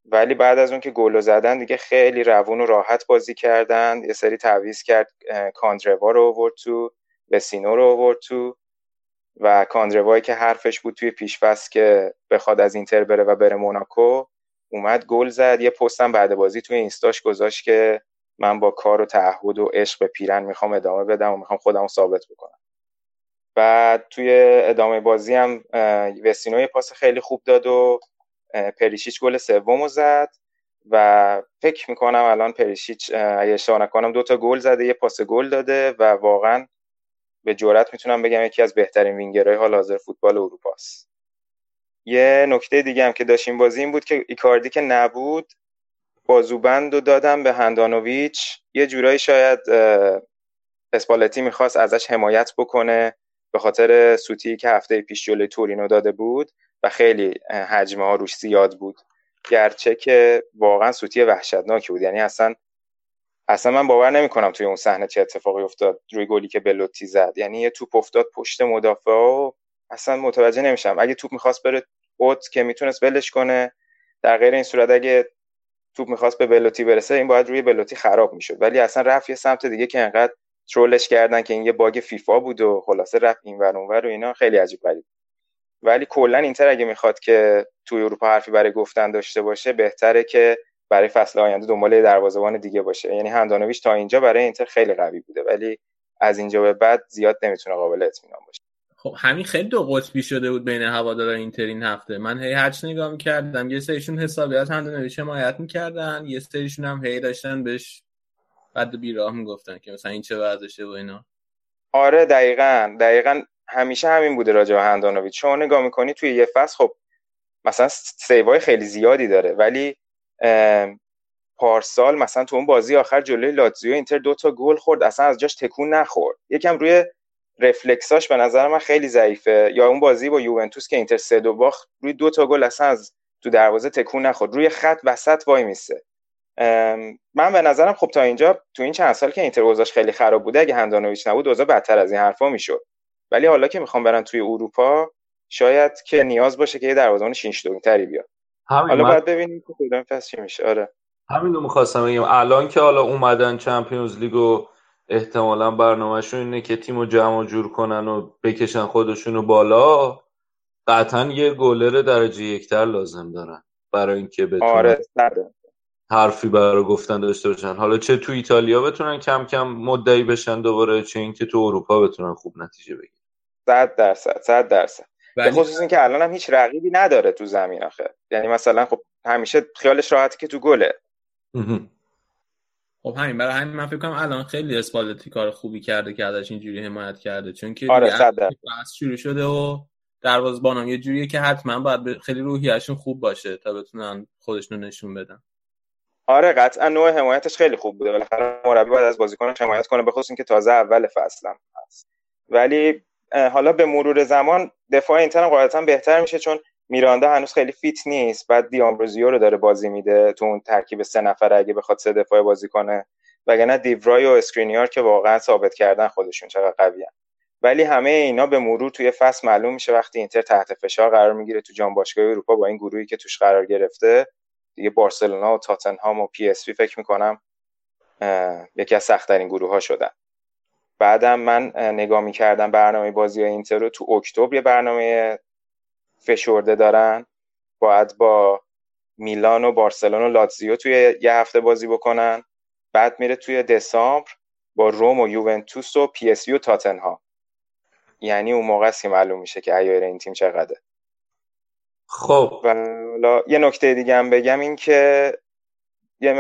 ولی بعد از اون که گل زدن دیگه خیلی روون و راحت بازی کردن. یه سری تعویض کرد کاندروا رو آورد تو وسینو رو آورد تو و کاندروایی که حرفش بود توی پیشفست که بخواد از اینتر بره و بره موناکو اومد گل زد. یه پستم بعد بازی توی اینستاش گذاشت که من با کار و تعهد و عشق به پیرن می‌خوام ادامه بدم و می‌خوام خودم ثابت بکنم. بعد توی ادامه بازی هم وسینو یه پاس خیلی خوب داد و پریشیچ گل سوم زد و فکر می‌کنم الان پریشیچ اگه اشتباه نکنم دو تا گل زده یه پاس گل داده و واقعا به جرات می‌تونم بگم یکی از بهترین وینگرهای حال حاضر فوتبال اروپاست یه نکته دیگه هم که داشتیم بازی این بود که ایکاردی که نبود بازوبند رو دادم به هندانویچ یه جورایی شاید اسپالتی می‌خواست ازش حمایت بکنه به خاطر سوتی که هفته پیش جلوی تورینو داده بود. خیلی حجمه ها روش زیاد بود. گرچه که واقعا سوتی وحشتناکی بود. یعنی اصلا اصلا من باور نمی‌کنم توی اون صحنه چه اتفاقی افتاد روی گلی که بلوتی زد. یعنی یه توپ افتاد پشت مدافع و اصلا متوجه نمیشم. اگه توپ می‌خواست بره اوت که می‌تونست ولش کنه در غیر این صورت اگه توپ می‌خواست به بلوتی برسه این باید روی بلوتی خراب می‌شد. ولی اصلا رفت یه سمت دیگه که انقدر ترولش کردن که این یه باگ فیفا بود و خلاصه رفت این ور اونور و اینا. خیلی عجیب غریب ولی کلا اینتر اگه می‌خواد که توی اروپا حرفی برای گفتن داشته باشه بهتره که برای فصل آینده دنبال دروازه‌بان دیگه باشه. یعنی هندانویچ تا اینجا برای اینتر خیلی قوی بوده ولی از اینجا به بعد زیاد نمی‌تونه قابل اطمینان باشه. خب همین خیلی دو قطبی شده بود بین هواداران اینتر این هفته. من هی هرچ نگاه می‌کردم یه سریشون حسابی از هندانویچ حمایت می‌کردن یه سریشون هم هی داشتن بهش بد بیراه می‌گفتن که مثلا این چه ورزشه و اینا. آره دقیقا. دقیقا همیشه همین بوده راجع به هندانویچ چون نگاه می‌کنی توی یه فصل خب مثلا سیوای خیلی زیادی داره ولی پارسال مثلا تو اون بازی آخر جلوی لاتزیو اینتر دو تا گل خورد اصلا از جاش تکون نخورد. یکم روی رفلکساش به نظر من خیلی ضعیفه. یا اون بازی با یوونتوس که اینتر سه دو باخت روی دو تا گل اصلا از تو دروازه تکون نخورد. روی خط وسط وای میسه. من به نظرم خب تا اینجا تو این چند سال که اینتر اوضاعش خیلی خراب بوده اگه هندانویچ نبود اوضاع بدتر از این حرفا می‌شد. ولی حالا که می‌خوام برن توی اروپا شاید که نیاز باشه که یه دروازه‌بان شینش تری بیاد حالا باید ببینیم که کدوم فصل چی میشه. آره. همین رو می‌خواستم بگم. الان که حالا اومدن چمپیونز لیگ و احتمالا برنامهشون اینه که تیم رو جمع جور کنن و بکشن خودشونو بالا قطعا یه گلر درجه یکتر لازم دارن برای اینکه بتونن آره حرفی برای گفتن داشته باشن. حالا چه تو ایتالیا بتونن کم کم مدعی بشن دوباره چه اینکه تو اروپا بتونن خوب نتیجه بگیرن. صد درصد صد درصد. به خصوص اینکه الان هم هیچ رقیبی نداره تو زمین آخه. یعنی مثلا خب همیشه خیالش راحته که تو گله. خب همین برای همین من فکر کنم الان خیلی اسپالتی کار خوبی کرده که ازش اینجوری حمایت کرده. چون که آره شروع شده و دروازه‌بانم یه جوریه که حتما باید خیلی روحیه‌شون خوب باشه تا بتونن خودشون نشون بدن. آره قطعا نوع حمایتش خیلی خوب بوده. بالاخره مربی باید از بازیکنش حمایت کنه بخصوص اینکه تازه اول فصلم هست. ولی حالا به مرور زمان دفاع اینتر هم قاعدتا بهتر میشه چون میراندا هنوز خیلی fit نیست. بعد دآمبروزیو رو داره بازی میده تو اون ترکیب سه نفر اگه بخواد سه دفاعه بازی کنه. وگرنه دفرای و اسکرینیار که واقعا ثابت کردن خودشون چقدر قوین ولی همه اینا به مرور توی فصل معلوم میشه وقتی اینتر تحت فشار قرار می‌گیره تو جام باشگاه اروپا با این گروهی که توش قرار گرفته. دیگه بارسلونا و تاتنهام و پی اس وی فکر می‌کنم یکی از سختترین گروه ها شدن. بعدم من نگاه می‌کردم برنامه بازی اینتر رو تو اکتبر یه برنامه فشرده دارن. باید با میلان و بارسلونا و لاتزیو توی یه هفته بازی بکنن. بعد میره توی دسامبر با روم و یوونتوس و پی اس و تاتنهام. یعنی اون موقع است که معلوم میشه که عیار این تیم چقدره. خب. و حالا یه نکته دیگه هم بگم این که یه,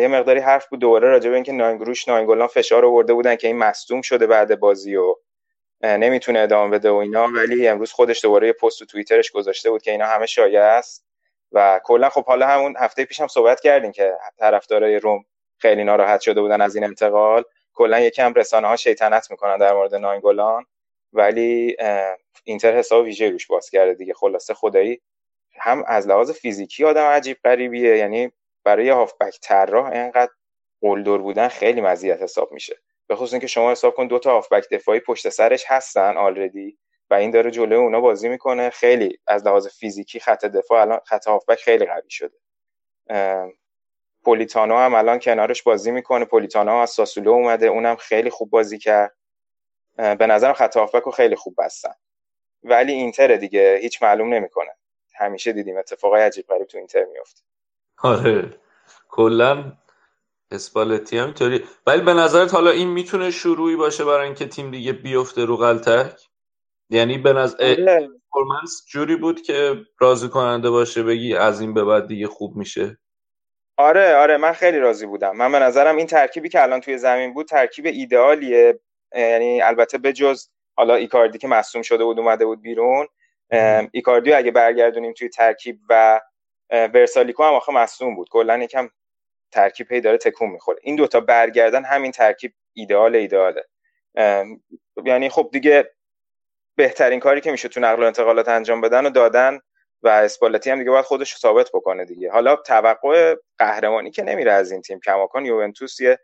یه مقداری حرف بود دوباره راجع به اینکه ناینگروش ناینگولان فشار آورده بودن که این مصدوم شده بعد بازی و نمی‌تونه ادامه بده و اینا. ولی امروز خودش دوباره یه پست تو توییترش گذاشته بود که اینا همه شایعه است. و کلا خب حالا همون هفته پیشم صحبت کردیم که طرفدارای روم خیلی ناراحت شده بودن از این انتقال. کلا یکم رسانه ها شیطنت می‌کنن در مورد ناینگولان ولی اینتر حساب ویژه روش باز کرده دیگه. خلاصه خدایی هم از لحاظ فیزیکی آدم عجیب غریبیه. یعنی برای هافبک طراح اینقدر قلدر بودن خیلی مزیت حساب میشه. به خصوص اینکه شما حساب کن دو تا هافبک دفاعی پشت سرش هستن آلردی و این داره جلوی اونا بازی می‌کنه. خیلی از لحاظ فیزیکی خط دفاع الان خط هافبک خیلی قوی شده. پولیتانو هم الان کنارش بازی می‌کنه. پولیتانو از ساسولو اومده. اونم خیلی خوب بازی کرد. به نظرم خط هافبک رو خیلی خوب بستن. ولی اینتر دیگه. هیچ معلوم نمی‌کنه. همیشه دیدیم اتفاقای عجیب غریب تو اینتر میفته آره. کلا اسپالتی هم اینطوری. ولی به نظرت حالا این می‌تونه شروعی باشه برای اینکه تیم دیگه بیفته رو غلطک؟ یعنی به نظر performance جوری بود که راضی کننده باشه بگی از این به بعد دیگه خوب میشه؟ آره آره من خیلی راضی بودم. من به نظرم این ترکیبی که الان توی زمین بود ترکیب ایدئالیه. یعنی البته به جز حالا ایکاردی که مصدوم شده بود اومده بود بیرون ایکاردیو اگه برگردونیم توی ترکیب و ورسالیکو هم آخه مصدوم بود. کلا یکم ترکیب هی داره تکون می‌خوره. این دوتا برگردن همین ترکیب ایدئال ایدئاله. یعنی خب دیگه بهترین کاری که میشه تو نقل و انتقالات انجام بدن و دادن و اسپالتی هم دیگه باید خودش ثابت بکنه دیگه. حالا توقع قهرمانی که نمیره از این تیم. کماکان یوونتوس یه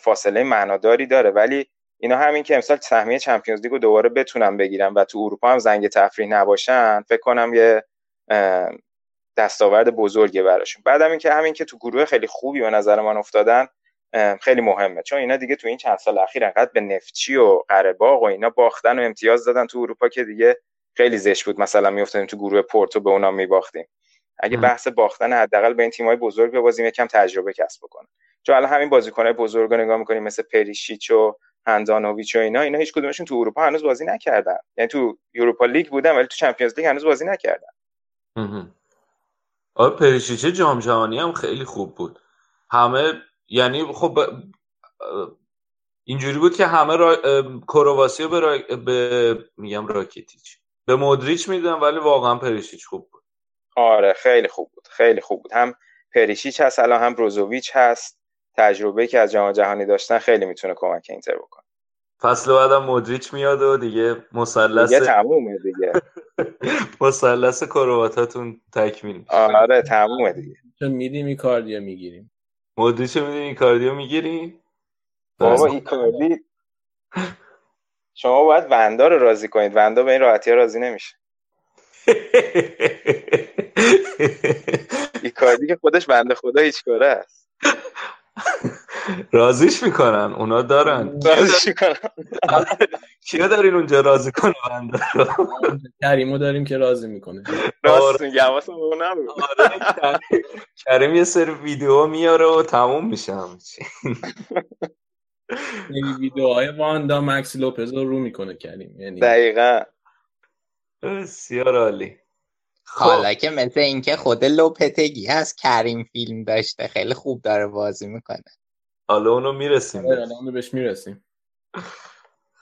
فاصله معناداری داره. ولی اینا همین که امسال سهمیه چمپیونز لیگ رو دوباره بتونن بگیرن و تو اروپا هم زنگ تفریح نباشن فکر کنم یه دستاورد بزرگی براشون. بعدم اینکه همین که تو گروه خیلی خوبی به نظر من افتادن خیلی مهمه. چون اینا دیگه تو این چند سال اخیر انقدر به نفچی و قرهباغ و اینا باختن و امتیاز دادن تو اروپا که دیگه خیلی زشت بود. مثلا میافتادیم تو گروه پورتو به اونا میباختیم. اگه بحث باختن حداقل به این تیمای بزرگ ببازیم یکم تجربه کسب بکنه چون الان همین بازیکنای بزرگ رو نگاه می‌کنیم مثل پریشیچ و هندانوویچ و اینا اینا هیچ کدومشون تو اروپا هنوز بازی نکردن. یعنی تو اروپا لیگ بودن ولی تو چمپیونز لیگ هنوز بازی نکردن. آره پریشیچ جام جهانی هم خیلی خوب بود. همه یعنی خب اینجوری بود که همه را... کرواسی به, را... به میگم راکیتیچ. به مودریچ میدن ولی واقعا پریشیچ خوب بود. آره خیلی خوب بود خیلی خوب بود. هم پریشیچ هست الان هم بروزوویچ هست. تجربه که از جام جهانی داشتن خیلی می‌تونه کمک اینتر بکنه. فصل بعدم مودریچ میاد و دیگه مثلث دیگه تمومه دیگه. مثلث کرواتاتون تکمیل آره تمومه دیگه. چون میدیم این کاردیو می‌گیریم؟ مودریچ میدیم این کاردیو می‌گیریم؟ بابا ایکاردی شما باید وندا رو راضی کنید. وندا به این راحتی ها راضی نمیشه. ایکاردی که خودش بنده خدا هیچ کاره است. رازیش می‌کنن اونا دارن. رازیش می‌کنن. کیا دارین اونجا راضی کنه؟ بنده رو کریمو داریم که راضی می‌کنه. راست میگه حواسم به اون نبود. کریم یه سری ویدیو میاره و تموم میشه همچین یعنی ویدیوهای واندا مکس لوپز رو رو می‌کنه کریم یعنی. دقیقا. بسیار عالی. حالا که مثل اینکه خود لوپتگی هست کریم فیلم داشته خیلی خوب داره بازی می‌کنه. حالا اونو می‌رسیم اونو بهش. می‌رسیم.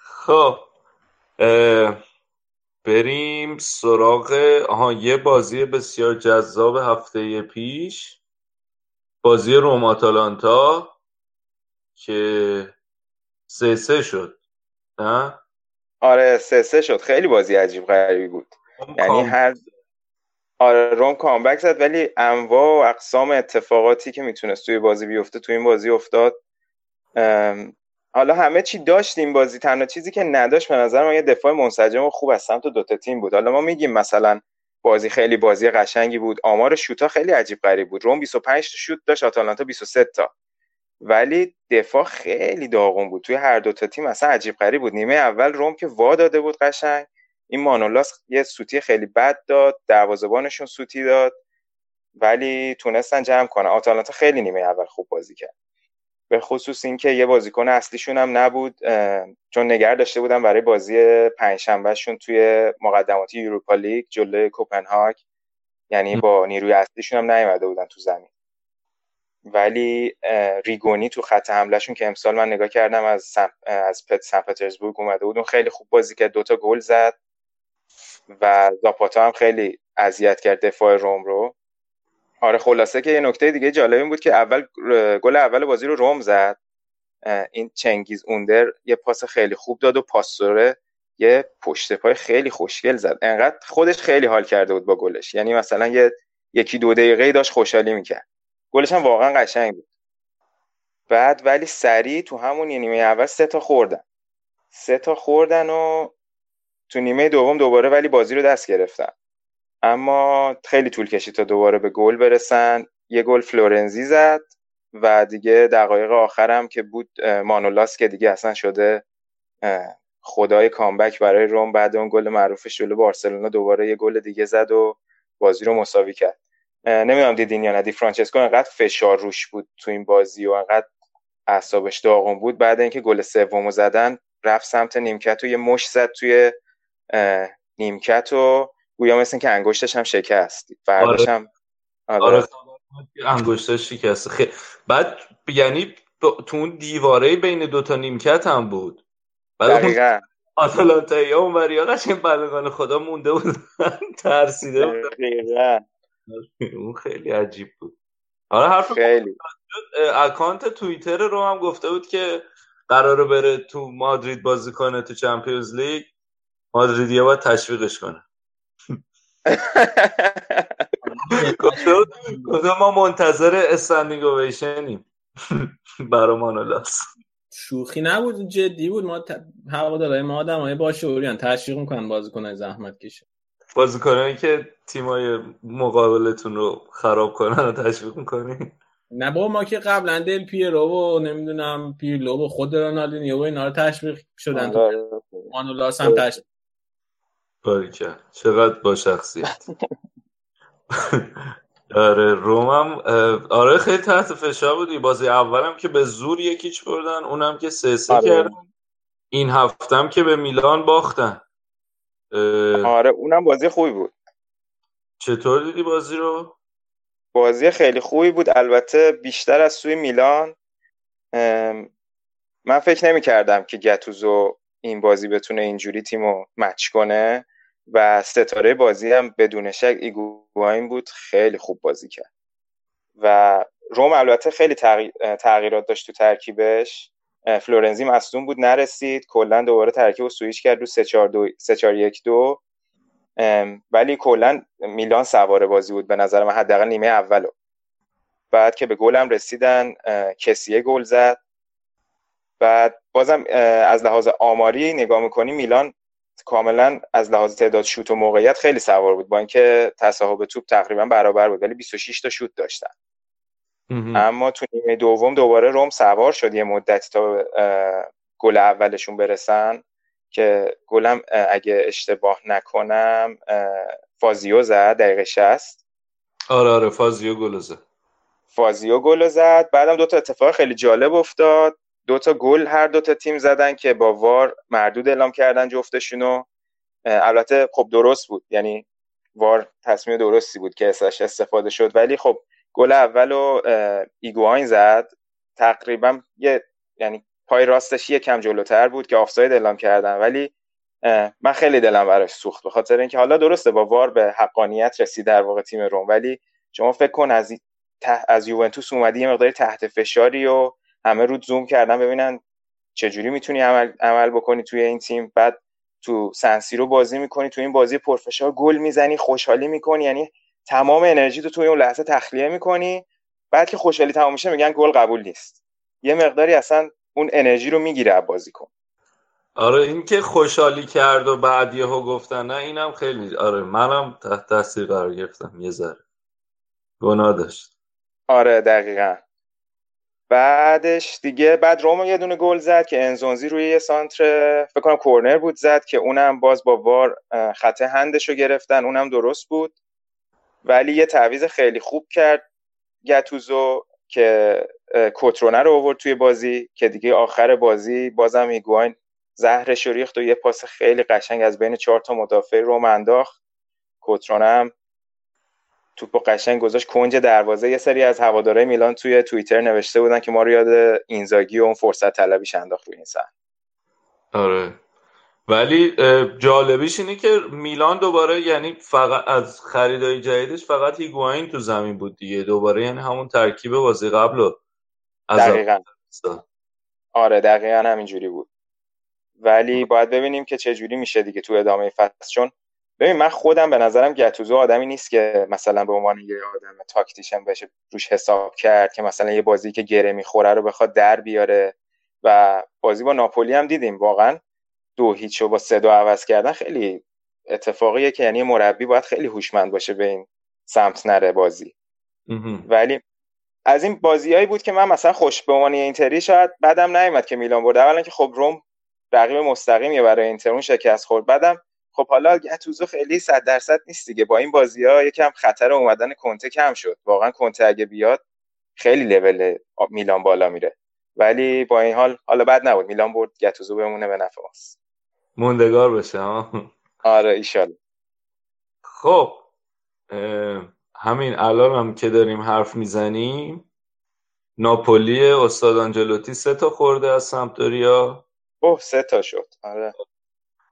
خب بریم سراغ آها یه بازی بسیار جذاب هفته پیش. بازی روم آتالانتا که سه سه شد نه؟ آره سه سه شد. خیلی بازی عجیب غریبی بود. یعنی هر آره روم کامبک زد ولی انواع و اقسام اتفاقاتی که می‌تونست توی بازی بیفته توی این بازی افتاد. حالا همه چی داشت این بازی تنها چیزی که نداشت به نظر من یه دفاع منسجم و خوب از سمت دوتا تیم بود. حالا ما میگیم مثلا بازی خیلی بازی قشنگی بود آمار شوتا خیلی عجیب غریب بود. روم 25 تا شوت داشت آتالانتا 23 تا. ولی دفاع خیلی داغون بود. توی هر دو تا تیم اصلا عجیب غریب بود. نیمه اول روم که وا داده بود قشنگ. این مانولاس یه سوتی خیلی بد داد دروازه‌بانشون سوتی داد ولی تونستن جمع کنن. آتالانتا خیلی نیمه اول خوب بازی کرد. به خصوص اینکه یه بازیکن اصلیشون هم نبود چون نگر داشته بودن برای بازی پنجشنبهشون توی مقدمات یوروپا لیگ جلوی کوپنهاگ. یعنی با نیروی اصلیشون هم نیومده بودن تو زمین. ولی ریگونی تو خط حملهشون که امسال من نگاه کردم از سم... از پت سن پترزبورگ اومده بود اون خیلی خوب بازی کرد. دوتا گل زد. و زاپاتا هم خیلی اذیت کرد دفاع روم رو. آره خلاصه که یه نکته دیگه جالب این بود که اول گل اول بازی رو روم زد. این چنگیز اوندر یه پاس خیلی خوب داد و پاسوره یه پشت پای خیلی خوشگل زد. انقدر خودش خیلی حال کرده بود با گلش. یعنی مثلا یه یکی دو دقیقه داشت خوشحالی می‌کرد. گلش هم واقعا قشنگ بود. بعد ولی سریع تو همون نیمه اول سه تا خوردن. سه تا خوردن و تو نیمه دوم دوباره ولی بازی رو دست گرفتن. اما خیلی طول کشید تا دوباره به گل برسن. یه گل فلورنزی زد و دیگه دقایق آخرم که بود مانولاس که دیگه اصلا شده خدای کامبک برای روم بعد اون گل معروفش جلو بارسلونا دوباره یه گل دیگه زد و بازی رو مساوی کرد. نمی‌دونم دیدین یا نه. دی فرانچسکو انقدر فشار روش بود تو این بازی و انقدر اعصابش داغون بود. بعد اینکه گل سومو زدن رفت سمت نیمکت و یه مش زد توی نیمکت و گویا مثل که انگشتش هم شکست. فرداش هم آره, آره. انگشتش شکست. خیلی بعد یعنی تو اون دیواره بین دوتا نیمکت هم بود. دقیقا. آتالانتایی ها اون وریا قشنگ بلگان خدا مونده بود. ترسیده بود. اون خیلی عجیب بود. آره حرف خیلی. اکانت توییتر رو هم گفته بود که قراره بره تو مادرید بازی کنه تو چمپیونز لیگ. مادریدیا باید تشویقش کنه. گفته ما منتظر استندینگ اویشنیم؟ برا مانولاس. شوخی نبود جدی بود. ما. هوادارهای ما آدم های با شعوریان تشویق می‌کنن بازیکنای زحمت کشه. بازیکنایی که تیمای مقابلتون رو خراب کنن و تشویق می‌کنی؟ نه با ما که قبلا دل پیرو و نمی‌دونم پیرلو و خود رونالدینیو و اینا رو تشویق شدن. مانولاس هم تشویق باریکه چقدر با شخصیت. آره رومم آره خیلی تحت فشار بودی بازی اولم که به زور یکیچ بردن اونم که سه سه آره. کردن. این هفتم که به میلان باختن. آره اونم بازی خوبی بود. چطور دیدی بازی رو؟ بازی خیلی خوبی بود. البته بیشتر از سوی میلان من فکر نمی کردم که گتوزو این بازی بتونه اینجوری تیم رو match کنه و ستاره بازی هم بدون شک ایگواین بود خیلی خوب بازی کرد. و روم البته خیلی تغییرات داشت تو ترکیبش. فلورنزی مصدوم بود نرسید. کلا دوباره ترکیب رو سویچ کرد رو 3 4 2 3 4 1 2 ولی کلا میلان سوار بازی بود به نظر من حداقل نیمه اولو. بعد که به گلم رسیدن کسیه گل زد. بعد بازم از لحاظ آماری نگاه می‌کنی میلان کاملا از لحاظ تعداد شوت و موقعیت خیلی سوار بود. با اینکه تصاحب توپ تقریبا برابر بود ولی 26 تا شوت داشتن. اما تو نیمه دوم دوباره روم سوار شد یه مدت تا گل اولشون برسن که گلم اگه اشتباه نکنم فازیو زد دقیقه 60 آره آره فازیو گل زد. فازیو گل زد. بعدم دو تا اتفاق خیلی جالب افتاد. دو تا گل هر دو تا تیم زدن که با وار مردود اعلام کردن جفتشونو. البته خب درست بود. یعنی وار تصمیم درستی بود که ازش استفاده شد. ولی خب گل اول و ایگواین زد. تقریبا یه یعنی پای راستش یه کم جلوتر بود که آفساید اعلام کردن. ولی من خیلی دلم براش سوخت. به خاطر اینکه حالا درسته با وار به حقانیت رسید در واقع تیم روم. ولی شما فکر کن از از یوونتوس اومدی یه مقداری تحت فشاری و همه رو زوم کردن ببینن چجوری می‌تونی عمل, عمل بکنی توی این تیم. بعد تو سنسی رو بازی می‌کنی تو این بازی پرفشار گل می‌زنی خوشحالی می‌کنی. یعنی تمام انرژی تو توی اون لحظه تخلیه می‌کنی. بعد که خوشحالی تمام میشه میگن گل قبول نیست. یه مقداری اصلا اون انرژی رو می‌گیره بازی کن. آره این که خوشحالی کرد و بعد یهو گفتن نه اینم خیلی آره منم تحت تاثیر قرار گرفتم. یه ذره. گناه داشت. آره دقیقا. بعدش دیگه بعد رومو یه دونه گل زد که انزونزی روی یه سانتر فکر کنم کورنر بود زد که اونم باز با وار خط هندش رو گرفتن اونم درست بود. ولی یه تعویز خیلی خوب کرد گتوزو که کترونه رو آورد توی بازی که دیگه آخر بازی بازم هیگواین زهرش ریخت و یه پاس خیلی قشنگ از بین چهار تا مدافع رو انداخت. کترونه هم توپ قشنگ گذاشت. کنج دروازه یه سری از هوادارهای میلان توی توییتر نوشته بودن که ما رو یاد اینزاگی و اون فرصت طلبیش انداخت روی این سن آره. ولی جالبیش اینه که میلان دوباره یعنی فقط از خریدای جدیدش فقط هیگواین تو زمین بود دیگه. دوباره یعنی همون ترکیب بازی قبل از دقیقا. آره دقیقا همینجوری بود. ولی باید ببینیم که چه جوری میشه دیگه تو ادامه فصل. چون ببین من خودم به نظرم گتوزو آدمی نیست که مثلا به عنوان یه آدم تاکتیشن بشه روش حساب کرد که مثلا یه بازی که گره می‌خوره رو بخواد در بیاره. و بازی با ناپولی هم دیدیم. واقعا دو هیچ با سه دو عوض کردن خیلی اتفاقیه که یعنی مربی باید خیلی هوشمند باشه به این سمت نره بازی. ولی از این بازیهایی بود که من مثلا خوش به عنوان اینتری شاید بعدم نیومد که میلان برد. اولا که خب روم رقیب مستقیمیه برای اینتر. اون شکست خورد. بعدم خب حالا گتوزو خیلی صد درصد نیست دیگه. با این بازی ها یکم خطر اومدن کنته کم شد. واقعا کنته اگه بیاد خیلی لول میلان بالا میره. ولی با این حال حالا بد نبود. میلان برد گتوزو بمونه به نفع ماست. موندگار بشه ها آره ایشال خب همین الان هم که داریم حرف می‌زنیم ناپولی استاد آنجلوتی سه تا خورده از سمپدوریا. اوه سه تا شد. آره.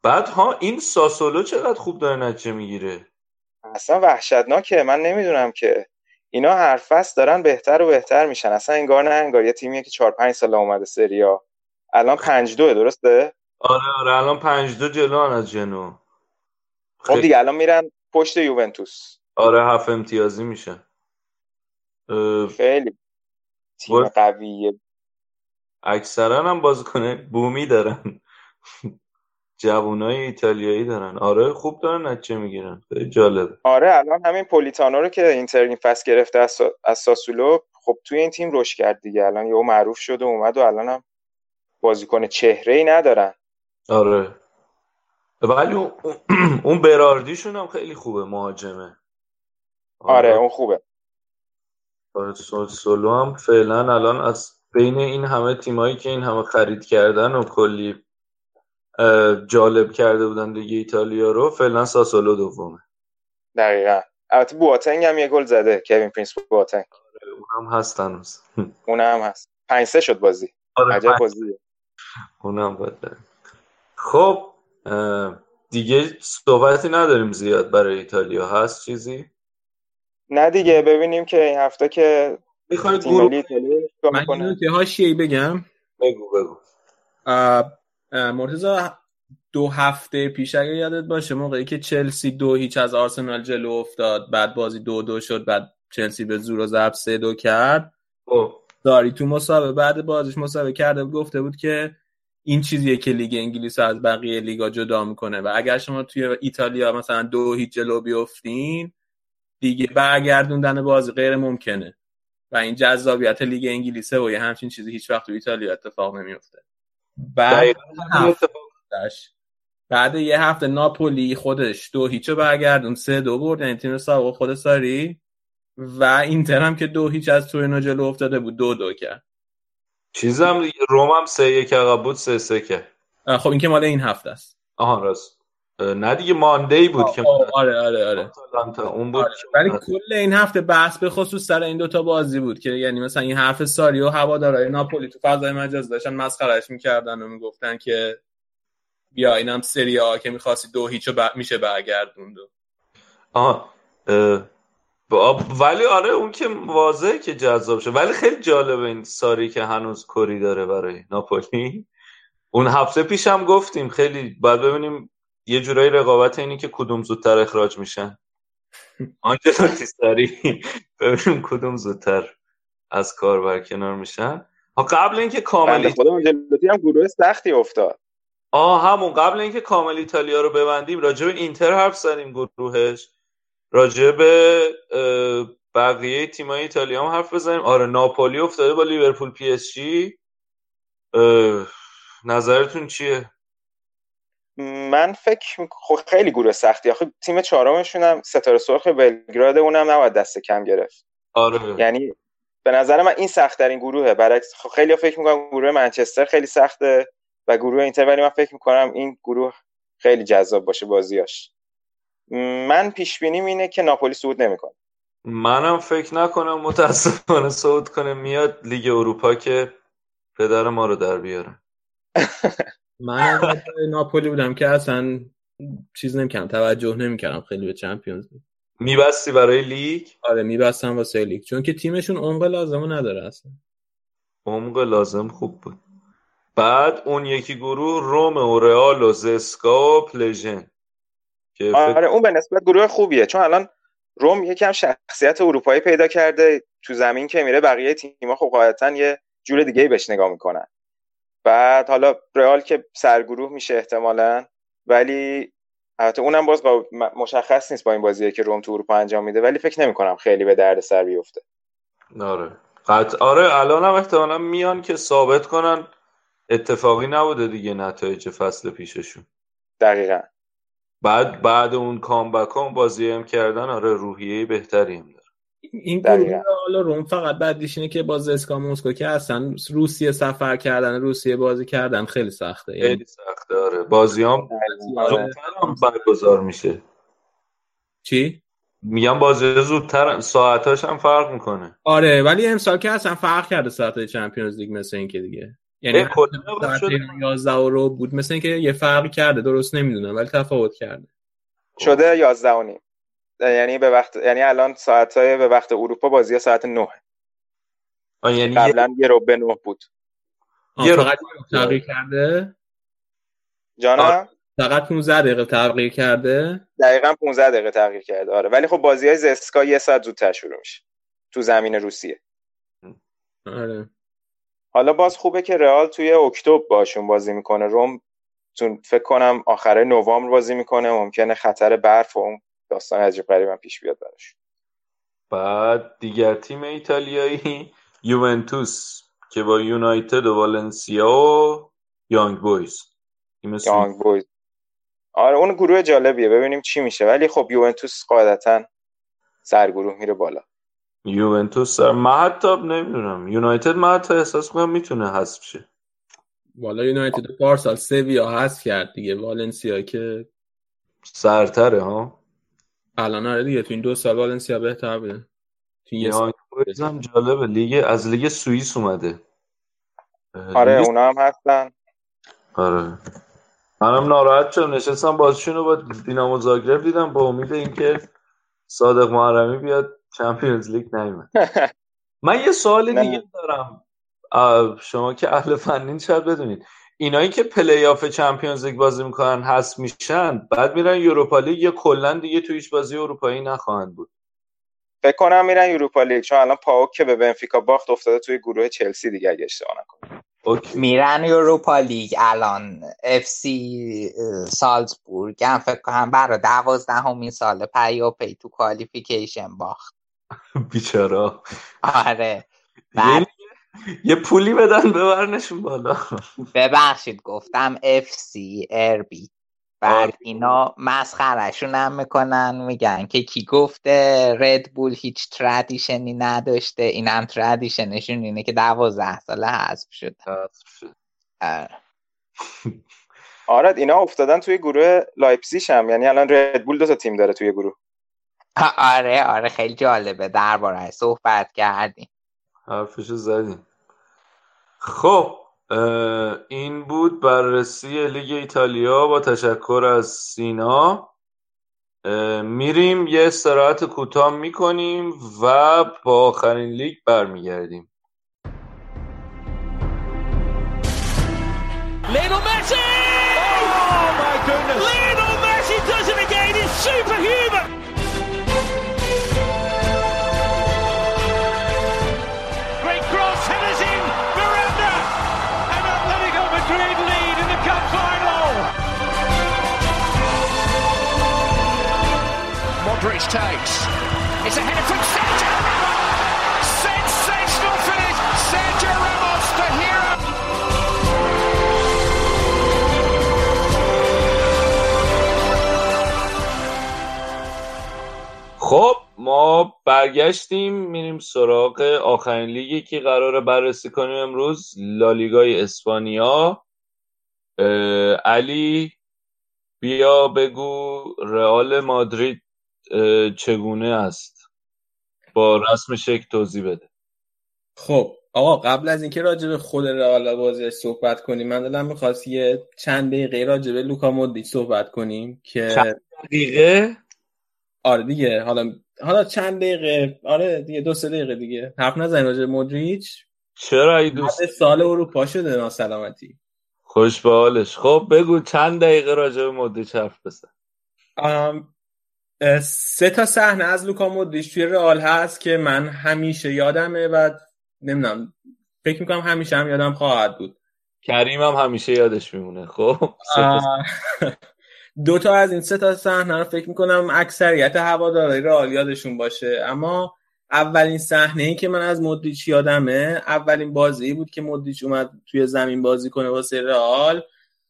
بعد ها این ساسولو چقدر خوب داره نتیجه می‌گیره؟ اصلا وحشتناکه. من نمی‌دونم که اینا هر فصل دارن بهتر و بهتر میشن. اصلا انگار نه انگار یه تیمیه که 4 5 سال اومده سریا. الان 5 2 درسته؟ آره آره. الان 5 2 جلو از جنو. خب دیگه الان میرن پشت یوونتوس. آره هفت امتیازی میشه. خیلی. تیم قویه. اکثرا هم بازیکن بومی دارن. جوانای ایتالیایی دارن. آره خوب دارن نتیجه می‌گیرن. خیلی جالبه. آره الان همین پولیتانو رو که اینتر این فصل گرفته از, از ساسولو خب توی این تیم رشد کرد دیگه. الان یهو معروف شد و اومد و الان هم بازیکن چهره ای ندارن. آره. ولی اون براردیشون هم خیلی خوبه مهاجمه. آره, آره اون خوبه. آره سولو هم فعلا الان از بین این همه تیمایی که این همه خرید کردن و کلی جالب کرده بودن دیگه ایتالیا رو. فعلا ساسولو دومه. دقیقا. البته بواتنگ هم یه گل زده. کوین پرینس بواتنگ. آره اونم هست هنوز. اونم هست. 5 سه شد بازی. آره عجب بازی اونم بده خب دیگه صحبتی نداریم زیاد برای ایتالیا. هست چیزی؟ نه دیگه ببینیم که این هفته که می‌خواید گروه من که هاشی بگم. بگو بگو. مرتضا دو هفته پیش اگه یادت باشه موقعی که چلسی دو هیچ از آرسنال جلو افتاد بعد بازی دو دو شد بعد چلسی به زور و ضرب سه دو کرد. داری تو مسابقه بعد بازیش مسابقه کرده بود گفته بود که این چیزیه که لیگ انگلیس از بقیه لیگا جدا می‌کنه و اگر شما توی ایتالیا مثلا دو هیچ جلو بیفتین دیگه برگردوندن بازی غیر ممکنه. و این جذابیت لیگ انگلیسه و یه همچین چیزی هیچ وقت تو ایتالیا اتفاق نمیفته بعد بعد یه هفته ناپولی خودش دو هیچو برگردون سه دو برد یعنی تیم سابق خود ساری. و اینتر هم که دو هیچ از تورینو جلو افتاده بود دو دو کرد. چیزم روم هم سه یک عقب بود سه سه کرد خب این که مال این هفته است. آها راست. نه دیگه مانده بود که آره آره آره. اون بود آره. ولی کل این هفته بحث به خصوص سر این دوتا بازی بود که یعنی مثلا این حرف ساری و هوادارهای ناپولی تو فضای مجاز داشتن مسخرهش می‌کردن و می‌گفتن که بیا اینم سری ها که می‌خواستی دو هیچو ب... میشه برگردوند. آها ولی آره اون که واضحه که جذاب شد. ولی خیلی جالبه این ساری که هنوز کری داره برای ناپولی. اون هفته پیش هم گفتیم خیلی باید ببینیم یه جورایی رقابت اینه که کدوم زودتر اخراج میشن آنجلوتی سری ببینیم کدوم زودتر از کار برکنار میشن ها قبل اینکه کامل خدا آنجلوتی هم گروه سختی افتاد. آه همون. قبل اینکه کامل ایتالیا رو ببندیم راجع به اینتر حرف زدیم گروهش. راجع به بقیه تیمای ایتالیا هم حرف بزنیم. آره ناپولی افتاده با لیورپول پی اس جی. نظرتون چیه؟ من فکر خب خیلی گروه سختی. آخه تیم چهارمشون هم ستاره سرخ بلگراد اونم نباید دست کم گرفت. آره. یعنی به نظر من این سخت ترین گروهه. برعکس خب خیلی فکر می‌کنم گروه منچستر خیلی سخته و گروه اینتر ولی من فکر می‌کنم این گروه خیلی جذاب باشه بازیاش. من پیش بینیم اینه که ناپولی صعود نمی‌کنه. منم فکر نکنم متاسفانه صعود کنه. میاد لیگ اروپا که پدر ما رو در بیاره. من ناپولی بودم که اصلا چیز نمی‌کردم توجه نمی‌کردم خیلی به چمپیونز میبستی برای لیگ؟ آره میبستم واسه لیگ چون که تیمشون عمق لازم نداره اصلا. عمق لازم خوب بود. بعد اون یکی گروه روم و رئال و زسکا و پلژن. آره اون به نسبت گروه خوبیه چون الان روم یکم شخصیت اروپایی پیدا کرده تو زمین که میره بقیه تیم‌ها خب قاعدتا یه جور دیگه بهش نگاه می‌کنن. بعد حالا رئال که سرگروه میشه احتمالا ولی البته اونم باز مشخص نیست با این بازیه که روم تو اروپا انجام میده ولی فکر نمی کنم خیلی به درد سر بیفته. آره. قطع آره الان هم احتمالا میان که ثابت کنن اتفاقی نبوده دیگه نتایج فصل پیششون. دقیقا. بعد بعد اون کامبک هم بازی هم کردن آره روحیه بهتری هم این گروه حالا روم فقط بعدش اینه که باز اسکا موسکو که اصلا روسیه سفر کردن روسیه بازی کردن خیلی سخته. خیلی یعنی سخته آره. بازی هم زودتر برگزار میشه. چی؟ میگم بازی زودتر ساعتاش هم فرق می‌کنه. آره ولی امسال که اصلا فرق کرده ساعت چمپیونز لیگ مثل این که دیگه. یعنی ساعت 11 رو بود مثل اینکه یه فرقی کرده درست نمی‌دونم ولی تفاوت کرده. شده 11 و نیم. یعنی به وقت یعنی الان ساعت های به وقت اروپا بازی ساعت 9 یعنی قبلا یه رو به 9 بود یه فقط تغییر کرده؟ جانم؟ فقط 15 دقیقه تغییر کرده؟ دقیقا 15 دقیقه تغییر کرده آره. ولی خب بازی های زسکا یه ساعت زودتر شروع میشه. تو زمین روسیه. آره. حالا باز خوبه که رئال توی اکتبر باشون بازی می‌کنه. روم چون فکر کنم آخره نوامبر بازی می‌کنه. ممکنه خطر برف و اون داستان عجیب غریبا پیش بیاد براش. بعد دیگر تیم ایتالیایی یوونتوس که با یونایتد و والنسیا و یانگ بویز. یانگ بویز. آره اون گروه جالبیه. ببینیم چی میشه. ولی خب یوونتوس قاعدتا سرگروه میره بالا. یوونتوس سر من حتی نمی‌دونم. یونایتد من حتی احساس کنم می‌تونه حذف شه. والا یونایتد پارسال سویا حذف کرد دیگه. والنسیا که سرتره ها؟ الان آره دیگه تو این دو سال والنسیا بهتر بوده. تو یه سال هم جالبه. لیگ از لیگ سوئیس اومده. آره لیگ... اونا هم هستن. آره. منم ناراحت شدم. نشستم بازشون رو با دینامو زاگرب دیدم با امید اینکه صادق محرمی بیاد چمپیونز لیگ نیومد. من یه سوال دیگه دارم. شما که اهل فنین شاید بدونید. اینایی که پلی آف چمپیونز لیگ بازی می‌کنن هست میشن بعد میرن یوروپا لیگ یا کلا دیگه تو هیچ بازی اروپایی نخواهند بود. فکر کنم میرن یوروپا لیگ چون الان پاوک که به بنفیکا باخت افتاده توی گروه چلسی دیگه اگه اشتباه نکنم. میرن یوروپا لیگ الان. اف سی سالزبورگ. هم فکر کنم برای دوازدهمین سال پی در پی تو qualification باخت. بیچاره‌ها آره. بعد یه پولی بدن ببرنشون بالا. ببخشید گفتم اف سی RB بعد اینا مسخرشون هم می‌کنن میگن که کی گفته رد هیچ tradition ی نداشته. این هم tradition شون اینه که دوازده ساله حذف شده. آره. آره اینا افتادن توی گروه لایپزیش هم. یعنی الان ردبول دو تا تیم داره توی گروه. آره آره خیلی جالبه. درباره صحبت کردیم. حرفش زدیم خب این بود بررسی لیگ ایتالیا با تشکر از سینا میریم یه استراحت کوتاه می‌کنیم و با آخرین لیگ برمیگردیم Lionel Messi! Oh does it again! He's superhuman! Modric takes. It's a header from Sergio Ramos. Sensational finish. Sergio Ramos, the hero. خب ما برگشتیم میریم سراغ آخرین لیگی که قراره بررسی کنیم امروز لالیگای اسپانیا علی بیا بگو رئال مادرید چگونه است؟ با رسم شکل توضیح بده. خب آقا قبل از اینکه راجع به خود رئال بازی صحبت کنیم من دلم می‌خواست یه چند دقیقه راجع به لوکا مودریچ صحبت کنیم که چند دقیقه؟ آره دیگه حالا حالا چند دقیقه؟ آره دیگه دو سه دقیقه دیگه. حرف نزنیم راجع به مودریچ. چرا ای دوست؟ سال اروپا شده ناسلامتی. خوش به حالش خب بگو چند دقیقه راجع به مودریچ حرف بزن. سه تا صحنه از لوکا مودریچ توی رئال هست که من همیشه یادمه و نمی‌دونم فکر می‌کنم همیشه هم یادم خواهد بود. کریم هم همیشه یادش میمونه خب؟ دو تا از این سه تا صحنه رو فکر می‌کنم اکثریت هوادارهای رئال یادشون باشه. اما اولین صحنه ای که من از مودریچ یادمه اولین بازی بود که مودریچ اومد توی زمین بازی کنه واسه رئال.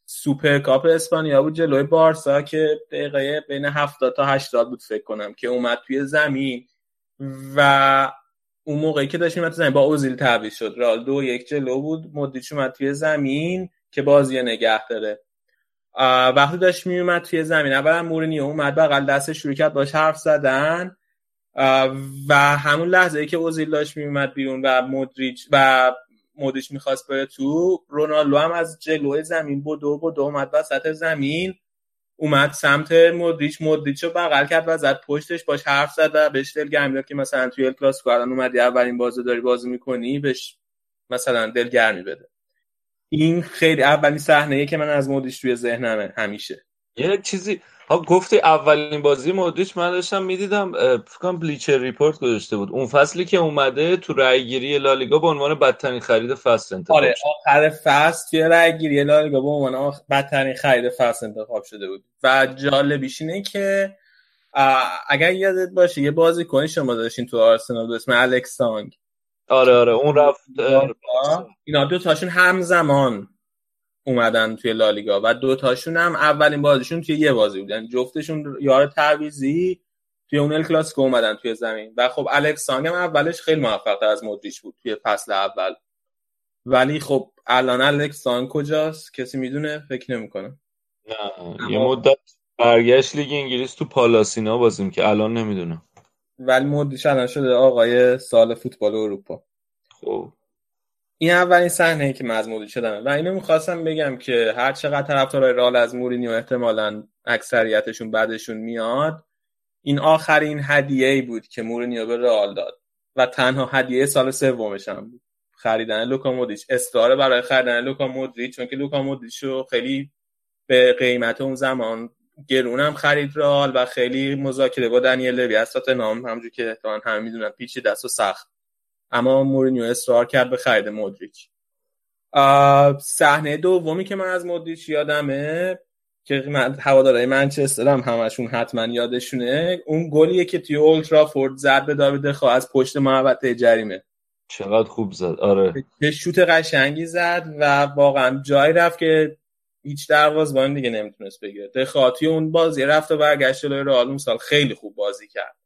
سوپر کاپ اسپانیا بود جلوی بارسا که دقیقه بین 70 تا 80 بود فکر کنم که اومد توی زمین و اون موقعی که داشت میمد زمین با اوزیل تعویض شد. رال دو یک جلو بود مدیچ اومد توی زمین که بازی نگه داره. وقتی داشت میومد توی زمین اولا مورینیو اومد بغل دست شروع کرد باش حرف زدن. و همون لحظه ای که اوزیل داشت میومد بیرون و مودریچ و مودریچ می‌خواست بره تو رونالدو هم از جلوی زمین بدو بدو اومد وسط زمین. اومد سمت مودریچ مودریچ رو بغل کرد و زد پشتش باش حرف زد و بهش دلگرمی داد که مثلا توی کلاسیکو الان اومدی اولین بازی داری بازی می‌کنی بهش مثلا دلگرمی بده. این خیلی اولین صحنه که من از مودریچ توی ذهنمه همیشه. یه چیزی ها گفتی اولین بازی مودریچ من داشتم می‌دیدم فکر کنم بلیچر ریپورت گذاشته بود. اون فصلی که اومده تو رای گیری لالیگا به عنوان بدترین خرید فصل انتخاب آره آخر فصل توی رای گیری لالیگا به عنوان بدترین خرید فصل انتخاب شده بود. و جالبیش اینه که اگر یادت باشه یه بازیکنی شما داشتین تو آرسنال به اسم الکس سانگ آره آره اون رفت اینا دو تاشون همزمان اومدن توی لالیگا و دو تاشون هم اولین بازیشون توی یه بازی بودن یعنی جفتشون یار تعویزی توی اون کلاسیکو اومدن توی زمین. و خب الکس سانگ هم اولش خیلی موفق از مودریچ بود توی فصل اول. ولی خب الان الکس سانگ کجاست؟ کسی می‌دونه؟ فکر نمی‌کنه نه یه مدت برگشت لیگ انگلیس تو پالاسینا بازیم که الان نمی‌دونم. ولی مودریچ الان شده آقای سال فوتبال اروپا. خب. این اولین صحنه ای که من شدم و اینو می‌خواستم بگم که هر چقدر طرفدارای رئال از مورینیو احتمالا اکثریتشون بدشون میاد این آخرین هدیه ای بود که مورینیو به رئال داد. و تنها هدیه سال سومش هم بود. خریدن لوکا مودریچ. استارت برای خریدن لوکا مودریچ چون که لوکا مودریچ رو خیلی به قیمت اون زمان گرونم خرید رئال و خیلی مذاکره با دنیل لوی. از تاتنهام همونجوری که احتمالاً همه می‌دونن پیچ دست و سخت. اما مورینیو اصرار کرد به خرید مودریچ. صحنه دومی که من از مودریچ یادمه که من هوادارهای منچستر هم همشون حتما یادشونه اون گلیه که توی اولترافورد زد به داوید خوا از پشت محوطه جریمه. چقدر خوب زد. آره. که شوت قشنگی زد و واقعا جایی رفت که هیچ دروازه‌بان دیگه نمی‌تونست بگیره. دخاتی اون بازی رفت و برگشت جلوی رئال سال خیلی خوب بازی کرد.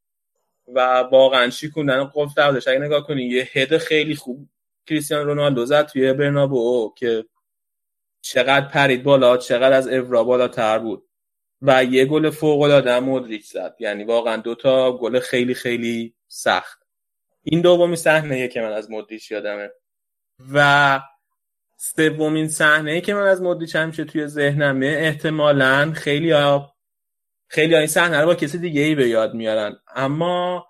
و واقعا شیکوندن قفل داشت. اگه نگاه کنی یه هد خیلی خوب کریستیان رونالدو زد توی برنابو که چقدر پرید بالا چقدر از اورا بالاتر بود. و یه گل فوق العاده مودریچ زد. یعنی واقعا دو تا گل خیلی خیلی سخت. این دومین صحنه که من از مودریچ یادمه. و سومین صحنه که من از مودریچ همیشه توی ذهنمه احتمالا خیلی خیلی این صحنه رو با کسی دیگه ای به یاد میارن. اما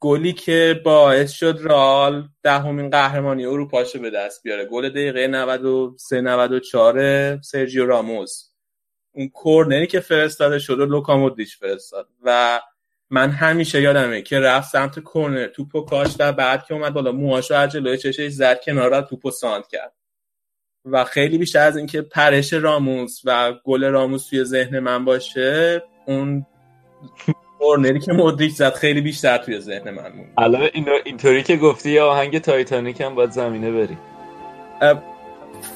گلی که باعث شد رال دهمین قهرمانی اروپا به دست بیاره. گل دقیقه 93 94 سرجیو راموس. اون کورنری که فرستاده شد و لوکا مودریچ فرستاد. و من همیشه یادمه که رفت سمت کورنر توپو کاشت و بعد که اومد بالا موهاشو از جلوی چشش زد کنار توپو سانتر کرد. و خیلی بیشتر از اینکه پرش راموس و گل راموس توی ذهن من باشه اون کورنری که مودریچ زد خیلی بیشتر توی ذهن من موند الان اینطوری که گفتی یا آهنگ تایتانیک هم باید زمینه بذاری.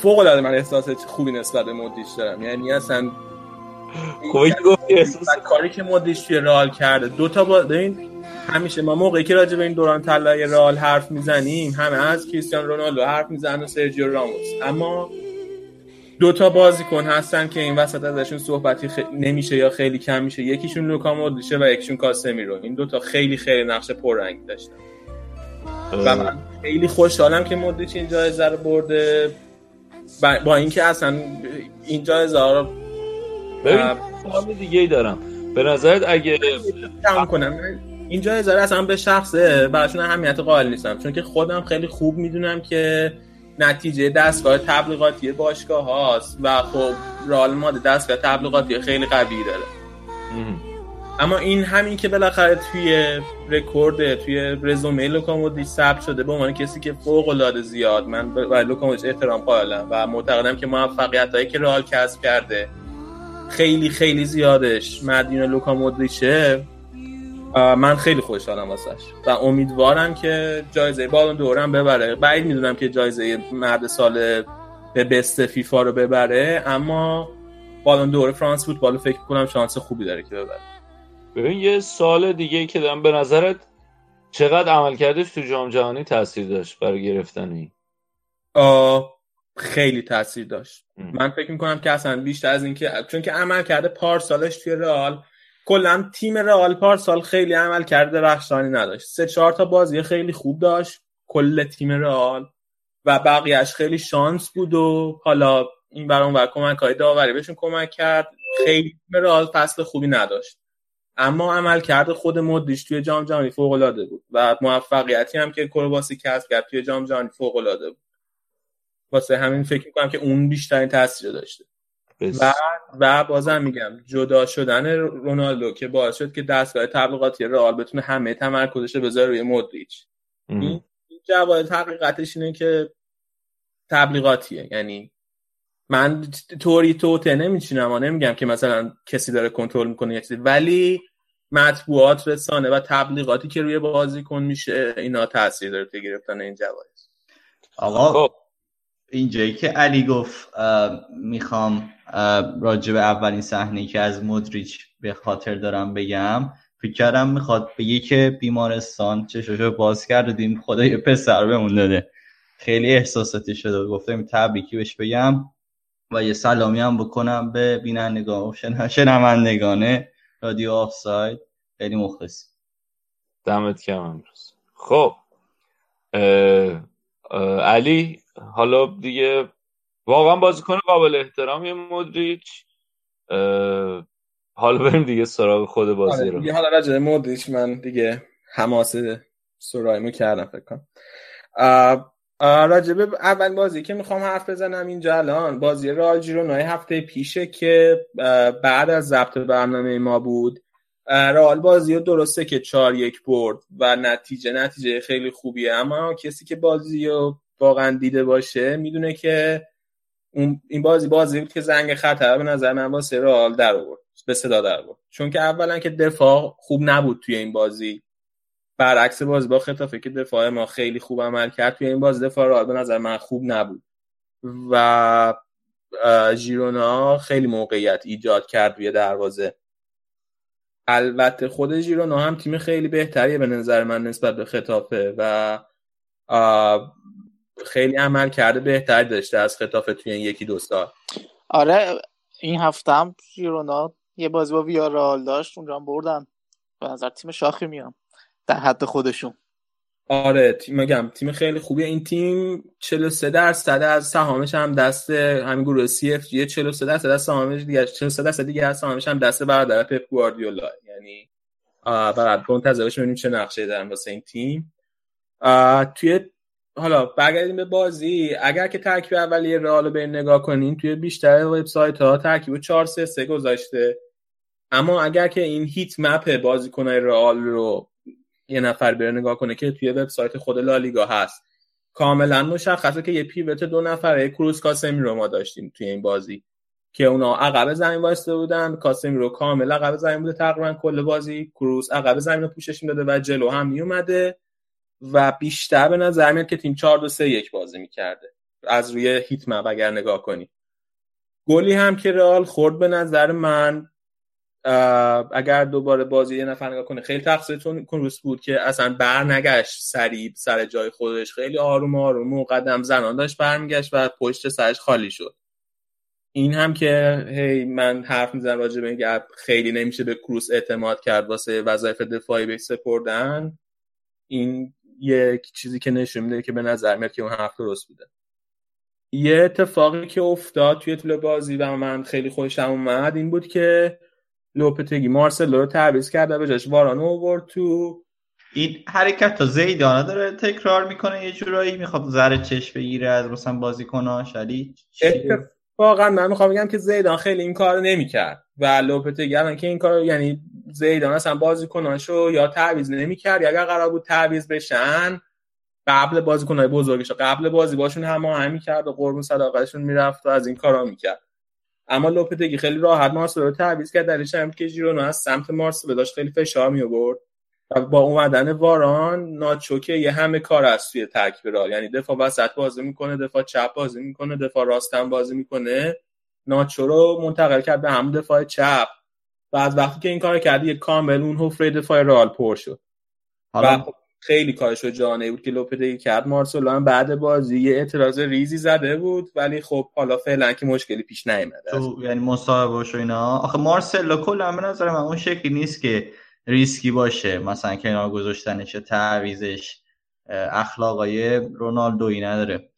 فوق العاده من احساس خوبی نسبت به مودریچ دارم. یعنی اصلا خوبه که گفتی احساس کاری که مودریچ توی رئال کرده. دو تا با ببین همیشه ما موقعی که راجع به این دوران طلایی رئال حرف می‌زنیم همه از کریستیان رونالدو حرف می‌زنن و سرجیو راموس. اما دو تا بازیکن هستن که این وسط ازشون صحبتی خ... نمیشه یا خیلی کم میشه. یکیشون لوکا مودریچه و یکیشون کاسمیرو. این دو تا خیلی خیلی نقش پررنگ داشتن. و من خیلی خوشحالم که مودریچ این جایزه رو برده. با, با اینکه اصلا این جایزه رو ببین سوال دیگه ای دارم. به نظرت اگه تمام کنم. این جایزه رو اصلا به شخصه براشون اهمیت قائل نیستم. چون که خودم خیلی خوب می‌دونم که نتیجه دستگاه تبلیغاتی باشگاه هاست و خب رئال مادرید دستگاه تبلیغاتی خیلی قوی داره. اما این همین که بالاخره توی رکورد توی رزومه لوکامودریچ ثبت شده به عنوان کسی که فوق العاده زیاد. من برای لوکامودریچ احترام قائلم و معتقدم که موفقیت هایی که رئال کسب کرده خیلی خیلی زیادش. مدیون لوکامودریچه من خیلی خوشحالم واسش. و امیدوارم که جایزه بالون دورم ببره. بعید می‌دونم که جایزه مرد سال به بست فیفا رو ببره اما بالون دور فرانس فوتبال فکر کنم شانس خوبی داره که ببره. ببین یه سال دیگه که دارم به نظرت چقدر عمل کردش تو جام جهانی تاثیر داشت برای گرفتن این خیلی تاثیر داشت. ام. من فکر می‌کنم که اصلا بیشتر از اینکه چون که عمل کرده پارسالش توی رئال. کلا تیم رئال پارسال خیلی عمل کرده رخشانی نداشت. سه چهار تا بازی خیلی خوب داشت. کل تیم رئال. و بقیهش خیلی شانس بود و حالا این برام و کمک های داوری بهشون کمک کرد. خیلی تیم رئال فصل خوبی نداشت. اما عمل کرده خود مودریچ توی جام جهانی فوق العاده بود. و موفقیتی هم که کرواسی کسب کرد توی جام جهانی فوق العاده بود. واسه همین فکر می‌کنم که اون بیشترین تاثیر داشته. و و بازم میگم جدا شدن رونالدو که باعث شد که دستگاه تبلیغاتی رئال بتونه همه تمرکزش رو بذاره روی مودریچ این جواب حقیقتش اینه که تبلیغاتیه. یعنی من طوری توته نمیچینم و نمیگم که مثلا کسی داره کنترل می‌کنه یک ولی مطبوعات رسانه و تبلیغاتی که روی بازیکن میشه اینا تاثیر داره تو گرفتن این جوایز. آقا اینجایی که علی گفت می‌خوام راجع به اولین صحنه که از مودریچ به خاطر دارم بگم فکر کردم می‌خواد بگه که بیمارستان چشاشو باز کرد و دیم خدا یه پسر بهمون داده. خیلی احساساتی شده گفتم تبریکی بهش بگم و یه سلامی هم بکنم به بینندگان و شنوندگان رادیو آف ساید خیلی مخلصی دمت کم امروز. خب علی حالا دیگه واقعا بازیکن قابل احترامی مودریچ. حالا بریم دیگه سراغ خود بازی آره، رو. دیگه حالا راجع مودریچ من دیگه حماسه سرایمو کردم فکر کنم. راجبه اول بازی که می‌خوام حرف بزنم اینجا الان بازی رئال ژیرونا هفته پیشه که بعد از ضبط برنامه ما بود. رئال بازی رو درسته که 4 یک برد و نتیجه نتیجه خیلی خوبیه اما کسی که بازی رو واقعا دیده باشه می‌دونه که اون این بازی بازی بود که زنگ خطر به نظر من واسه رئال در آورد به صدا در آورد. چون که اولا که دفاع خوب نبود توی این بازی. برعکس بازی با خطافه که دفاع ما خیلی خوب عمل کرد توی این بازی دفاع رئال به نظر من خوب نبود. و ژیرونا خیلی موقعیت ایجاد کرد روی دروازه. البته خود ژیرونا هم تیم خیلی بهتریه به نظر من نسبت به خطافه و خیلی عمل کرده بهتری داشته از خطافه توی این یکی دو سال. آره این هفته هم ژیرونا یه بازی با ویارال داشت اونجا هم بردن. به نظر تیم شاخی میام در حد خودشون. آره تیم میگم تیم خیلی خوبیه. این تیم 43 درصد از سهامش هم دست همین گروه سی اف جی 43 درصد از سهامش دیگه 43 درصد دیگه از سهامش هم دست برادر پپ گواردیولا. یعنی بعد منتظرش ببینیم چه نقشه دارن واسه این تیم. توی حالا برگردیم به بازی. اگر که ترکیب اولیه رئال رو به نگاه کنین توی بیشتر وبسایت ها ترکیب 4 3 3 گذاشته. اما اگر که این هیت مپ بازیکنای رئال رو یه نفر بره نگاه کنه که توی وبسایت خود لالیگا هست کاملا مشخصه که یه پیوت دو نفره کروس کاسمی رو ما داشتیم توی این بازی که اونا عقب زمین واسطه بودن. کاسمی رو کامل عقب زمین بوده تقریبا کل بازی. کروس عقب زمین رو پوشش می‌داده و جلو هم میومده. و بیشتر به نظر میاد که تیم 4 2 3 1 بازی می‌کرده. از روی هیت مپ اگر نگاه کنی. گلی هم که رئال خورد به نظر من اگر دوباره بازی یه نفر نگاه کنه خیلی تقصیرتون کروس بود که اصلا بر نگشت سریع سر جای خودش. خیلی آروم آروم و قدم زنان داشت برمیگشت و پشت سرش خالی شد. این هم که هی من حرف می‌زنم راجع به اینکه خیلی نمیشه به کروس اعتماد کرد واسه وظایف دفاعی به سپردن. این یک چیزی که نشون میده که به نظر میاد که اون حرف درست بوده. یه اتفاقی که افتاد توی طول بازی و من خیلی خوشم اومد این بود که لوپتگی مارسلو رو تعویض کرده به جاش وارانو آورد تو این حرکت تا زیدانه داره تکرار می‌کنه یه جورایی می‌خواد زر چش بگیره از مثلا بازیکناش علی واقعا من می‌خوام بگم که زیدان خیلی این کار نمی‌کرد و لوپتگی الان که این کار یعنی زیدان اصلا بازیکناشو یا تعویض نمی‌کرد یا اگر قرار بود تعویض بشن قبل بازیکنای بزرگش قبل بازی باشون هم می‌کرد و قربون صداقتشون می‌رفت و از این کارا می‌کرد. اما لوپتگی خیلی راحت مارسلو رو تعویض کرد درش هم که ژیرونا از سمت مارسلو داشت خیلی فشار می آورد و با اومدن واران ناچو که یه همه کار است توی رال یعنی دفاع وسط بازی می‌کنه دفاع چپ بازی می‌کنه دفاع راست هم بازی می‌کنه. ناچو رو منتقل کرد به همون دفاع چپ. و از وقتی که این کار کرد یه کامل اون حفره دفاع رال پر شد. حالا؟ خب خیلی کارش رو جانه بود که لوپتگی کرد. مارسلو هم بعد بازی یه اعتراض ریزی زده بود ولی خب حالا فعلا که مشکلی پیش نیومده تو یعنی مصاحبه و اینا؟ آخه مارسلو کلا به نظر من اون شکلی نیست که ریسکی باشه. مثلا کنار گذاشتنش تعویزش اخلاقای رونالدویی نداره.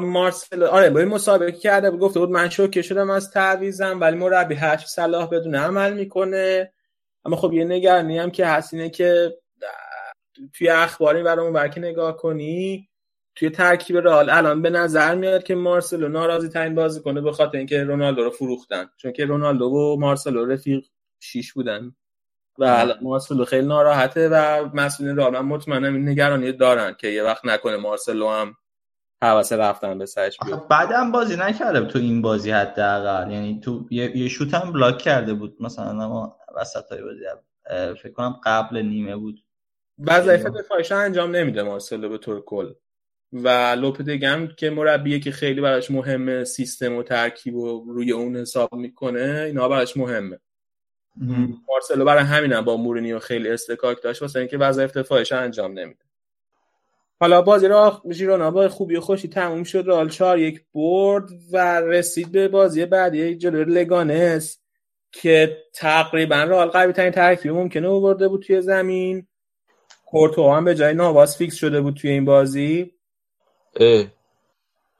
مارسلو آره با این مسابقه کرده بود گفته بود من شوکه شدم از تعویزم ولی مربی هرچی صلاح بدون عمل می‌کنه. اما خب یه نگرانی هم که هست اینه که توی اخباری برامون برکه نگاه کنی؟ توی ترکیب رئال الان به نظر میاد که مارسلو ناراضی ترین بازی کنه به خاطر اینکه رونالدو رو فروختن. چون که رونالدو و مارسلو رفیق شیش بودن. و الان مارسلو خیلی ناراحته و مسئولین رئال من مطمئنم این نگرانی دارن که یه وقت نکنه مارسلو هم حواسه رفتن به سرش بیاد. بعدم بازی نکرده تو این بازی حداقل. یعنی تو یه, یه شوت هم بلاک کرده بود. مثلا اما وسط های بازی فکر کنم قبل نیمه بود. وظایف دفاعش انجام نمیده مارسلو به طور کل و لوپدگم که مربیه که خیلی براش مهمه سیستم و ترکیب و روی اون حساب می‌کنه اینا براش مهمه. مارسلو برای همینم با مورینیو خیلی استکاک داشت. واسه اینکه وظایف دفاعش انجام نمیده. حالا بازی را ژیرونا خوبی و خوشی تموم شد رال 4 یک برد و رسید به بازی بعدی جلوی لگانس که تقریبا رال قوی ترین ترکیب ممکنه برده بود توی زمین کورتو هم به جای نواس فیکس شده بود توی این بازی اه.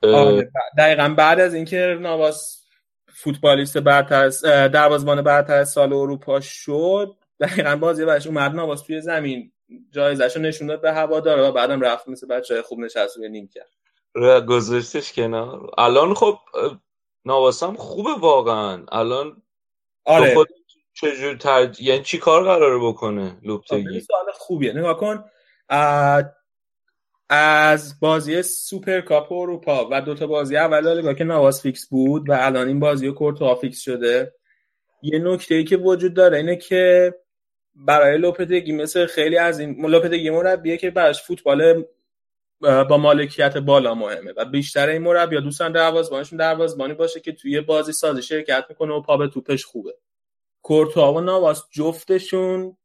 اه. دقیقا بعد از اینکه نواس فوتبالیست برتر دروازه‌بان برتر از سال اروپا شد دقیقا بازی بعدش اومد نواس توی زمین جایزش رو نشون داد به هوادارا و بعدم رفت مثل بچه خوب نشست روی نیم کرد. گذاشتش کنار. الان خب ناواس هم خوبه واقعا. الان آره. خود چجور تر... یعنی چی کار قراره بکنه لوپتگی؟ سوال خوبیه. نگاه کن. از بازی سوپر کاپ اروپا و دوتا بازی اول لالیگا که ناواس فیکس بود و الان این بازی کورتوا فیکس شده یه نکته ای که وجود داره اینه که برای لوپتگی مثل خیلی از این لوپتگی مربیه که براش فوتبال با مالکیت بالا مهمه و بیشتر این مربی دوستان دروازه‌بانشون دروازه‌بانی باشه که توی بازی سازی شرکت می‌کنه و پا به توپش خوبه. کورتوا و نواس جفتشون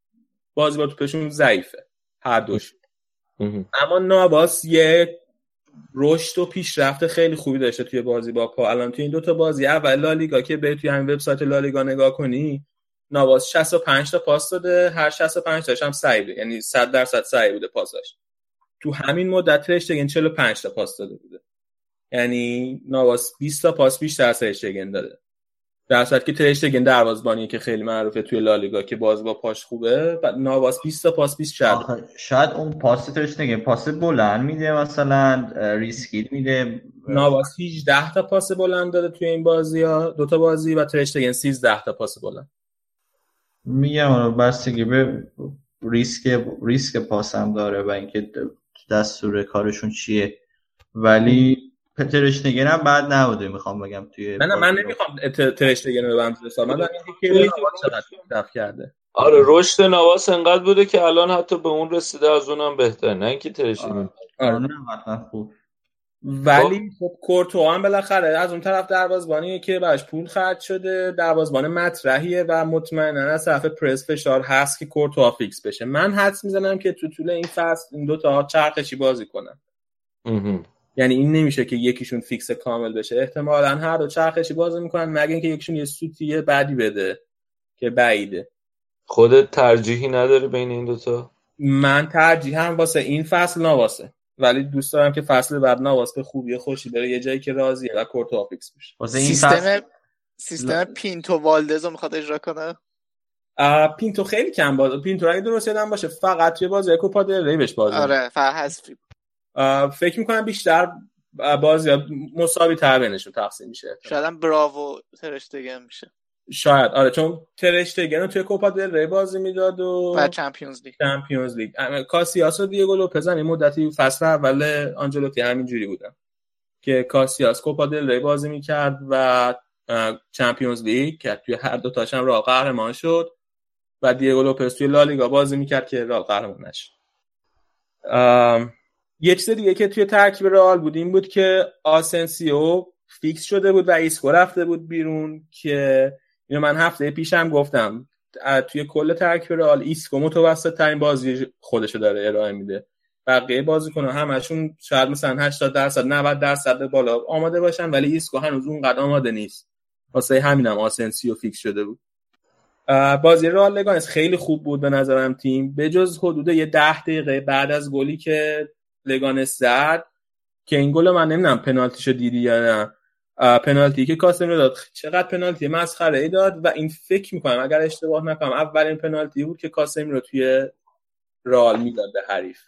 بازی با توپشون ضعیفه. هر دوشون. اما نواس یه رشد و پیشرفت خیلی خوبی داشته توی بازی با پا. الان توی این دوتا بازی اول لالیگا که به توی همین وبسایت لالیگا نگاه کنی نواس 65 تا پاس داده هر 65 تاش هم سعی بوده. یعنی 100 درصد سعی بوده پاساش تو همین مدت رشتگن 45 تا پاس داده بوده. یعنی نواس 20 تا پاس بیشتر از رشتگن داده. در صورتی که ترشتگن دروازه‌بانی که خیلی معروفه توی لالیگا که باز با پاش خوبه و نواس 20 تا پاس 20 شد شاید اون پاس ترشتگن پاس بلند میده مثلا ریسکی میده. نواس 18 تا پاس بلند داده توی این بازی ها دو تا بازی و ترشتگن 13 تا پاس بلند. میگم اون بستگی به ریسک ریسک پاس هم داره و اینکه دستور کارشون چیه. ولی ترشتگن هم بعد نبوده می‌خوام بگم توی من من نمی‌خوام ترشتگن رو بهم حساب من که چقدر کرده. آره رشد نواس انقدر بوده که الان حتی به اون رسیده از اونم بهتر نه اینکه ترشتگن آره نه خوب. ولی خب کورتو هم بالاخره از اون طرف دروازبانیه که براش پول خرج شده دروازبان مطرحیه و مطمئنا از طرف پرس فشار هست که کورتو فیکس بشه. من حدس می‌زنم که تو طول این فصل این دو تا چرخشی بازی کنن. یعنی این نمیشه که یکیشون فیکس کامل بشه. احتمالا هر دو چرخشی بازی می‌کنن مگه اینکه یکیشون یه سوتی بعدی بده که بعیده. خودت ترجیحی نداری بین این دوتا؟ من ترجیح هم واسه این فصل نه واسه. ولی دوست دارم که فصل بعد نه واسه خوبی خوشی بره یه جایی که راضیه و کورتو فیکس بشه. واسه این سیستم فصل سیستم پینتو والدز رو می‌خواد اجرا کنه؟ آه، پینتو خیلی کم باز پینتو اگه درست یادم باشه فقط توی بازی کوپا دل ری بهش بازی آره فقط فکر می‌کنم بیشتر بازی مساوی تر بینشون تقسیم میشه. شاید هم براوو ترشتگن بشه. شاید. آره چون ترشتگن توی کوپا دل ری بازی می‌کرد و و چمپیونز لیگ. چمپیونز لیگ. کاسیاس و دیگو لوپز هم یه مدتی فصل اول آنجلوتی همین جوری بودن که کاسیاس کوپا دل ری بازی می‌کرد و چمپیونز لیگ که توی هر دو تاشم رئال قهرمان شد و دیگو لوپز توی لالیگا بازی می‌کرد که رئال قهرمان نشد یه چیز دیگه که توی ترکیب رئال بود این بود که آسنسیو فیکس شده بود و ایسکو رفته بود بیرون که اینو من هفته پیشم گفتم. توی کل ترکیب رئال ایسکو متوسط ترین بازی خودشو داره ارائه میده. بقیه بازیکن‌ها همشون شاید مثلا 80 درصد 90 درصد بالا آماده باشن ولی ایسکو هنوز اونقدر آماده نیست. واسه همینم آسنسیو فیکس شده بود. بازی رئال لگانس خیلی خوب بود به نظرم تیم. به جز حدود یه ده دقیقه بعد از گلی که لگانس زد که این گل من نمی‌دونم پنالتیشو دیدی یا نه. پنالتی که کاسم داد. چقدر پنالتی مسخره ای داد و این فکر می‌کنم اگر اشتباه نکنم اولین پنالتی بود که کاسم رو توی رئال می‌داد به حریف.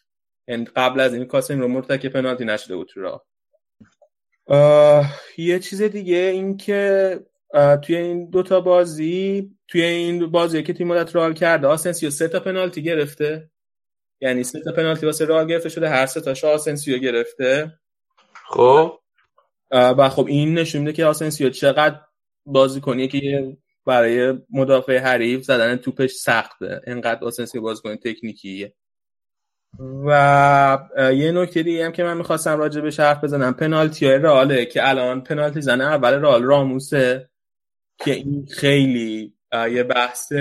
یعنی قبل از این کاسم رو مرتکب پنالتی نشده بود تو اه، یه چیز دیگه این که توی این دوتا بازی توی این بازی که تیم مدت رئال کرده آسنسیو سه تا پنالتی گرفته. یعنی سه تا پنالتی واسه رئال گرفته شده هر سه تاشو آسنسیو گرفته. خب؟ و خب این نشون میده که آسنسیو چقدر بازیکنیه که یه برای مدافع حریف زدن توپش سخته. اینقدر آسنسیو بازیکن تکنیکیه. و یه نکته دیگه هم که من می‌خواستم راجع به حرف بزنم. پنالتی های رئاله که الان پنالتی زنه اول رئال راموسه که این خیلی یه بحث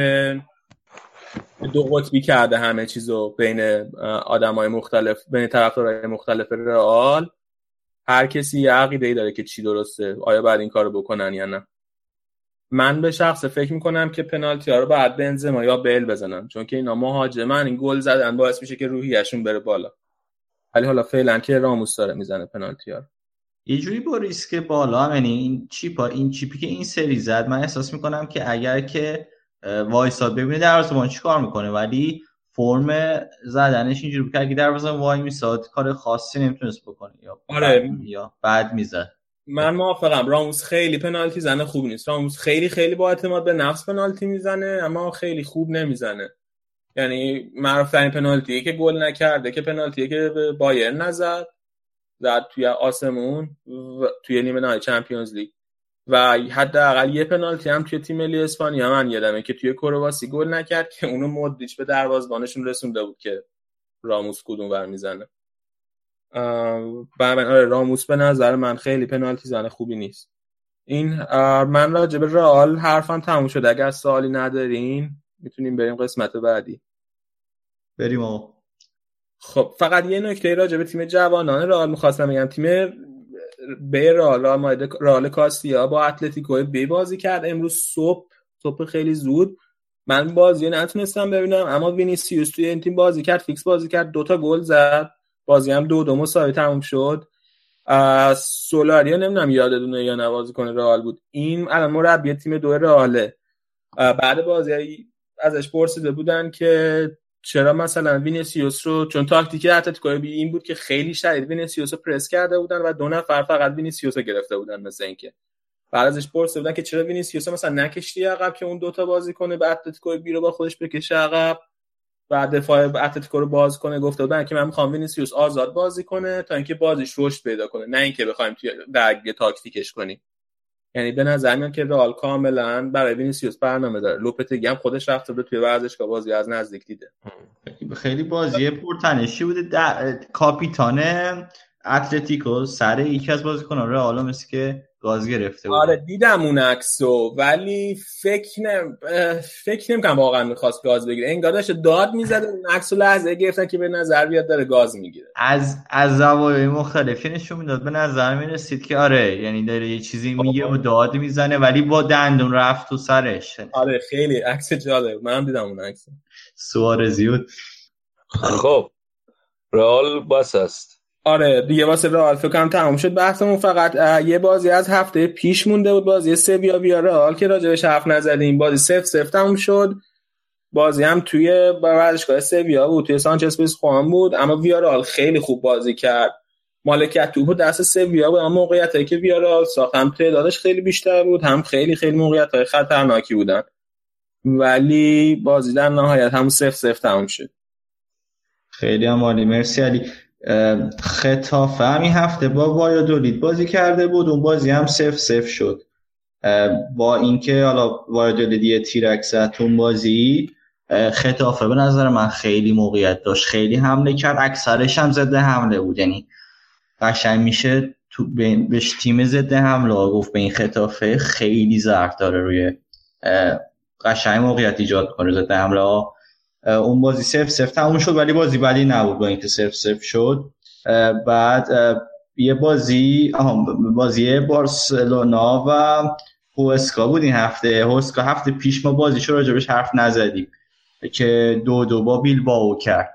دو قطبی کرده همه چیزو بین آدم های مختلف بین طرفدارای مختلف رئال. هر کسی یه عقیده ای داره که چی درسته آیا باید این کارو بکنن یا نه. من به شخص فکر می‌کنم که پنالتی ها رو باید بنزما یا بیل بزنن چون که اینا مهاجمن این گل زدن باعث میشه که روحیشون بره بالا. ولی حالا فعلا که راموس داره می‌زنه پنالتی ها رو. یه جوری با ریسک بالا یعنی این چیپا این چیپی که این سری زد من احساس می‌کنم که اگر که وایساد ببینه دروازه‌بان چی کار می‌کنه. ولی فرم زدنش اینجوری بود که اگه دروازه‌بان وای میساد کار خاصی نمی‌تونست بکنه. یا آره. یا بعد می‌زد. من موافقم. راموس خیلی پنالتی زنه خوب نیست. راموس خیلی خیلی با اعتماد به نفس پنالتی می‌زنه اما خیلی خوب نمی‌زنه. یعنی معروف ترین پنالتی که گل نکرده که پنالتی که بایر نزد زد توی آسمون و توی نیمه نهایی چمپیونز لیگ. و حداقل یه پنالتی هم توی تیم ملی اسپانیا. من یادمه که توی کرواسی گل نکرد که اونو مودریچ به دروازه‌بانشون رسونده بود که راموس کدوم ور می‌زنه. من آره راموس به نظر من خیلی پنالتی زنه خوبی نیست. این من راجع به رئال حرفم تموم شده. اگر سوالی ندارین می‌تونیم بریم قسمت بعدی. بریم آقا. خب فقط یه نکته راجع به تیم جوانان رئال می‌خواستم بگم. تیم به رئال رئال کاستیا با اتلتیکو بی بازی کرد. امروز صبح صبح خیلی زود. من بازی نتونستم ببینم اما وینیسیوس توی این تیم بازی کرد فیکس بازی کرد دوتا گل زد. بازی هم دو دو مساوی تموم شد. سولاری آ نمی‌دونم یادتونه یا نه بازیکنه رئال بود. این الان مربی تیم دو رئاله. بعد بازی ازش پرسیده بودن که چرا مثلا وینیسیوس رو چون تاکتیک اتلتیکو بی این بود که خیلی شدید وینیسیوس رو پرس کرده بودن و دو نفر فقط وینیسیوس رو گرفته بودن مثل اینکه. بعد ازش پرسیده بودن که چرا وینیسیوس مثلا نکشیدی عقب که اون دوتا بازی کنه به اتلتیکو بی رو با خودش بکشه عقب؟ و دفاع اتلتیکو رو باز کنه گفته بودن که من می‌خوام وینیسیوس آزاد بازی کنه تا اینکه بازیش رشد پیدا کنه نه اینکه بخوایم توی درگیر تاکتیکش کنیم. یعنی به نظر میاد که رئال کاملا برای وینیسیوس برنامه داره لوپتگی هم خودش رفته بود توی ورزشگاه بازی از نزدیک دیده خیلی بازی پرتنشی بوده. کاپیتان اتلتیکو سر یکی از بازیکنان رئال مثل که گاز گرفته بود. آره دیدم اون عکسو ولی فکر نم فکر نمی‌کنم واقعا می‌خواست گاز بگیره. انگار داشت داد می‌زد اون عکسو لحظه گرفتن که به نظر بیاد داره گاز می‌گیره. از از زوایای مختلفی نشون می‌داد. به نظر می‌رسید که آره یعنی داره یه چیزی میگه و داد می‌زنه ولی با دندون رفت تو سرش. آره خیلی عکس جالب. منم دیدم اون عکس. سوارزی بود. خب رئال بس است. آره دیگه واسه رئال فکر کنم تموم شد. بحثمون فقط یه بازی از هفته پیش مونده بود بازی سویا ویارال که راجبش حرف نزدیم. بازی سف سف تموم شد. بازی هم توی ورزشگاه سویا بود توی سانچز پیزخوان بود. اما ویارال خیلی خوب بازی کرد. مالکیت توپ دست سویا بود اما موقعیت هایی که ویارال ساخت هم تعدادش خیلی بیشتر بود هم خیلی خیلی موقعیت های خطرناکی بودن. ولی بازی در نهایت هم سف سف تموم شد. خیلی هم عالی. مرسی علی. خطافه همین هفته با وایادولید بازی کرده بود اون بازی هم سف سف شد. با اینکه حالا وایادولید یه تیرک زد اون بازی خطافه به نظر من خیلی موقعیت داشت. خیلی حمله کرد. اکثرش هم ضد حمله بود. یعنی قشنگ میشه تو بهش تیم ضد حمله گفت به این خطافه خیلی ضعف داره روی قشنگ موقعیت ایجاد کنه ضد حمله ها. اون بازی سف سف تموم شد ولی بازی بدی نبود با اینکه سف سف شد. بعد یه بازی بازی بارسلونا و هوسکا بود این هفته. هوسکا هفته پیش ما بازی شو راجبش حرف نزدیم که دو دو با بیل باو کرد.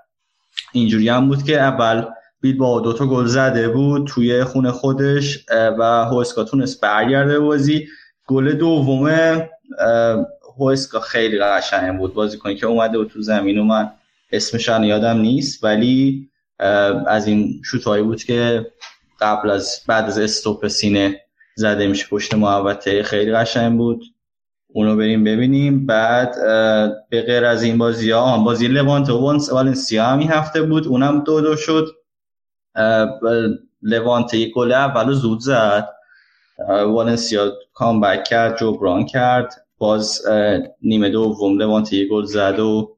اینجوری هم بود که اول بیل باو دو تا گل زده بود توی خونه خودش و هوسکا تونست برگرده بازی. گل دومه هوسکا خیلی قشنگ بود بازی کنی که اومده بود تو زمین و من اسمش یادم نیست ولی از این شوتهایی بود که قبل از بعد از استوپ سینه زده میشه پشت محوطه. خیلی قشنگ بود. اونو بریم ببینیم. بعد به غیر از این بازی ها بازی لوانت و والنسیا هم هفته بود. اونم دو دو شد. لوانت یک گل اول زود زد. والنسیا کامبک کرد جبران کرد. باز نیمه دوم لوانت یک گل زد و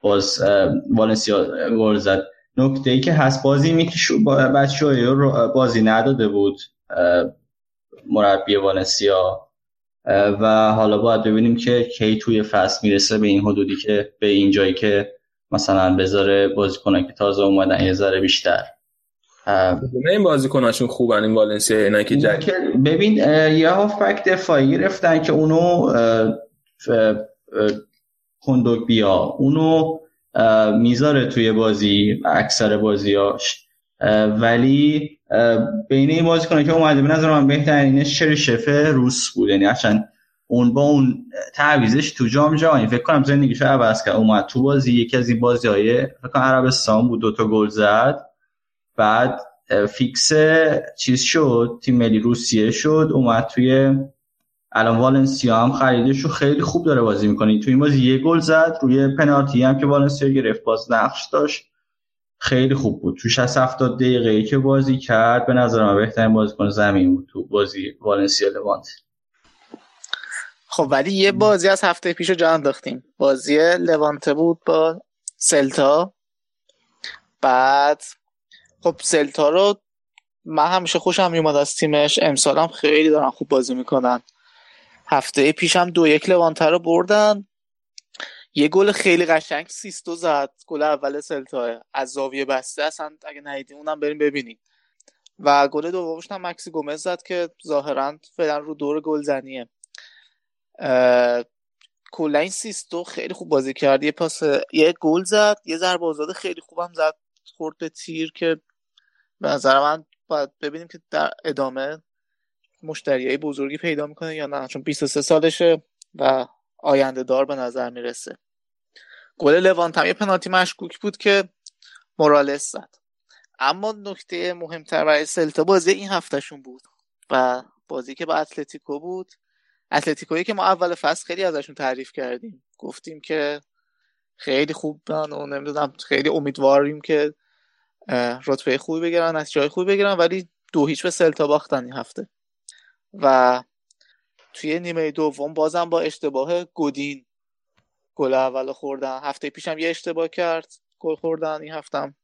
باز والنسیا گل زد. نکته ای که هست بازی می که بچه بازی نداده بود مربی والنسیا. و حالا باید ببینیم که کی توی فصل می‌رسه به این حدودی که به این جایی که مثلا بذاره بازیکنان که تازه اومدن یه ذره بیشتر. این بازیکناشون خوبن این والنسیا اینا که جک ببین یه هافبک دفاعی گرفتن که اونو کندوک بیا اونو می‌ذاره توی بازی اکثر بازیاش. ولی بین این بازیکنه که اومده به نظر من بهترینش شف روس بود. یعنی اصلا اون با اون تعویضش تو جام جهانی. فکر کنم زندگیشو عوض کرد. اومد تو بازی. یکی از این بازی های فکر کنم عربستان بود دوتا گل زد. بعد فیکس چیز شد تیم ملی روسیه شد اومد توی الان والنسیا هم خریدش رو خیلی خوب داره بازی می‌کنه. تو این بازی یه گل زد روی پنالتی هم که والنسیا گرفت باز نقش داشت. خیلی خوب بود. تو 60 70 دقیقه که بازی کرد به نظر من بهترین بازیکن زمین بود تو بازی والنسیا لوانت. خب ولی یه بازی از هفته پیش جا انداختیم. بازی لوانته بود با سلتا. بعد خب سلتا رو من همیشه خوشم میومد از تیمش. امسال خیلی دارن خوب بازی می‌کنن. هفته پیش هم دو یک لوانته رو بردن. یه گل خیلی قشنگ سیستو زد. گل اول سلتا. از زاویه بسته. اصلا اگه ندیدین اونم بریم ببینیم. و گل دومش هم مکسی گومز زد که ظاهرا فعلا رو دور گلزنیه. کلا این سیستو خیلی خوب بازی کرد. یه پاس یه گل زد. یه ضربه آزاد خیلی خوبم زد. خورد به تیر که به نظر من باید ببینیم که در ادامه مشتریای بزرگی پیدا می‌کنه یا نه چون 23 سالشه و آینده دار به نظر می‌رسه. گل لوانت یه پنالتی مشکوک بود که مورالس زد. اما نکته مهمتر برای سلتا بازی این هفتهشون بود و بازی که با اتلتیکو بود. اتلتیکویی که ما اول فصل خیلی ازشون تعریف کردیم. گفتیم که خیلی خوب و نمی‌دونم خیلی امیدواریم که رتبه خوبی بگیرن نتیجه خوبی بگیرن ولی دو هیچ به سلتا باختن این هفته. و توی نیمه دوم بازم با اشتباه گودین گل اول خوردن. هفته پیشم یه اشتباه کرد گل خوردن این هفتم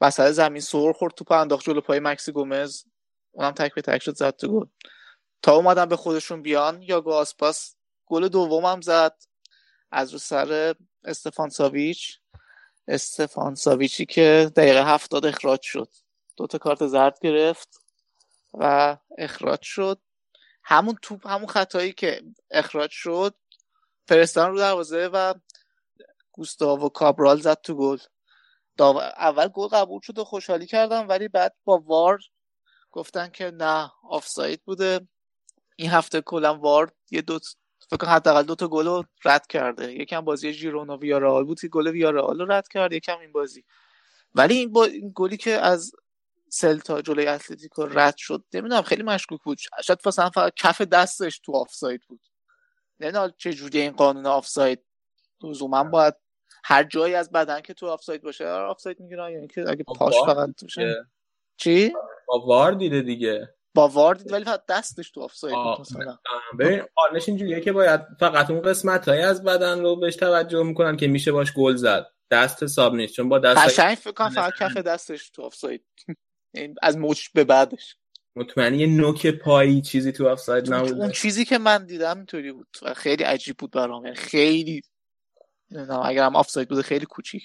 وسط زمین سر خورد توپ انداخت جلو پای مکسی گومز. اونم تک به تک شد زد تو گل. تا اومدن به خودشون بیان یا آسپاس گل دومم زد. از رو سر استفان ساویچ. استفان ساویچی که دقیقه هفتاد اخراج شد. دوتا کارت زرد گرفت و اخراج شد. همون توپ همون خطایی که اخراج شد فرستان رو دروازه و گوستاوو کابرال زد تو گل. اول گل قبول شد و خوشحالی کردم ولی بعد با وار گفتن که نه آفساید بوده. این هفته کلا وار یه دو فکر کنم حداقل دو تا گل رو رد کرده. یکم بازی ژیرونا ویارئال بود که گل ویارئال رو رد کرد یکم این بازی. ولی این, با... این گلی که از سلتا جلوی اتلتیکو رد شد نمی‌دونم خیلی مشکوک بود. شاید مثلا فقط کف دستش تو آفساید بود. نمی‌دونم چه جوری این قانون آفساید. لزوما باید هر جایی از بدن که تو آفساید باشه آفساید می‌گیرن یعنی که اگه پاش فقط باشه. چی؟ با وار دیده دیگه. با وار دید ولی فقط دستش تو آفساید بود مثلا. ببین قانونش اینجوریه که باید فقط اون قسمت های از بدن رو بهش توجه می‌کنن که میشه باش گل زد. دست حساب نیست چون با دست قشنگ فکر کنم فقط کف دستش تو آفساید. از مچ به بعدش. مطمئنی یه نوک پایی چیزی تو آفساید نبود اون چیزی که من دیدم اینطوری بود و خیلی عجیب بود برام. یعنی خیلی اگر هم آفساید بوده خیلی کوچیک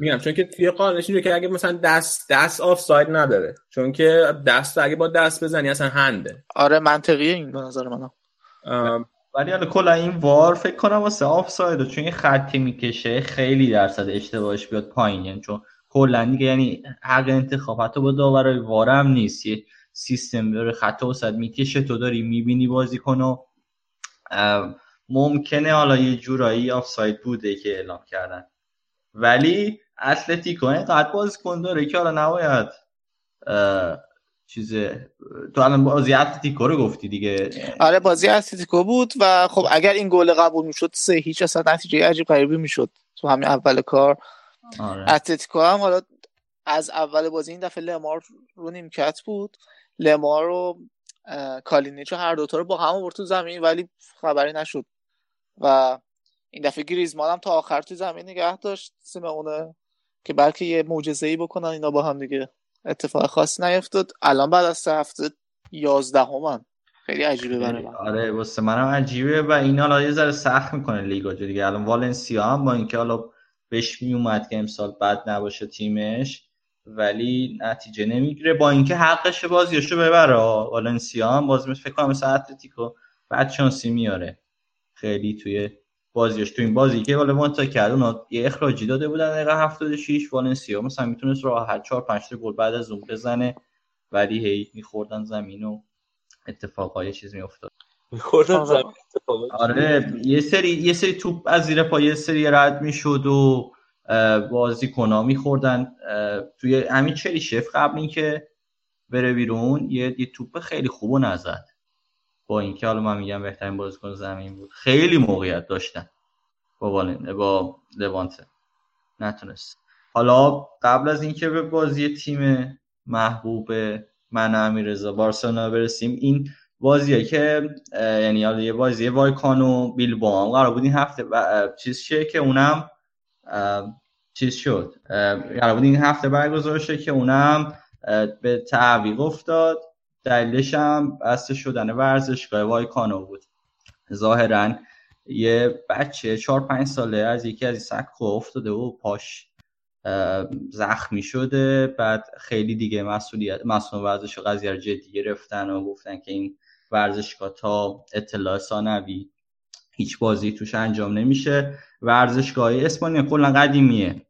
میگم چون که توی قانونش اینه که اگه مثلا دست دست آفساید نداره. چون که دست اگه با دست بزنی اصلا هنده. آره منطقیه این به نظر منم. ولی حالا کلا این وار فکر کنم واسه آفساید چون این خطی می‌کشه خیلی درصد اشتباهش بیاد پایین. یعنی چون کلا دیگه یعنی حق انتخاب حتی با داورای وارم نیست. یه سیستم داره خطا وسط می‌کشه تو داری می‌بینی بازی کنو ممکنه حالا یه جورایی آفساید بوده که اعلام کردن. ولی اتلتیکو اینقدر بازیکن داره که حالا نباید چیز تو الان بازی اتلتیکو رو گفتی دیگه. آره بازی اتلتیکو بود و خب اگر این گل قبول می‌شد سه هیچ اصلا نتیجه عجیب غریبی می‌شد تو همین اول کار. آره. اتلتیکو هم حالا از اول بازی این دفعه لمار رو نیمکت بود. لمار رو کالینیچ هر دوتا رو با هم آورد تو زمین ولی خبری نشد. و این دفعه گریزمان هم تا آخر تو زمین نگه داشت سیمونه که بلکه یه معجزه ای بکنن اینا با هم دیگه. اتفاق خاصی نیفتاد. الان بعد از سه هفته یازدهمن خیلی عجیبه برای من. آره واسه منم عجیبه و این حالا یه ذره سخت می‌کنه لیگا دیگه. الان والنسیا هم با اینکه حالا بهش میومد که امسال بد نباشه تیمش ولی نتیجه نمی‌گیره. با اینکه حقش بازیشو ببره. والنسیا هم باز فکر کنم مثل اتلتیکو بعد شانسی میاره. خیلی توی بازیش تو این بازی که والا مونتا کرد اونا یه اخراجی داده بودن دقیقه 76 والنسیا مثلا می‌تونست راحت 4 5 تا گل بعد از اون بزنه. ولی هی میخوردن زمین و اتفاقای چیز میافتاد. میخوردن زمین آره یه سری یه سری توپ از زیر پای یه سری رد می‌شد و بازی کنا میخوردن. توی همین چلی شف قبل اینکه بره بیرون یه, یه توپ خیلی خوب نزد. با اینکه حالا من میگم بهترین بازیکن زمین بود. خیلی موقعیت داشتن. با والن با لوانته نتونست. حالا قبل از اینکه به بازی تیم محبوب من امیررضا بارسلونا برسیم این بازیه که یعنی حالا یه بازی وایکان و بیلبائو هم قرار بود این هفته. چیز شه که اونم چیز شد. قرار بود این هفته برگزار شه که اونم به تعویق افتاد. دلیلش هم بسته شدن ورزشگاه وایکانو بود. ظاهرا یه بچه چهار پنج ساله از یکی از این سکو افتاده و پاش زخمی شده. بعد خیلی دیگه مسئولیت مسئول ورزش و قضیه جدی گرفتن و گفتن که این ورزشگاه تا اطلاع ثانوی هیچ بازی توش انجام نمیشه. ورزشگاه اسپانیا کلا قدیمیه.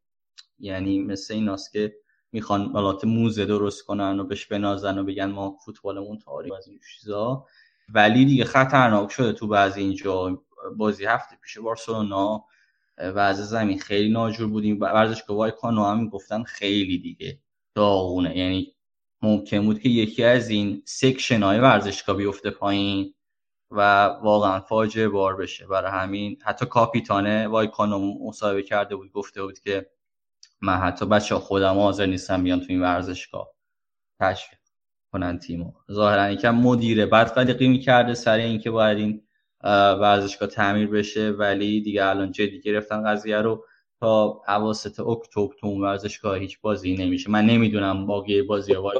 یعنی مثل ایناست که می‌خوان بالات موزه درست کنن و بهش بنازن و بگن ما فوتبالمون تاریخ از این چیزا. ولی دیگه خطرناک شده تو بعضی اینجا. بازی هفته پیش بارسلونا وضع زمین خیلی ناجور بودیم. ورزشگاه وای کانو هم گفتن خیلی دیگه داغونه. یعنی ممکن بود که یکی از این سکشن های ورزشگاه بیفته پایین و واقعا فاجعه بار بشه. برای همین حتی کاپیتانه وایکانو مصاحبه کرده بود گفته بود که من حتی بچه خودم حاضر نیستم بیان تو این ورزشگاه. تشویق کنن تیمو. ظاهرا یکم مدیره. بعد قلقی می‌کرده سر اینکه باید این ورزشگاه تعمیر بشه ولی دیگه الان جدی گرفتن قضیه رو تا اواسط اکتبر تو اون ورزشگاه هیچ بازی نمیشه. من نمی‌دونم باقی بازی ها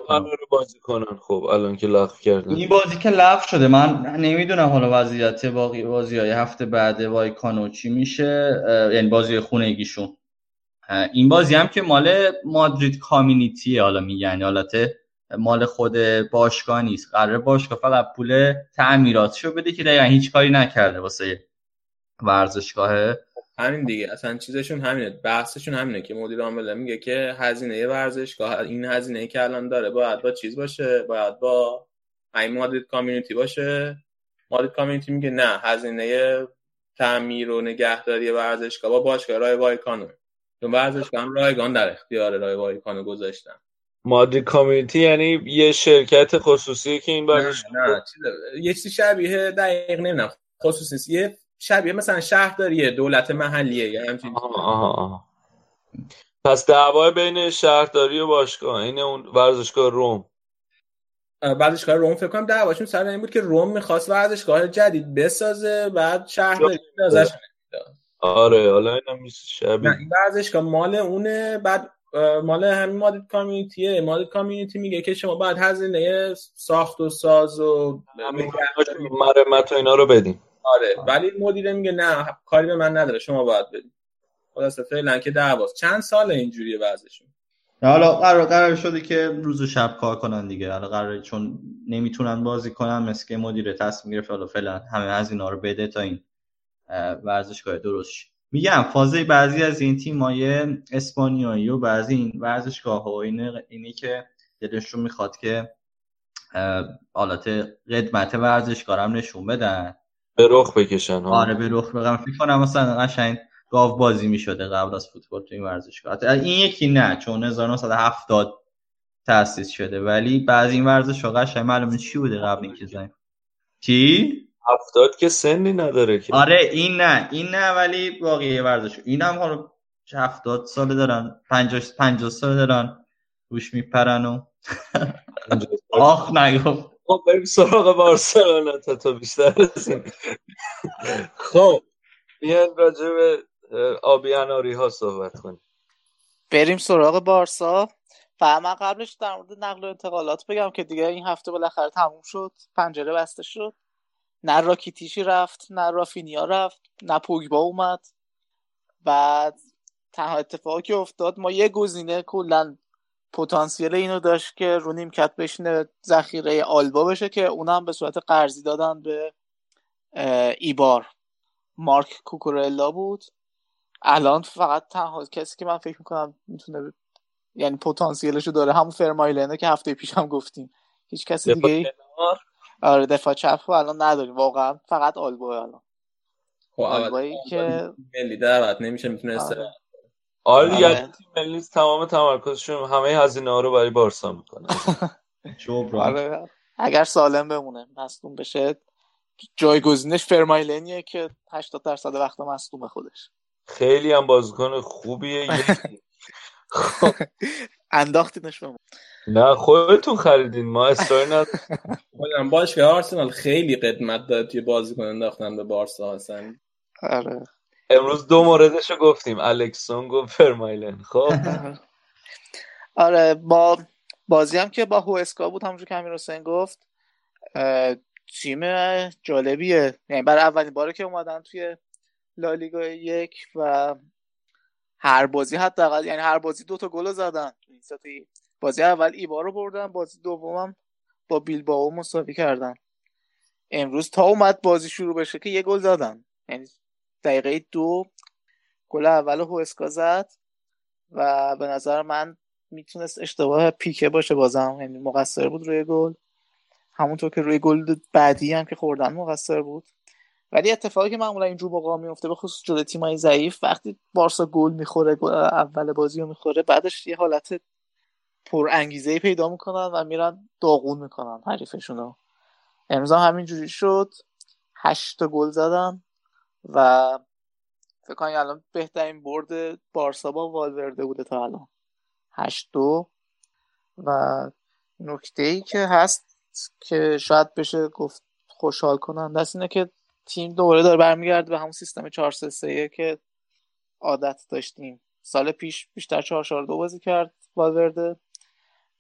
بازی کنن. خب الان که لغو کردن. این بازی که لغو شده. من نمی‌دونم حالا وضعیت باقی بازی های هفته بعد وایکانو چی میشه. یعنی بازی خونگیشون. این بازی هم که مال مادرید کامیونیتیه حالا میگن حالت مال خود باشگاه نیست. قرار باشگاه فقط پول تعمیراتشو بده که دقیقا هیچ کاری نکرده واسه ورزشگاه. همین دیگه. اصلا چیزشون همینه. بحثشون همینه که مدیر عامل میگه که هزینه ورزشگاه این هزینه که الان داره باید با چیز باشه؟ باید با این مادرید کامیونیتی باشه؟ مادرید کامیونیتی میگه نه هزینه تعمیر و نگهداری ورزشگاه با باشگاه رای چون ورزشگاه هم رایگان در اختیار رای وایکانو گذاشتن. مادرید کامیونیتی یعنی یه شرکت خصوصی که این ورزشگاه نه, نه. یه چیزی شبیه دقیق نمی‌دونم خصوصی یه شبیه مثلا شهرداریه دولت محلیه یا همچین پس دعوای بین شهرداری و باشگاه این اون ورزشگاه روم. ورزشگاه روم فکر کنم دعواشون سر این بود که روم می‌خواست ورزشگاه جدید بسازه بعد شهرداری ازش آره حالا اینم شبیه. این ورزشگاه مال اونه بعد مال همین مادید کامیونیتیه. مادید کامیونیتی میگه که شما باید هزینه ساخت و ساز و مرمت و اینا رو بدیم. آره ولی مدیر میگه نه کاری به من نداره شما باید بدید. خلاص فعلا که دعواست. چند سال اینجوریه وضعشون حالا قرار قرار شده که روز و شب کار کنن دیگه. حالا قرار چون نمی‌تونن بازی کنن مثل که مدیر تصمیم گرفت حالا فعلا همه از اینا رو بده تا این. ورزشگاه درست. شه میگم فازه بعضی از این تیمای اسپانیایی و بعضی این ورزشگاه ها اینه, اینه که دلشون می‌خواد که حالت قدمت ورزشگاه هم نشون بدن. به رخ بکشن ها. آره به رخ بگم. فکر کنم مثلا قشنگ گاو بازی می‌شده قبل از فوتبال تو این ورزشگاه. این یکی نه چون 1970 تأسیس شده. ولی بعضی این ورزش قشنگ معلومه چی بوده قبل اینکه زنگ چی؟ هفتاد که سنی نداره که. آره این نه. این نه ولی واقعی ورزش. این هم حالا هفتاد سال دارن. پنجاه پنجاه سال دارن. روش میپرن و آخ نگفت. خب بریم سراغ بارسلونا تا تو بیشتر رسیم. خب بیان راجع به آبیاناری ها صحبت کنیم. بریم سراغ بارسا. و من قبلش در مورد نقل و انتقالات بگم که دیگه این هفته بالاخره تموم شد. پنجره بسته شد. نه راکیتیشی رفت نه رافینیا رفت نه پوگبا اومد. بعد تنها اتفاقی که افتاد ما یه گزینه کلا پتانسیل اینو داشت که رو نیمکت بشینه ذخیره آلبا بشه که اونم به صورت قرضی دادن به ایبار. مارک کوکورلا بود. الان فقط تنها کسی که من فکر می‌کنم می‌تونه ب... یعنی پتانسیلشو داره همون فرمایلنه که هفته پیش هم گفتیم. هیچ کسی دیگه آره دفاع چپ رو الان نداریم. واقعا فقط آلبا الان. خب آلبایی که ملی دعوت نمیشه می‌تونه آره. آره یعنی تیم ملی تمام تمرکزشون همه هزینه ها رو برای بارسا می‌کنه. آره. اگر سالم بمونه مصدوم بشه. جایگزینش فرمایلنیه که 80 درصد وقتا مصدوم خودش. خیلی هم بازیکن خوبیه. انداختینش بمون نه خودتون خریدین. ما اصرار نداریم. باش که آرسنال خیلی قدمت داد توی بازیکن انداختن به بارسا اصلا آره. امروز دو موردش رو گفتیم. الکسون و فرمایلن خب. آره با بازی هم که با هوسکا بود همونجور که امیر حسین گفت تیم جالبیه. یعنی برای اولین باره که اومدن توی لالیگا یک و هر بازی حداقل یعنی هر بازی دو تا گل زدن. بازی اول ایبا رو بردن بازی دومم با بیلبائو مساوی کردن. امروز تا اومد بازی شروع بشه که یه گل زدن. یعنی دقیقه دو گل اول هوسکا زد و به نظر من می‌تونست اشتباه پیکه باشه بازم. یعنی مقصر بود روی گل. همونطور که روی گل بعدی هم که خوردن مقصر بود. ولی اتفاقی که معمولا اینجور موقع میفته به خصوص جلوی تیمای ضعیف وقتی بارسا گل می‌خوره اول بازی رو می‌خوره بعدش یه حالت پر انگیزه پیدا می‌کنن و میرن داغون می‌کنن حریفشون رو. هم همینجوری شد. هشت گل زدن و فکر کنم الان بهترین برد بارسا با والورده بوده تا الان. هشت دو. و نکته ای که هست که شاید بشه گفت خوشحال کنن دست اینه که تیم دوباره داره برمیگرده به همون سیستم 4 3 3 که عادت داشتیم. سال پیش بیشتر 4 4 2 بازی کرد والورده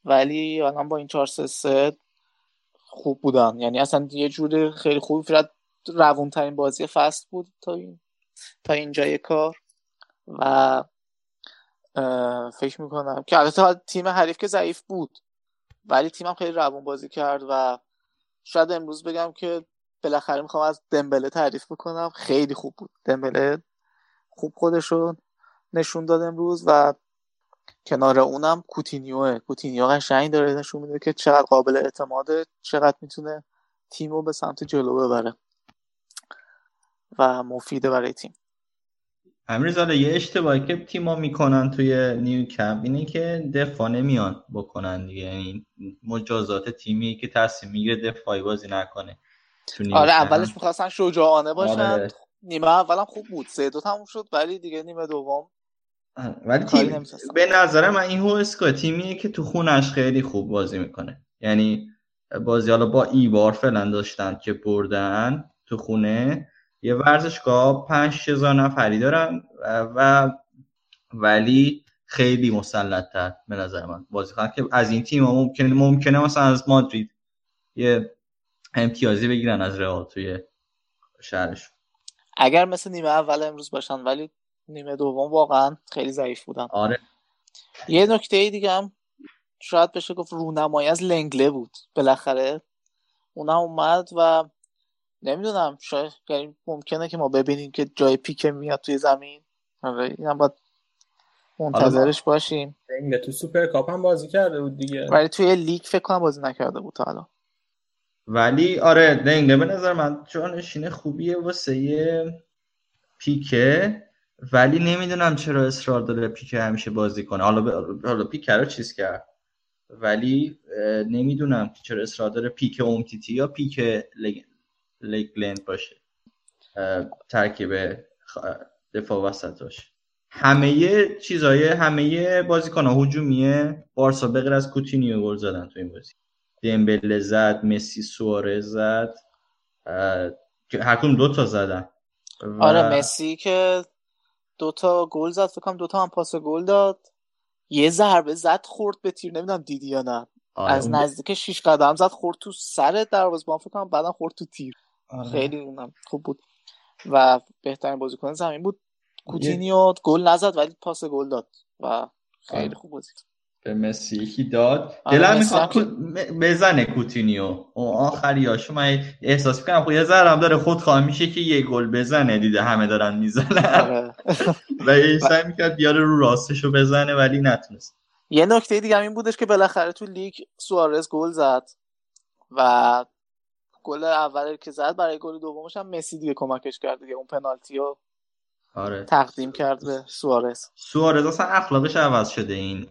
ولی الان با این 4 3 3 خوب بودن. یعنی اصلا یه جور خیلی خوبی فرد روون ترین بازی فست بود تا این تا اینجای کار. و فکر می‌کنم که البته تیم حریف که ضعیف بود ولی تیمم خیلی روون بازی کرد و شاید امروز بگم که بالاخره می‌خوام از دمبله تعریف بکنم. خیلی خوب بود. دمبله خوب خودشو نشون داد امروز و کنار اونم کوتینیوه کوتینیو قشنگ داره نشون میده که چقدر قابل اعتماده چقدر می‌تونه تیمو به سمت جلو ببره و مفیده برای تیم. امیر یه اشتباهی که تیما می‌کنن توی نیو کمپ اینه که دفاع نمیان بکنن دیگه. یعنی مجازات تیمی که تصمیم می‌گیره دفاعی بازی نکنه. آره اولش می‌خواستن شجاعانه باشن. آره. نیمه اولم خوب بود. سه دو تموم شد ولی دیگه نیمه دوم ولی تیم به نظر من این هوسکا تیمیه که تو خونش خیلی خوب بازی می‌کنه. یعنی بازی حالا با ایوار فعلا داشتن که بردن تو خونه یه ورزشگاه پنج هزار نفری دارن و ولی خیلی مسلط تر به نظر من بازی که از این تیم ممکنه ممکنه مثلا از مادرید یه امتیازی بگیرن از رئال توی شهرش اگر مثل نیمه اول امروز باشن ولی نیمه دوم واقعا خیلی ضعیف بودن. آره. یه نکته دیگه هم شاید بشه گفت رونمایی از لنگله بود. بالاخره اونم اومد و نمی‌دونم شاید یعنی ممکنه که ما ببینیم که جای پیک میاد توی زمین. آره اینم باید منتظرش باشیم. تو سوپر کاپ هم بازی کرده بود دیگه. ولی توی لیگ فکر کنم بازی نکرده بود حالا ولی آره لنگله به نظر من جانشین خوبیه واسه پیکه ولی نمی‌دونم چرا اصرار داره پیکه همیشه بازی کنه. حالا ب... حالا پیکه رو چیز کرد ولی نمی‌دونم چرا اصرار داره پیکه اومتیتی یا پیکه لنگ... لگلند باشه. ترکیب دفاع وسط باشه. همه چیزای همه بازیکن ها هجومیه. بارسا بغیر از کوتینیو گل زدن تو این بازی. دمبله زد مسی سوارز زد هر کدوم دو تا زدن. و... آره مسی که دو تا گل زد فکر کنم دو تا هم پاس گل داد. یه ضربه زد خورد به تیر نمی‌دونم دیدی یا نه. آره از نزدیک 6 قدم زد خورد تو سر دروازه‌بان فکر کنم بعدا خورد تو تیر. آره. خیلی اونم خوب بود. و بهترین بازیکن زمین بود. کوتینیو گل نزد ولی پاس گل داد. و خیلی آره. خوب بازی به مسی یکی داد. آره، دلم می‌خواد بزنه کوتینیو. اون آخری هاشو من احساس می‌کنم خب یه ذرم داره خود خواه میشه که یه گل بزنه دیده همه دارن می‌زنن. و یه سعی می‌کرد بیاره رو راستشو بزنه ولی نتونست. یه نکته دیگه این بودش که بالاخره تو لیگ سوارز گل زد و گل اول که زد برای گل دومش هم مسی دیگه کمکش کرد دیگه. اون پنالتی رو آره. تقدیم کرد به سوارز. سوارز اصلا اخلاقش عوض شده این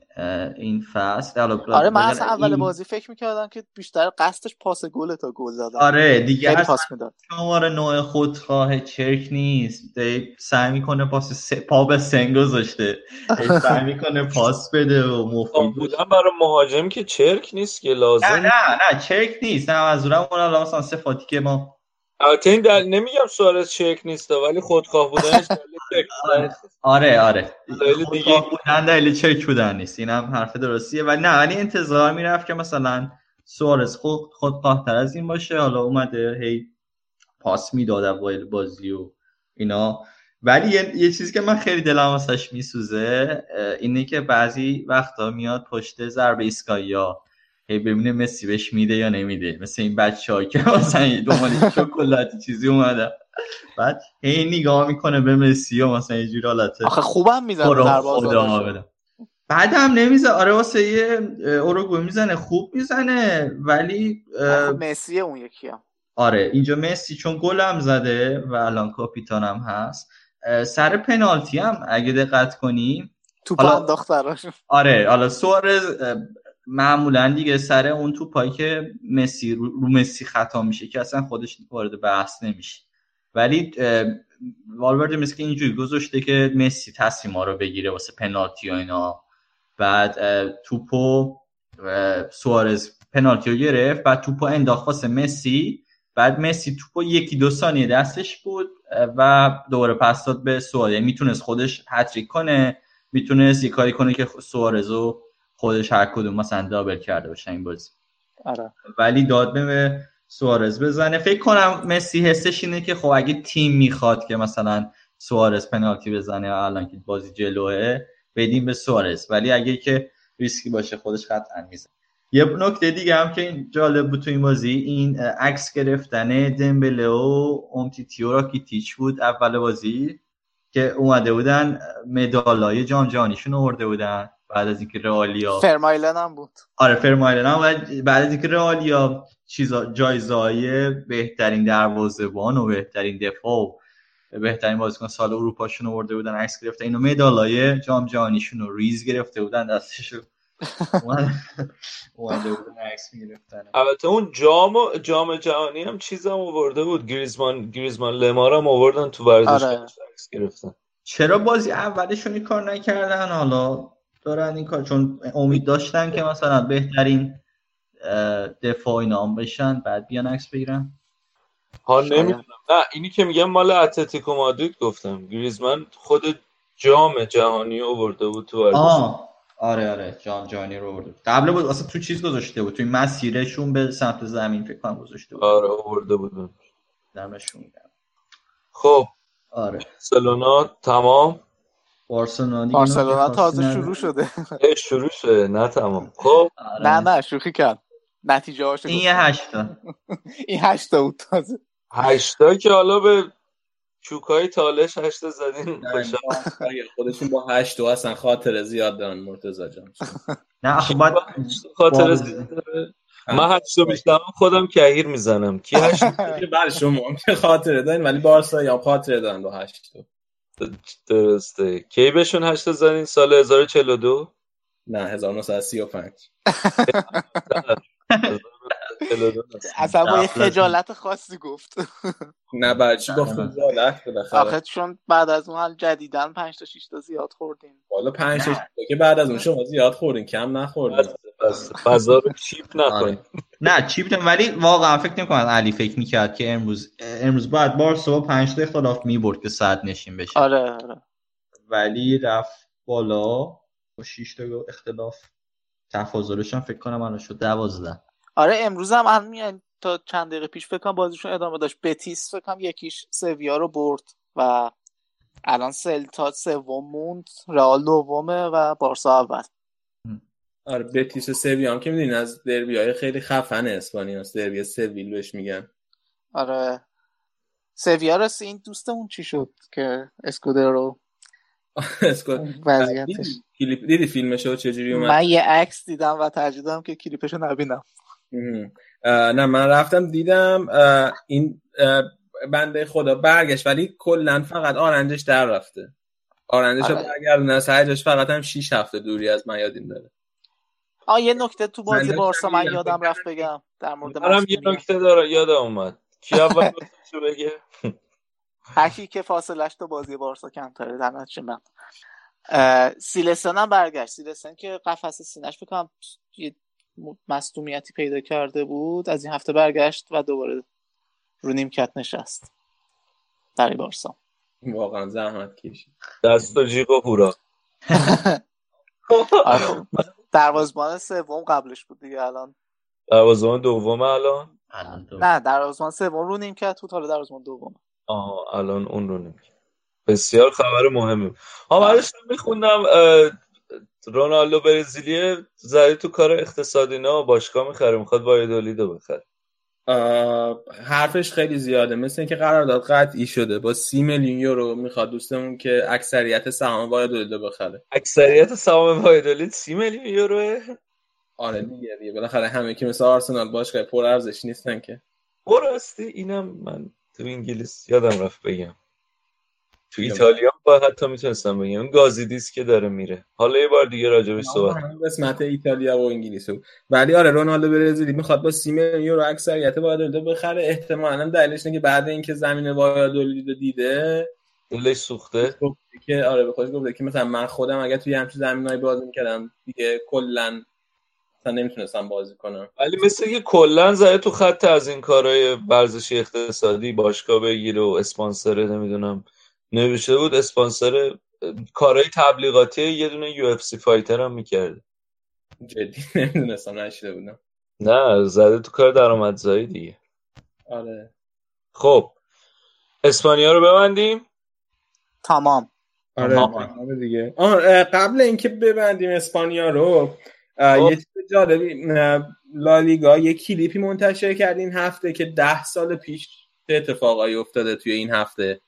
این فصل. آره من اصلا اول این... بازی فکر می‌کردم که بیشتر قصدش پاس گل تا گل دادن آره دیگه پاس می‌داد. شماره نوع خودخواه چرک نیست. سعی می‌کنه پاس س... پا به سنگ گذاشته. سعی می‌کنه پاس بده و مفید بودن برای مهاجم که چرک نیست که لازم نه نه نه چرک نیست. نه منظورم اون مثلا صفاتی که ما البته این دل... نمیگم سوارز چک نیست ولی خودخواه بودنش آره آره. خودخواه بودن دلیل چک بودن نیست. اینم حرف درستیه. ولی نه ولی انتظار می‌رفت که مثلا سوارز خود خودخواه تر از این باشه. حالا اومده هی پاس می‌داد اوایل بازی و اینا. ولی یه, یه چیزی که من خیلی دلم واسش میسوزه اینه که بعضی وقتا میاد پشت ضربه ایستگاهی هی ببینه مسی بهش میده یا نمیده. مثل این بچه ها که مثلا دنبال شکلاتی چیزی اومده بعد هی نگاه می‌کنه به مسی و مثلا یه جور حالته آخه خوبم می‌زنه بعد هم نمیزه آره واسه یه اوروگو می‌زنه. خوب می‌زنه. ولی مسی اون یکی هم. آره اینجا مسی چون گلم زده و الان کاپیتانم هست سر پنالتی هم اگه دقت کنیم تو انداخت آره حالا سوارز معمولا دیگه سر اون تو پای که مسی رو, مسی خطا میشه که اصلا خودش وارد بحث نمیشه. ولی والورد مثل که اینجوری گذاشته که مسی تصمیم رو بگیره واسه پنالتی و اینا. بعد توپو سوارز پنالتی رو گرفت. بعد توپو انداخت واسه مسی. بعد مسی توپو یکی دو ثانیه دستش بود و دوباره پس داد به سوارز. یعنی می‌تونست خودش هتریک کنه. می‌تونست یه کاری کنه که سوارزو خودش هر کدوم مثلا دابل کرده باشه این بازی. آره. ولی داد به سوارز بزنه. فکر کنم مسی حسش اینه که خب اگه تیم می‌خواد که مثلا سوارز پنالتی بزنه الان که بازی جلوه بدیم به سوارز. ولی اگه که ریسکی باشه خودش قطعا می‌زنه. یه نکته دیگه هم که جالب بود تو این بازی این عکس گرفتن دمبله و اومتیتی و راکیتیچ بود اول بازی که اومده بودن مدالای جام جهانیشون آورده بودن. بعد از اینکه رئالیا فرمالن هم بود. آره فرمالن هم بعد از اینکه رئالیا چیزا جایزه بهترین دروازه‌بان و بهترین دفاع و بهترین بازیکن سال اروپاشون آورده بودن عکس گرفته اینو مدالای جام جهانیشون رو ریز گرفته بودن دستشو اومده بودن عکس می‌گرفتن. البته اون جام جام جهانی هم چیزم آورده بود. گریزمان گریزمان لمار هم آوردن تو ورزش آره. عکس گرفتن. چرا بازی اولشون این کار نکردن حالا؟ دارن این کار چون امید داشتن که مثلا بهترین دفاع اینا هم بشن بعد بیان عکس بگیرن. ها نمی‌دونم. نه اینی که میگم مال اتلتیکو مادرید گفتم. گریزمان خود جام جهانی آورده بود تو آه آره آره جام جهانی رو آورده بود. قبل بود اصلا تو چیز گذاشته بود توی مسیرشون به سمت زمین فکر کنم گذاشته بود. آره آورده بود. دمشون گرم. خب. آره. بارسلونا تمام. بارسلونا دیگه بارسلونا تازه شروع شده. شروع شده نه تمام. خب. نداره. نه نه شوخی کرد. نتیجه هاشو این یه هشتا. این هشتا بود تازه. هشتا که حالا به چوکای تالش هشتا زدین. خودشون با هشت دو اصلا خاطر زیاد دارن مرتضی جان. نه باید خاطر زیاد. من هشتا میشنم خودم کهیر می‌زنم. کی هشت بله شما هم که خاطره دارین ولی بارسا یا خاطره دارن با هشت درسته کی بهشون هشتا زدین سال 1042 نه 1935 42 هست. اصلا با یه خجالت خاصی گفت. نه گفتم زالت بالاخره آخه چون بعد از اون حال جدیدن 5 تا 6 تا زیاد خوردیم. بالا 5 6 که بعد از اون شما زیاد خوردین کم نخوردین. بس فضا رو چیپ نکنین. نه چی بودم ولی واقعا فکر نمی‌کنم علی فکر می‌کرد که امروز امروز بعد بارسا با 5 تا اختلاف می‌برد که صد نشین بشه. آره آره. ولی رفت بالا با 6 تا اختلاف. تفاضلش هم فکر کنم الان شد 12 آره امروز هم همین تا چند دقیقه پیش. فکر کنم بازیشون ادامه داشت. بتیس فکر کنم یکیش سویا رو برد و الان سلتا سوم موند رئال دومه و بارسا اول. آره بتیس و سویا هم که می‌دونین از دربی های خیلی خفن اسپانیا است. دربی سویل بهش میگن. آره. سویا راستی این دوستمون چی شد که اسکودرو اسکو وضعیتش؟ دیدی فیلمشو چجوری اومد؟ من یه عکس دیدم و ترجیح دادم که کلیپشو نبینم. نه من رفتم دیدم اه، این اه، بنده خدا برگشت ولی کلا فقط آرنجش در رفته. آرنجش رو آره. برگردونه سرجش فقط هم 6 هفته دوری از میادین داره. آ یه نکته تو بازی من بارسا من یادم. رفت بگم. در مورد منم یه. نکته داره یادم اومد. کی اول بگه؟ هرکی که فاصلش تو بازی بارسا کمتره در نتیجه من. سیلسن هم برگشت. سیلسن که قفس سینش بکنم یه مصدومیتی پیدا کرده بود از این هفته برگشت و دوباره رو نیمکت نشست. برای بارسا. واقعا زحمت کشید. دست و جیغ و هورا آره. خب. دروازه‌بان سوم قبلش بود دیگه الان. دروازه‌بان دوم الان؟ نه دروازه‌بان سوم رو نیمکت بود حالا دروازه‌بان دوم آها الان اون رو نمیگه بسیار خبر مهمی. ها من داشتم میخوندم رونالدو برزیلیه زده تو کار اقتصادی نه باشگاه می‌خره می‌خواد وایدولیدو بخره. حرفش خیلی زیاده. مثل اینکه قرارداد قطعی شده. با سی میلیون یورو می‌خواد دوستمون که اکثریت سهام وایدولیدو بخره. اکثریت سهام وایدولید سی میلیون یوروه؟ آره دیگه دیگه. بالاخره همه که مثل آرسنال باشگاه پر ارزش نیستن که. براستی اینم من تو انگلیس یادم رفت بگم. تو ایتالیا با حتی می‌تونستم بگم. اون گازیدیس که داره میره. حالا یه بار دیگه راجبش صحبت قسمت ایتالیا و انگلیس بود ولی آره رونالدو برزیلی می‌خواد با سی میلیون یورو اکثریت وایدولیدو بخره. احتمالاً دلیلش اینه که بعد اینکه زمین وایدولیدو دیده دلش سوخته. که آره به خودش گفته که مثلا من خودم اگر توی همچین زمینایی بازی می‌کردم دیگه کلا مثلا نمی‌تونستم بازی کنم. ولی مثل که کلا زده تو خط از این کارهای ورزشی اقتصادی باشگاه بگیره و اسپانسر نمی‌دونم نوشته بود اسپانسر کارهای تبلیغاتی یه دونه یو اف سی فایتر هم می‌کرده جدی؟ نمی‌دونستم نشیده بودم. نه زده تو کار درآمدزایی دیگه. آره. خب اسپانیا رو ببندیم؟ تمام. آره آره دیگه. آه قبل اینکه ببندیم اسپانیا رو یه چیز جالبی لالیگا یه کلیپی منتشر کرد این هفته که ده سال پیش چه اتفاقایی افتاده توی این هفته.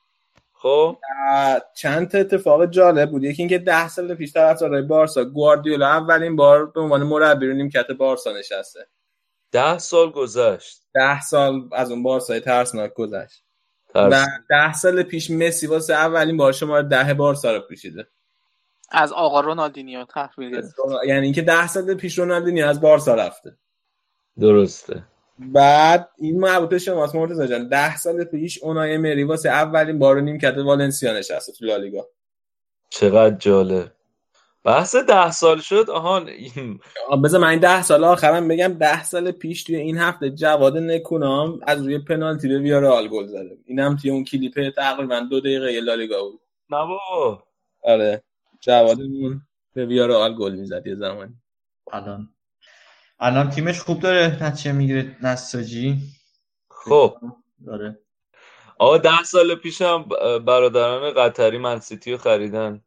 خب؟ چند تا اتفاق جالب بود. یکی اینکه ده سال پیش طرفدارای بارسا گواردیولا اولین بار به عنوان مربی رو نیمکت بارسا نشسته. ده سال گذشت. ده سال از اون بارسای ترسناک گذشت. و ده سال پیش مسی واسه اولین بار شما ده بارسا رو پوشیده از آقا رونالدینیو تحویل یعنی اینکه ده سال پیش رونالدینیو از بارسا رفته. درسته. بعد این مربوط شماست مرتضی جان. ده سال پیش اونای مری واسه اولین بار نیمکت والنسیا نشسته تو لالیگا. چقدر جالب. بحث ده سال شد آهان. بذار من این ده سال آخرم بگم ده سال پیش توی این هفته جواد نکونام از روی پنالتی به ویارال گل زده. اینم توی اون کلیپ تقریبا دو دقیقه لالیگا بود. نه بابا. آره. جوادمون به ویارال گل می‌زد یه زمانی. الان. الان تیمش خوب داره نتیجه می‌گیره نساجی. خب. داره. آقا ده سال پیشم برادران قطری من سیتی رو خریدن.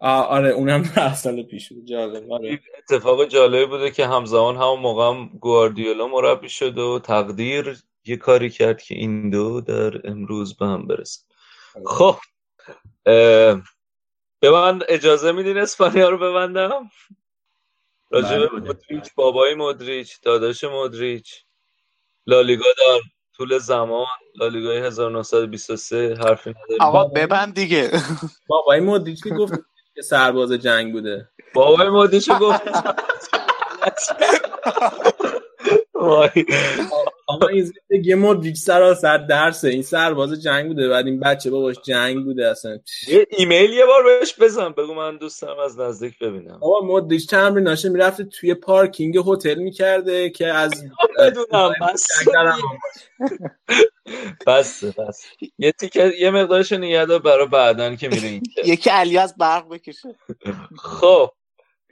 آره اونم ده سال پیش بود. جالب آره. اتفاق جالبی بوده که همزمان همون موقع هم گواردیولا مربی شد و تقدیر یه کاری کرد که این دو در امروز به هم برسن. خب به من اجازه میدین اسپانیا رو ببندم؟ راجب مدریچ بابای مدریچ داداش مدریچ لالیگا در طول زمان. لالیگای 1923 حرفی نداریم. آقا ببند دیگه. بابای مدریچ که گفت که سرباز جنگ بوده. بابای مدریچ گفت. آقا این زندگی مدریچ سراسر درسه. این سرباز جنگ بوده بعد این بچه باباش جنگ بوده اصلا. یه ایمیل یه بار بهش بزن بگو من دوست دارم از نزدیک ببینم. آقا مدریچ تمریناشه می‌رفته توی پارکینگ هتل می‌کرده که از بدونم بس. بس بس یه تیکه یه مقدارش دار برای بعدن که میره یکی علی از برق بکشه. خب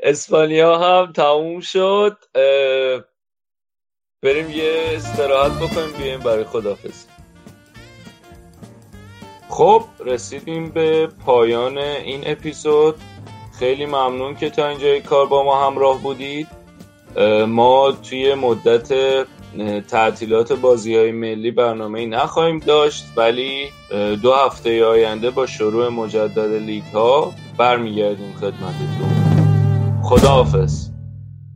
اسپانیا هم تموم شد. بریم یه استراحت بکنیم بیایم برای خدافز خب رسیدیم به پایان این اپیزود. خیلی ممنون که تا اینجای کار با ما همراه بودید. ما توی مدت تعطیلات بازی های ملی برنامه نخواهیم داشت ولی دو هفته آینده با شروع مجدد لیگ ها برمیگردیم خدمتتون. خداحافظ.